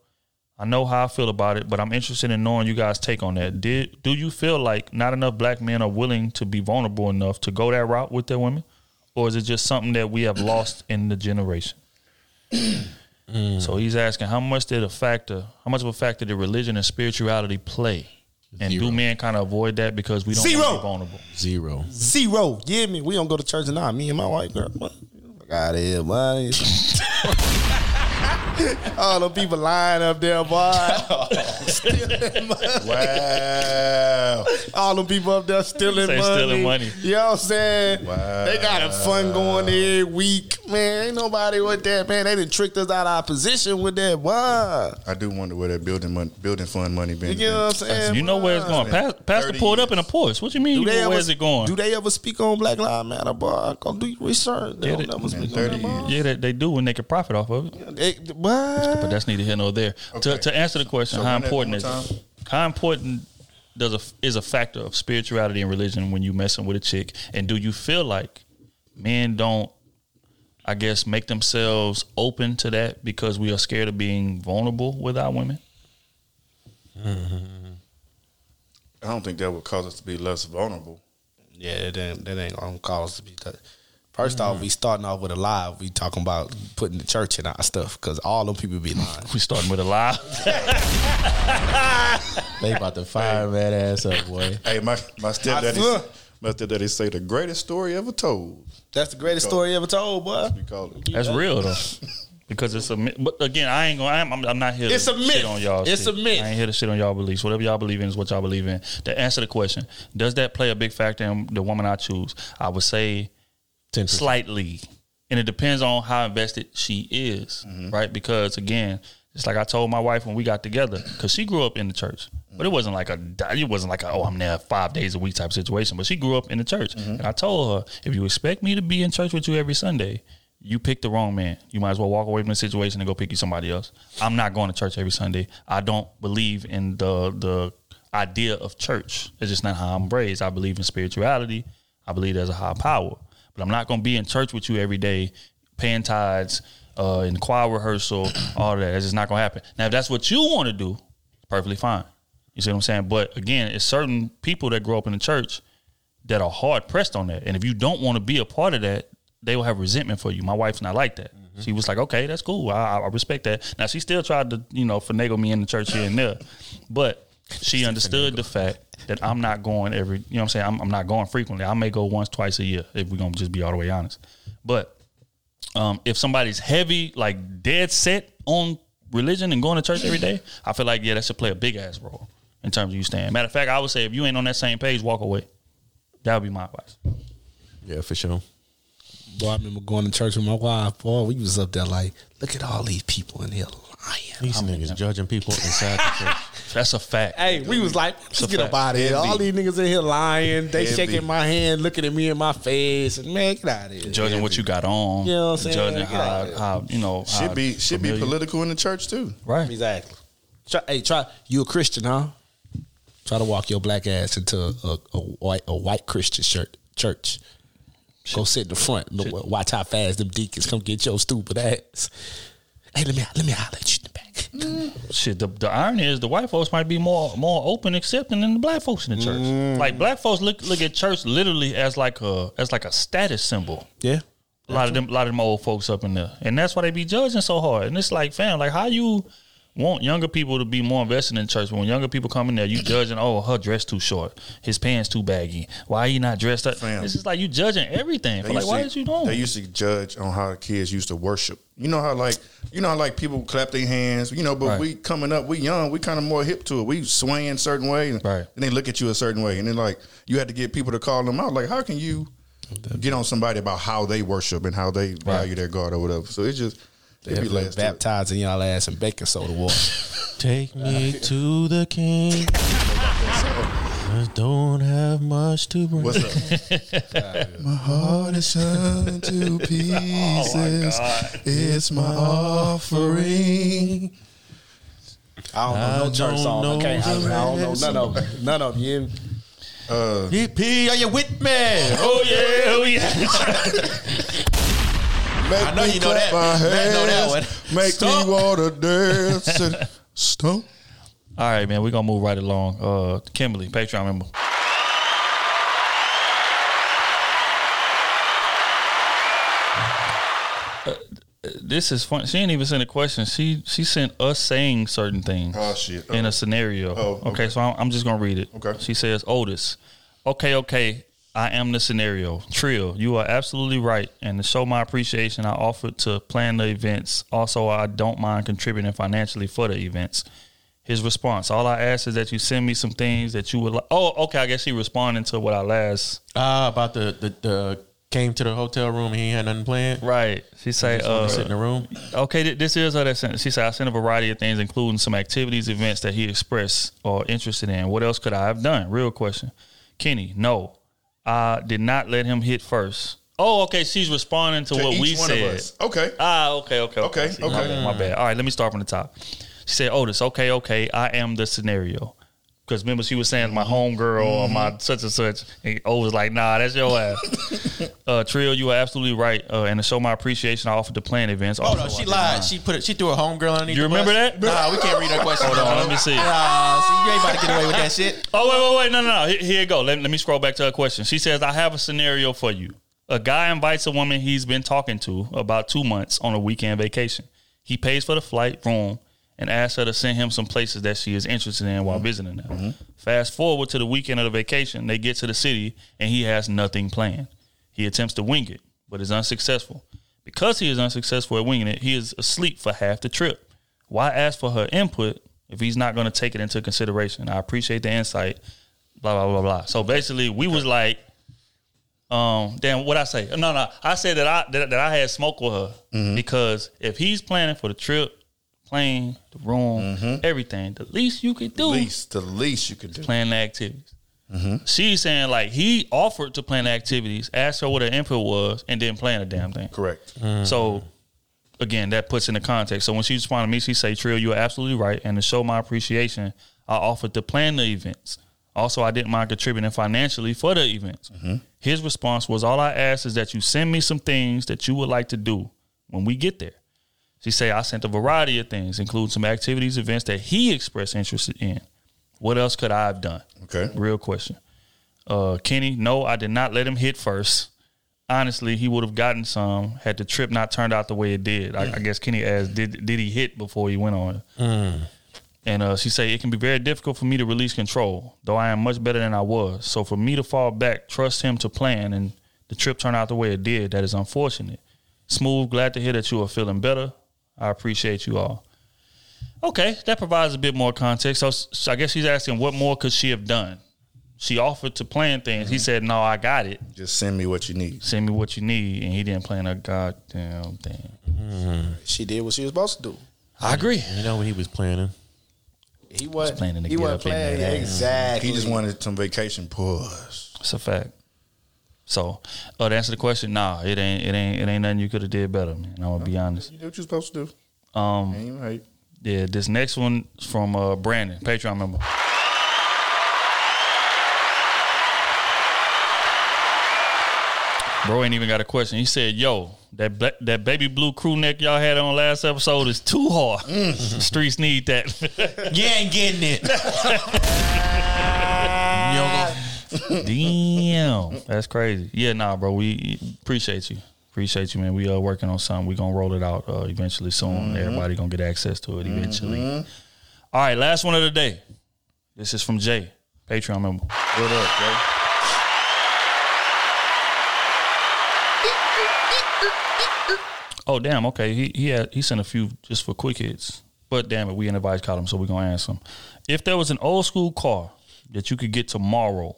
I know how I feel about it, but I'm interested in knowing you guys' take on that. Did do you feel like not enough black men are willing to be vulnerable enough to go that route with their women, or is it just something that we have lost in the generation? <clears throat> Mm. So he's asking how much did a factor, how much of a factor did religion and spirituality play, and do men kind of avoid that because we don't want to be vulnerable? Zero. Zero. Yeah, me. We don't go to church now. Me and my white girl. What? Fuck out of here, man. <laughs> <laughs> All the people lying up there, boy. <laughs> stealing money. Wow. All them people up there stealing Say money. stealing money. You know what I'm saying? Wow. They got a fun going every week. Man, ain't nobody with that, man. They done tricked us out of our position with that. Why? I do wonder where that building mon- building fund money been. You know what I'm saying? You know where it's going. Boy. Pa- Pastor 30 pulled up in a Porsche. What you mean? Do they Where ever- is it going? Do they ever speak on Black Lives Matter, boy? Go do your research. They Yeah, don't they- never speak on 30 that, boy. Yeah, they, they do when they can profit off of it. They- what? But that's neither here nor there. To, Okay. to answer the question, So how important is it? How important does a, is a factor of spirituality and religion when you messing with a chick? And do you feel like men don't, I guess, make themselves open to that because we are scared of being vulnerable with our women? I don't think that would cause us to be less vulnerable. Yeah, that ain't, that ain't gonna cause us to be. T- First off, mm-hmm. we starting off with a lie. We talking about putting the church in our stuff because all them people be lying. <laughs> We starting with a lie. <laughs> They about to fire that ass up, boy. Hey, my my I stepdaddy, swear. my stepdaddy say the greatest story ever told. That's the greatest story ever told, boy. We call it. That's real though. Because it's a myth. But again, I ain't gonna. I'm, I'm- I'm not here. It's to a myth. Shit on y'all. It's shit. a myth. I ain't here to shit on y'all beliefs. Whatever y'all believe in is what y'all believe in. To answer the question, does that play a big factor in the woman I choose? I would say 10%. slightly, and it depends on how invested she is, mm-hmm. right? Because again, it's like I told my wife when we got together, because she grew up in the church, but it wasn't like a it wasn't like a, oh I'm there five days a week type situation. But she grew up in the church, mm-hmm. and I told her if you expect me to be in church with you every Sunday. You picked the wrong man. You might as well walk away from the situation and go pick you somebody else. I'm not going to church every Sunday. I don't believe in the the idea of church. It's just not how I'm raised. I believe in spirituality. I believe there's a high power. But I'm not going to be in church with you every day, paying tithes, uh, in choir rehearsal, <clears throat> all of that. That's just not going to happen. Now, if that's what you want to do, perfectly fine. You see what I'm saying? But again, it's certain people that grow up in the church that are hard pressed on that. And if you don't want to be a part of that, they will have resentment for you. My wife's not like that. She was like, okay, that's cool. I, I respect that. Now she still tried to, you know, finagle me in the church here and there, but she understood the fact that I'm not going every. You know what I'm saying? I'm, I'm not going frequently. I may go once, twice a year if we're gonna just be all the way honest. But um, if somebody's heavy, like dead set on religion and going to church every day, I feel like yeah, that should play a big ass role in terms of you staying. Matter of fact, I would say if you ain't on that same page, walk away. That would be my advice. Yeah, for sure. Boy, I remember going to church with my wife. Boy, we was up there like, look at all these people in here lying. These niggas judging people inside the church. <laughs> That's a fact. Hey, we was like, let's a get up out of here. All these niggas in here lying. They Heavy. shaking my hand, looking at me in my face, and man, get out of here. Judging what you got on, You know what I'm saying? judging Get how, out of here. how you know Should be should be political in the church too. right. Exactly. Try, hey, try. You a Christian, huh? Try to walk your black ass into a, a white a white Christian shirt church. Go sit in the front. Look, watch how fast them deacons come get your stupid ass. Hey, let me let me holler at you in the back. Shit, the, the irony is the white folks might be more more open, accepting than the black folks in the church. Mm. Like black folks look look at church literally as like a as like a status symbol. Yeah. A lot of them, a lot of them old folks up in there, and that's why they be judging so hard. And it's like, fam, like how you want younger people to be more invested in church, but when younger people come in there, you <clears throat> judging, oh, her dress too short, his pants too baggy, why are you not dressed up? Fam. It's just like you judging everything. They For like, used why to- you doing? They used to judge on how kids used to worship. You know how like you know how like people clap their hands. You know, but Right. we coming up, we young, we kind of more hip to it. We swaying a certain way, and, Right. and they look at you a certain way, and then like you had to get people to call them out. Like, how can you get on somebody about how they worship and how they value their God or whatever? So it's just They it be be last to baptizing y'all ass in baking soda water. <laughs> Take me to the king. I don't have much to bring. What's up? <laughs> my heart is shut to pieces. it's my offering. I don't know no church song. Okay, I, I don't know none of them. None of them. You, Uh, EP, are you with me? oh yeah, oh yeah. <laughs> Make I know me you know clap that. my Matt know that one. Make Stomp. me wanna dance. and Stomp. All right, man, we're gonna move right along. Uh Kimberly, Patreon member. Uh, This is fun. She ain't even sent a question. She she sent us saying certain things Oh, shit. in Oh. a scenario. Oh, okay. okay. so I'm, I'm just gonna read it. Okay. She says, Otis, okay, okay, I am the scenario. Trill, you are absolutely right. And to show my appreciation, I offered to plan the events. Also, I don't mind contributing financially for the events. His response: All I ask is that you send me some things that you would like. Oh, okay. I guess he responding to what I last. Ah, about the, the the came to the hotel room and he had nothing planned. Right. She wanna uh, sit in the room. Okay, th- this is her that sent. She said, I sent a variety of things, including some activities, events that he expressed or interested in. What else could I have done? Real question. Kenny, no. I did not let him hit first. Oh, okay. She's responding to, To what we said. Okay. Ah, okay, okay, okay. Okay, okay. bad, my bad. All right, let me start from the top. She said, Otis, okay, okay. I am the scenario. Because remember, she was saying my homegirl or my such and such. And O was like, nah, that's your ass. <laughs> uh, Trill, you are absolutely right. Uh, and to show my appreciation, I offered to plan events. Oh, no, she lied. She put it. She threw a homegirl underneath. You the remember that? Nah, we can't read that question. Hold on, let me see. Nah, see, you ain't about to get away with that shit. Oh, wait, wait, wait. No, no, no. Here, here you go. Let, let me scroll back to her question. She says, I have a scenario for you. A guy invites a woman he's been talking to about two months on a weekend vacation. He pays for the flight, room, and asked her to send him some places that she is interested in while visiting them. Fast forward to the weekend of the vacation, they get to the city and he has nothing planned. He attempts to wing it, but is unsuccessful. Because he is unsuccessful at winging it, he is asleep for half the trip. Why ask for her input if he's not going to take it into consideration? I appreciate the insight. Blah blah blah blah. So basically, we was like, um, damn, what I say? No, no, I said that I that, that I had smoke with her Mm-hmm. because if he's planning for the trip, plane, the room, mm-hmm. everything, the least you could do, Mm-hmm. Least, the least you could do. plan the activities. Mm-hmm. She's saying like he offered to plan the activities, asked her what her input was, and didn't plan a damn thing. Correct. Mm-hmm. So again, that puts into context. So when she responded to me, she say, Trill, you're absolutely right. And to show my appreciation, I offered to plan the events. Also, I didn't mind contributing financially for the events. His response was, All I ask is that you send me some things that you would like to do when we get there. She say, I sent a variety of things, including some activities, events that he expressed interest in. What else could I have done? Okay. Real question. Uh, Kenny, no, I did not let him hit first. Honestly, he would have gotten some had the trip not turned out the way it did. I, I guess Kenny asked, did did he hit before he went on it? And uh, she said, it can be very difficult for me to release control, though I am much better than I was. So for me to fall back, trust him to plan, and the trip turned out the way it did, that is unfortunate. Smooth, glad to hear that you are feeling better. I appreciate you all. Okay, that provides a bit more context. So, so I guess she's asking, what more could she have done? She offered to plan things. He mm-hmm. said, no, I got it. Just send me what you need. Send me what you need. And he didn't plan a goddamn thing. Mm-hmm. She did what she was supposed to do. I agree. You know what he was planning. He wasn't planning to He get wasn't up in playing there. exactly. He just wanted some vacation puss. It's a fact. So, uh, to answer the question, nah, it ain't, it ain't, it ain't nothing you could have did better, man. I'm gonna be honest. You did what you're supposed to do. Um, Ain't even right. yeah, this next one is from uh, Brandon, Patreon member. Bro ain't even got a question. He said, "Yo, that bla- that baby blue crew neck y'all had on last episode is too hard. Streets need that. <laughs> You ain't getting it. <laughs> <laughs> Damn, that's crazy. Yeah, nah, bro. We appreciate you. Appreciate you, man. We are working on something. We gonna roll it out uh, eventually soon. Mm-hmm. Everybody gonna get access to it eventually. Mm-hmm. All right, last one of the day. This is from Jay, Patreon member. What up, Jay? Oh damn, okay. He he had he sent a few just for quick hits. But damn it, we in the advice column, so we're gonna answer them. If there was an old school car that you could get tomorrow,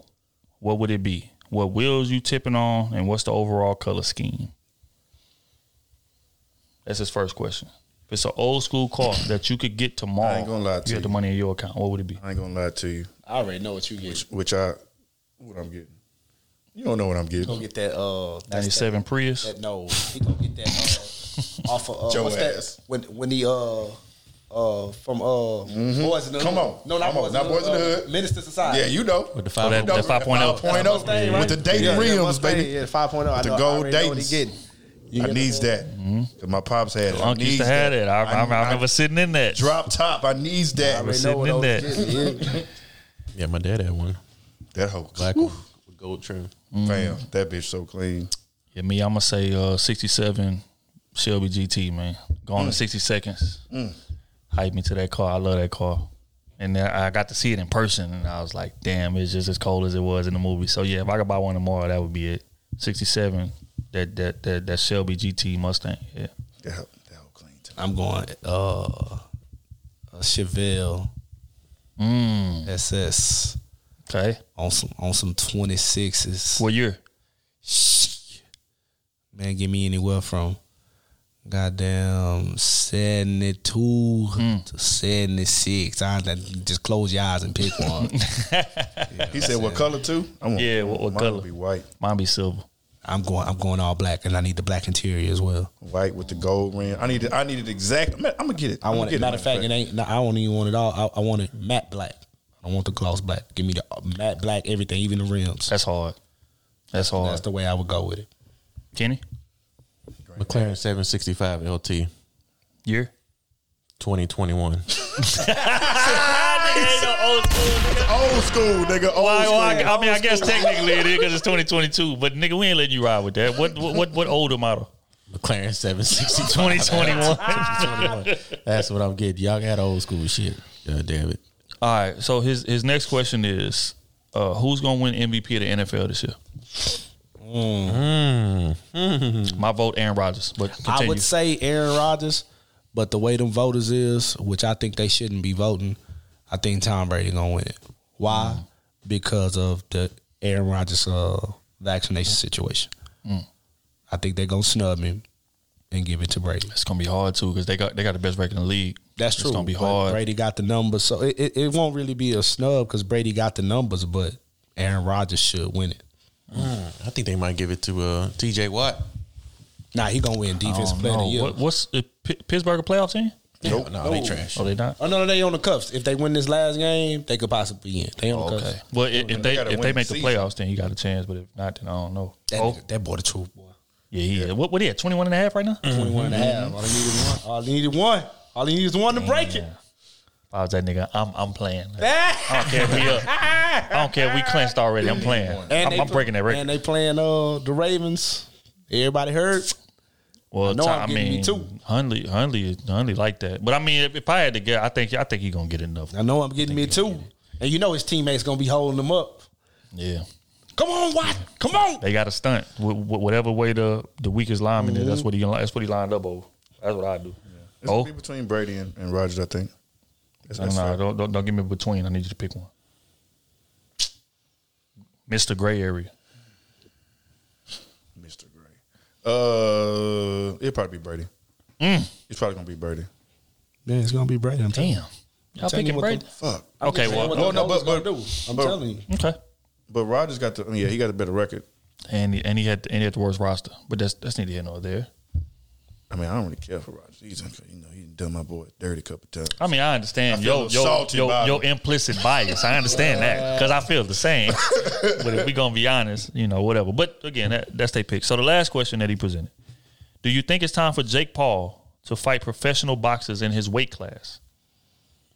what would it be? What wheels you tipping on, and what's the overall color scheme? That's his first question. If it's an old school car <coughs> that you could get tomorrow, I ain't gonna lie to you got the money in your account. What would it be? I ain't gonna lie to you. I already know what you get. Which I, what I'm getting. You don't know what I'm getting. gonna get that uh Ninety-seven Prius. that no. He gonna get that uh, <laughs> off of uh, Joe what's ass. that when when he uh uh from uh boys in the Come Hood. on. no not Come on. boys Not in the Boys in the uh, Hood. Menace II Society Yeah, you know. With the Oh, five. that, that 5.0. 5.0 Mustang, right? with the Dayton Yeah, yeah, rims, Mustang, baby. Yeah, 5.0. I With the gold already know what he Dayton's. getting. You I get needs a- that. 'Cause My pops had it. I used needs to have that. I, I, I, I- remember sitting in that. Drop top. I needs I that. already know sitting in that. getting. Yeah. <laughs> Yeah, my dad had one. That whole Black one with gold trim. Fam, that bitch so clean. Yeah, me, I'm gonna say uh, 67 Shelby GT, man. Gone in 60 seconds. Hype me to that car. I love that car. and then I got to see it in person, and I was like, damn, it's just as cold as it was in the movie. So yeah, if I could buy one tomorrow, that would be it. Sixty seven, that that that that Shelby GT Mustang. Yeah, that that old Yeah. I'm going uh a Chevelle Mm. SS. Okay. On some on some twenty sixes. What year? Man, give me anywhere from goddamn seventy two Hmm. to seventy six. I just close your eyes and pick one. <laughs> He said, "What color too?" I want, Yeah, what- what mine color? would Be white. Mine be silver. I'm going. I'm going all black, and I need the black interior as well. White with the gold rim. I need it. I need it exact. I'm, gonna get it. I want it. Matter of fact, it ain't. no, I don't even want it all. I, I want it matte black. I don't want the gloss black. Give me the matte black, everything, even the rims. That's hard. That's hard. That's the way I would go with it. Kenny, McLaren 765 LT. Year? 2021. <laughs> <laughs> Old school, nigga. Old Why, school. why, I mean, I guess technically it is because it's 2022, but nigga, we ain't letting you ride with that. What what what, what older model? McLaren 765. <laughs> 2021. That's what I'm getting. Y'all got old school shit. God damn it. All right, so his his next question is, uh, who's gonna win MVP of the NFL this year? My vote, Aaron Rodgers. But continue. I would say Aaron Rodgers, but the way them voters is, which I think they shouldn't be voting, I think Tom Brady gonna win it. Why? Because of the Aaron Rodgers uh, vaccination situation. Mm. I think they're gonna snub him and give it to Brady. It's gonna be hard too because they got they got the best record in the league. That's true. It's gonna be hard. Brady got the numbers, so it, it, it won't really be a snub because Brady got the numbers, but Aaron Rodgers should win it. I think they might give it to uh, TJ Watt. Nah, he gonna win defensive player of the no. year. What, what's uh, P- Pittsburgh a playoff team? Nope. No, they trash. Oh, they not. Oh no, no, they on the cuffs. If they win this last game, they could possibly win. They on the Okay. cuffs. Well, if, if they gotta if they make the season. playoffs, then he got a chance. But if not, then I don't know. That, oh, nigga, that boy the truth, boy. yeah, he is. What what he at? 21 and a half right now? 21 and a half. All he needed one. All he needed one. All he needed is one to break it. If I was that nigga, I'm I'm playing. I don't care if we up. I don't care if we clinched already. I'm playing. I'm, I'm breaking that record. And they playing uh the Ravens. Everybody heard. Well, I know Ty- I'm I getting me mean, too. Huntley, Huntley, Huntley like that. But I mean, if, if I had to get, I think I think he gonna get enough. I know I'm getting me too. And you know his teammates gonna be holding him up. Yeah, Come on, Watt. Come on. they got a stunt. Wh- wh- Whatever way the the weakest lineman is, that's what he that's what he lined up over. That's what I do. It's Oh, be between Brady and, and Rodgers, I think. That's, no, that's no, fair. don't, don't don't give me between. I need you to pick one. Mister Gray area. Mr. Gray. Uh, it'll probably be Brady. Mm. It's probably gonna be Brady. Yeah, it's gonna be Brady. I'm telling Damn, you. y'all telling you picking Brady? the- Fuck. I'm Okay, well, what no, no, but- but- do. I'm but- telling you. Okay. But Rodgers got the yeah, he got a better record. And he, and he had and he had the worst roster, but that's that's neither here nor there. I mean, I don't really care for Rodgers. He's you know he done my boy dirty a couple times. I mean, I understand I feel a your your your, your implicit bias. I understand that because I feel the same. <laughs> but if we gonna be honest, you know, whatever. But again, that, that's their pick. So the last question that he presented: Do you think it's time for Jake Paul to fight professional boxers in his weight class?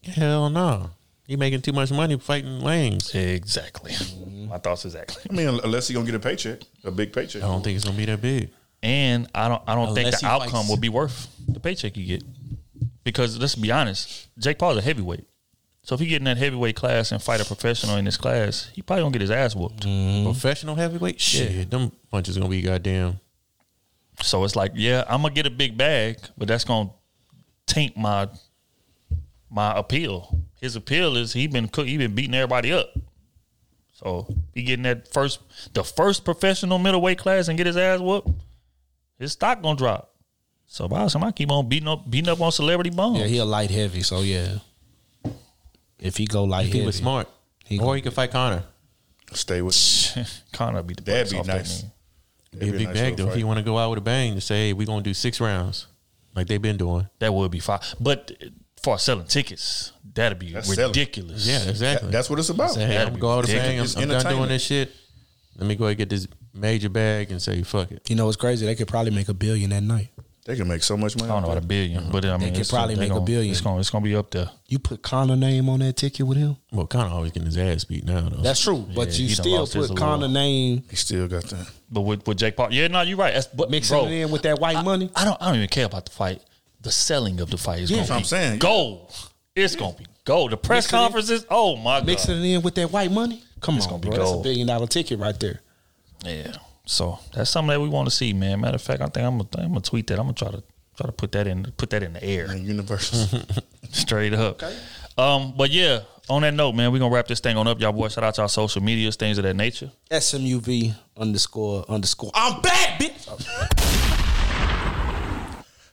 Hell no. He making too much money fighting lanes. Exactly. Mm-hmm. My thoughts exactly. I mean, unless he gonna get a paycheck, a big paycheck. I don't think it's gonna be that big. And I don't I don't think the outcome fights- will be worth the paycheck you get. Because let's be honest, Jake Paul's a heavyweight. So if he get in that heavyweight class and fight a professional in this class, he probably gonna get his ass whooped. Mm-hmm. Professional heavyweight? Shit. Them punches gonna be goddamn. So it's like, yeah, I'm gonna get a big bag, but that's gonna taint my my appeal. His appeal is he been cook, he been beating everybody up. So he getting that first the first professional middleweight class and get his ass whooped, his stock gonna drop. So if I was him, I keep on beating up beating up on celebrity bombs. Yeah, he a light heavy, so yeah. If he go light If he heavy, was smart. He or he could fight Conor. Stay with <laughs> Conor Be the That'd be off nice. that nigga. Be a big nice bag little though. If fight. you want to go out with a bang to say, hey, we're gonna do six rounds. Like they've been doing. That would be fine. But uh, for selling tickets, that'd be That's selling. ridiculous. Yeah, exactly. That- that's what it's about. Say, hey, I'm gonna go out with a bang. I'm, ridiculous. I'm done doing this shit. Let me go ahead and get this major bag and say, fuck it. you know what's crazy? They could probably make a billion that night. They can make so much money. I don't know about a billion, but I mean, could it's- probably they make a gonna- billion. It's gonna, it's gonna be up there. You put Conor name on that ticket with him. Well, Conor always getting his ass beat now though. That's true, but Yeah, you he done still lost his put allure. Conor name He still got that. But with, with Jake Paul, yeah, no, you're right. That's, but mixing bro, it in with that white money. I don't, I don't even care about the fight. The selling of the fight is Yeah, gonna that's what be I'm saying. gold. It's gonna be gold. The press Mix it in. conferences. Oh my god. Mixing it in with that white money. Come It's on, gonna be bro. That's a gold. billion dollar ticket right there. Yeah. So that's something that we want to see, man. Matter of fact, I think I'm gonna, I'm gonna tweet that. I'm gonna try to try to put that in put that in the air. Universal. <laughs> Straight up. Um, but yeah, on that note, man, we're gonna wrap this thing on up. Y'all boys, shout out to our social medias, things of that nature. SMUV underscore underscore. I'm back, bitch. <laughs>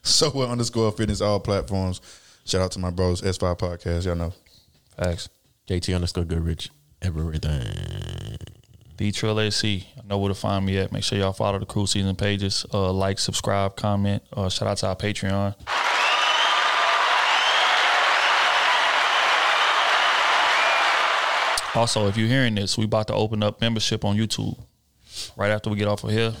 So what underscore fitness all platforms. Shout out to my bros S5 podcast. Y'all know. Facts. JT underscore Goodrich. Everything. The Trill AC. Know where to find me at. Make sure y'all follow the crew season pages. Uh, like, subscribe, comment. Uh, shout out to our Patreon. Also, if you're hearing this, we about to open up membership on YouTube. Right after we get off of here,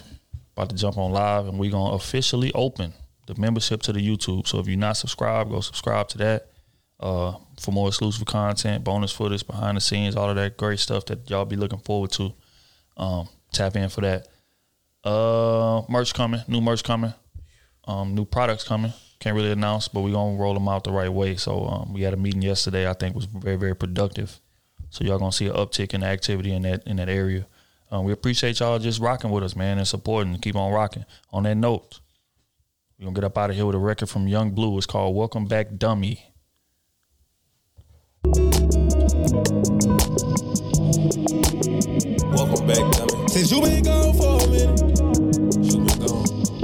about to jump on live, and we're gonna officially open the membership to the YouTube. So if you're not subscribed, go subscribe to that. Uh, for more exclusive content, bonus footage, behind the scenes, all of that great stuff that y'all be looking forward to. Um, tap in for that. Uh, merch coming, new merch coming, um, new products coming. Can't really announce, but we're gonna roll them out the right way. So um, we had a meeting yesterday. I think was very very productive. So y'all gonna see an uptick in activity in that in that area. Um, we appreciate y'all just rocking with us, man, and supporting. Keep on rocking. On that note, we're gonna get up out of here with a record from Yung Bleu. It's called "Welcome Back, Dummy." Welcome back, dummy. Since you been gone for a minute.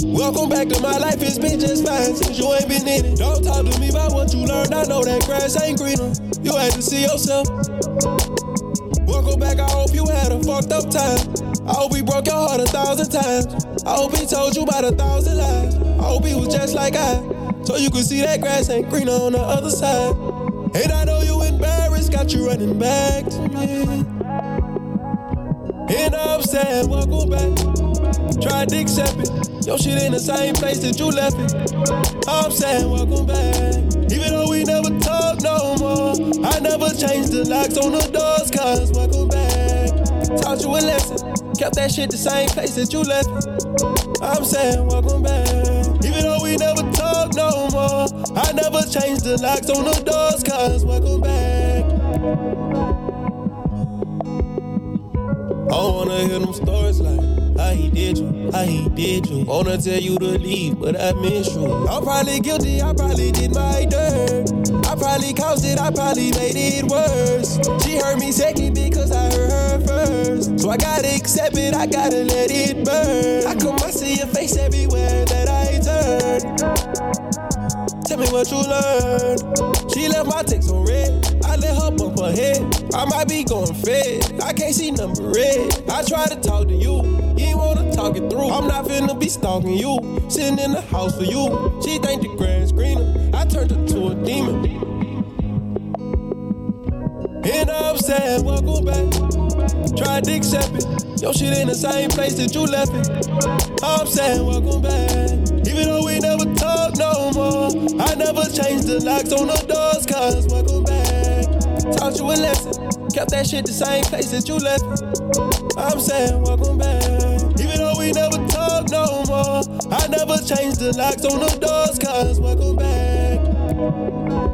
Welcome back to my life. It's been just fine since you ain't been in it. Don't talk to me about what you learned. I know that grass ain't greener. You had to see yourself. Welcome back. I hope you had a fucked up time. I hope he broke your heart a thousand times. I hope he told you about a thousand lies. I hope he was just like I, so you could see that grass ain't greener on the other side. And I know you embarrassed, got you running back to me. And I'm saying, welcome back. Tried to accept it. Your shit in the same place that you left it. I'm saying, welcome back. Even though we never talk no more, I never changed the locks on the doors, cause welcome back. Taught you a lesson. Kept that shit the same place that you left it. I'm saying, welcome back. Even though we never talk no more, I never changed the locks on the doors, cause welcome back. I wanna hear them stories like how he did you, how he did you. Wanna tell you to leave, but I miss you. I'm probably guilty, I probably did my dirt. I probably caused it, I probably made it worse. She heard me second because I heard her first. So I gotta accept it, I gotta let it burn. How come I see your face everywhere that I turn? Tell me what you learned. She left my text on red. I let her bump her head. I might be going fed. I can't see number red. I try to talk to you. You ain't wanna talk it through. I'm not finna be stalking you. Sitting in the house for you. She think the grass greener. I turned her to a demon. And I'm saying, welcome back. Tried to accept it. Your shit in the same place that you left it. I'm saying, welcome back. Even though we never talk no more, I never changed the locks on the doors, cause welcome back. Taught you a lesson. Kept that shit the same place that you left it. I'm saying, welcome back. Even though we never talk no more, I never changed the locks on the doors, cause welcome back.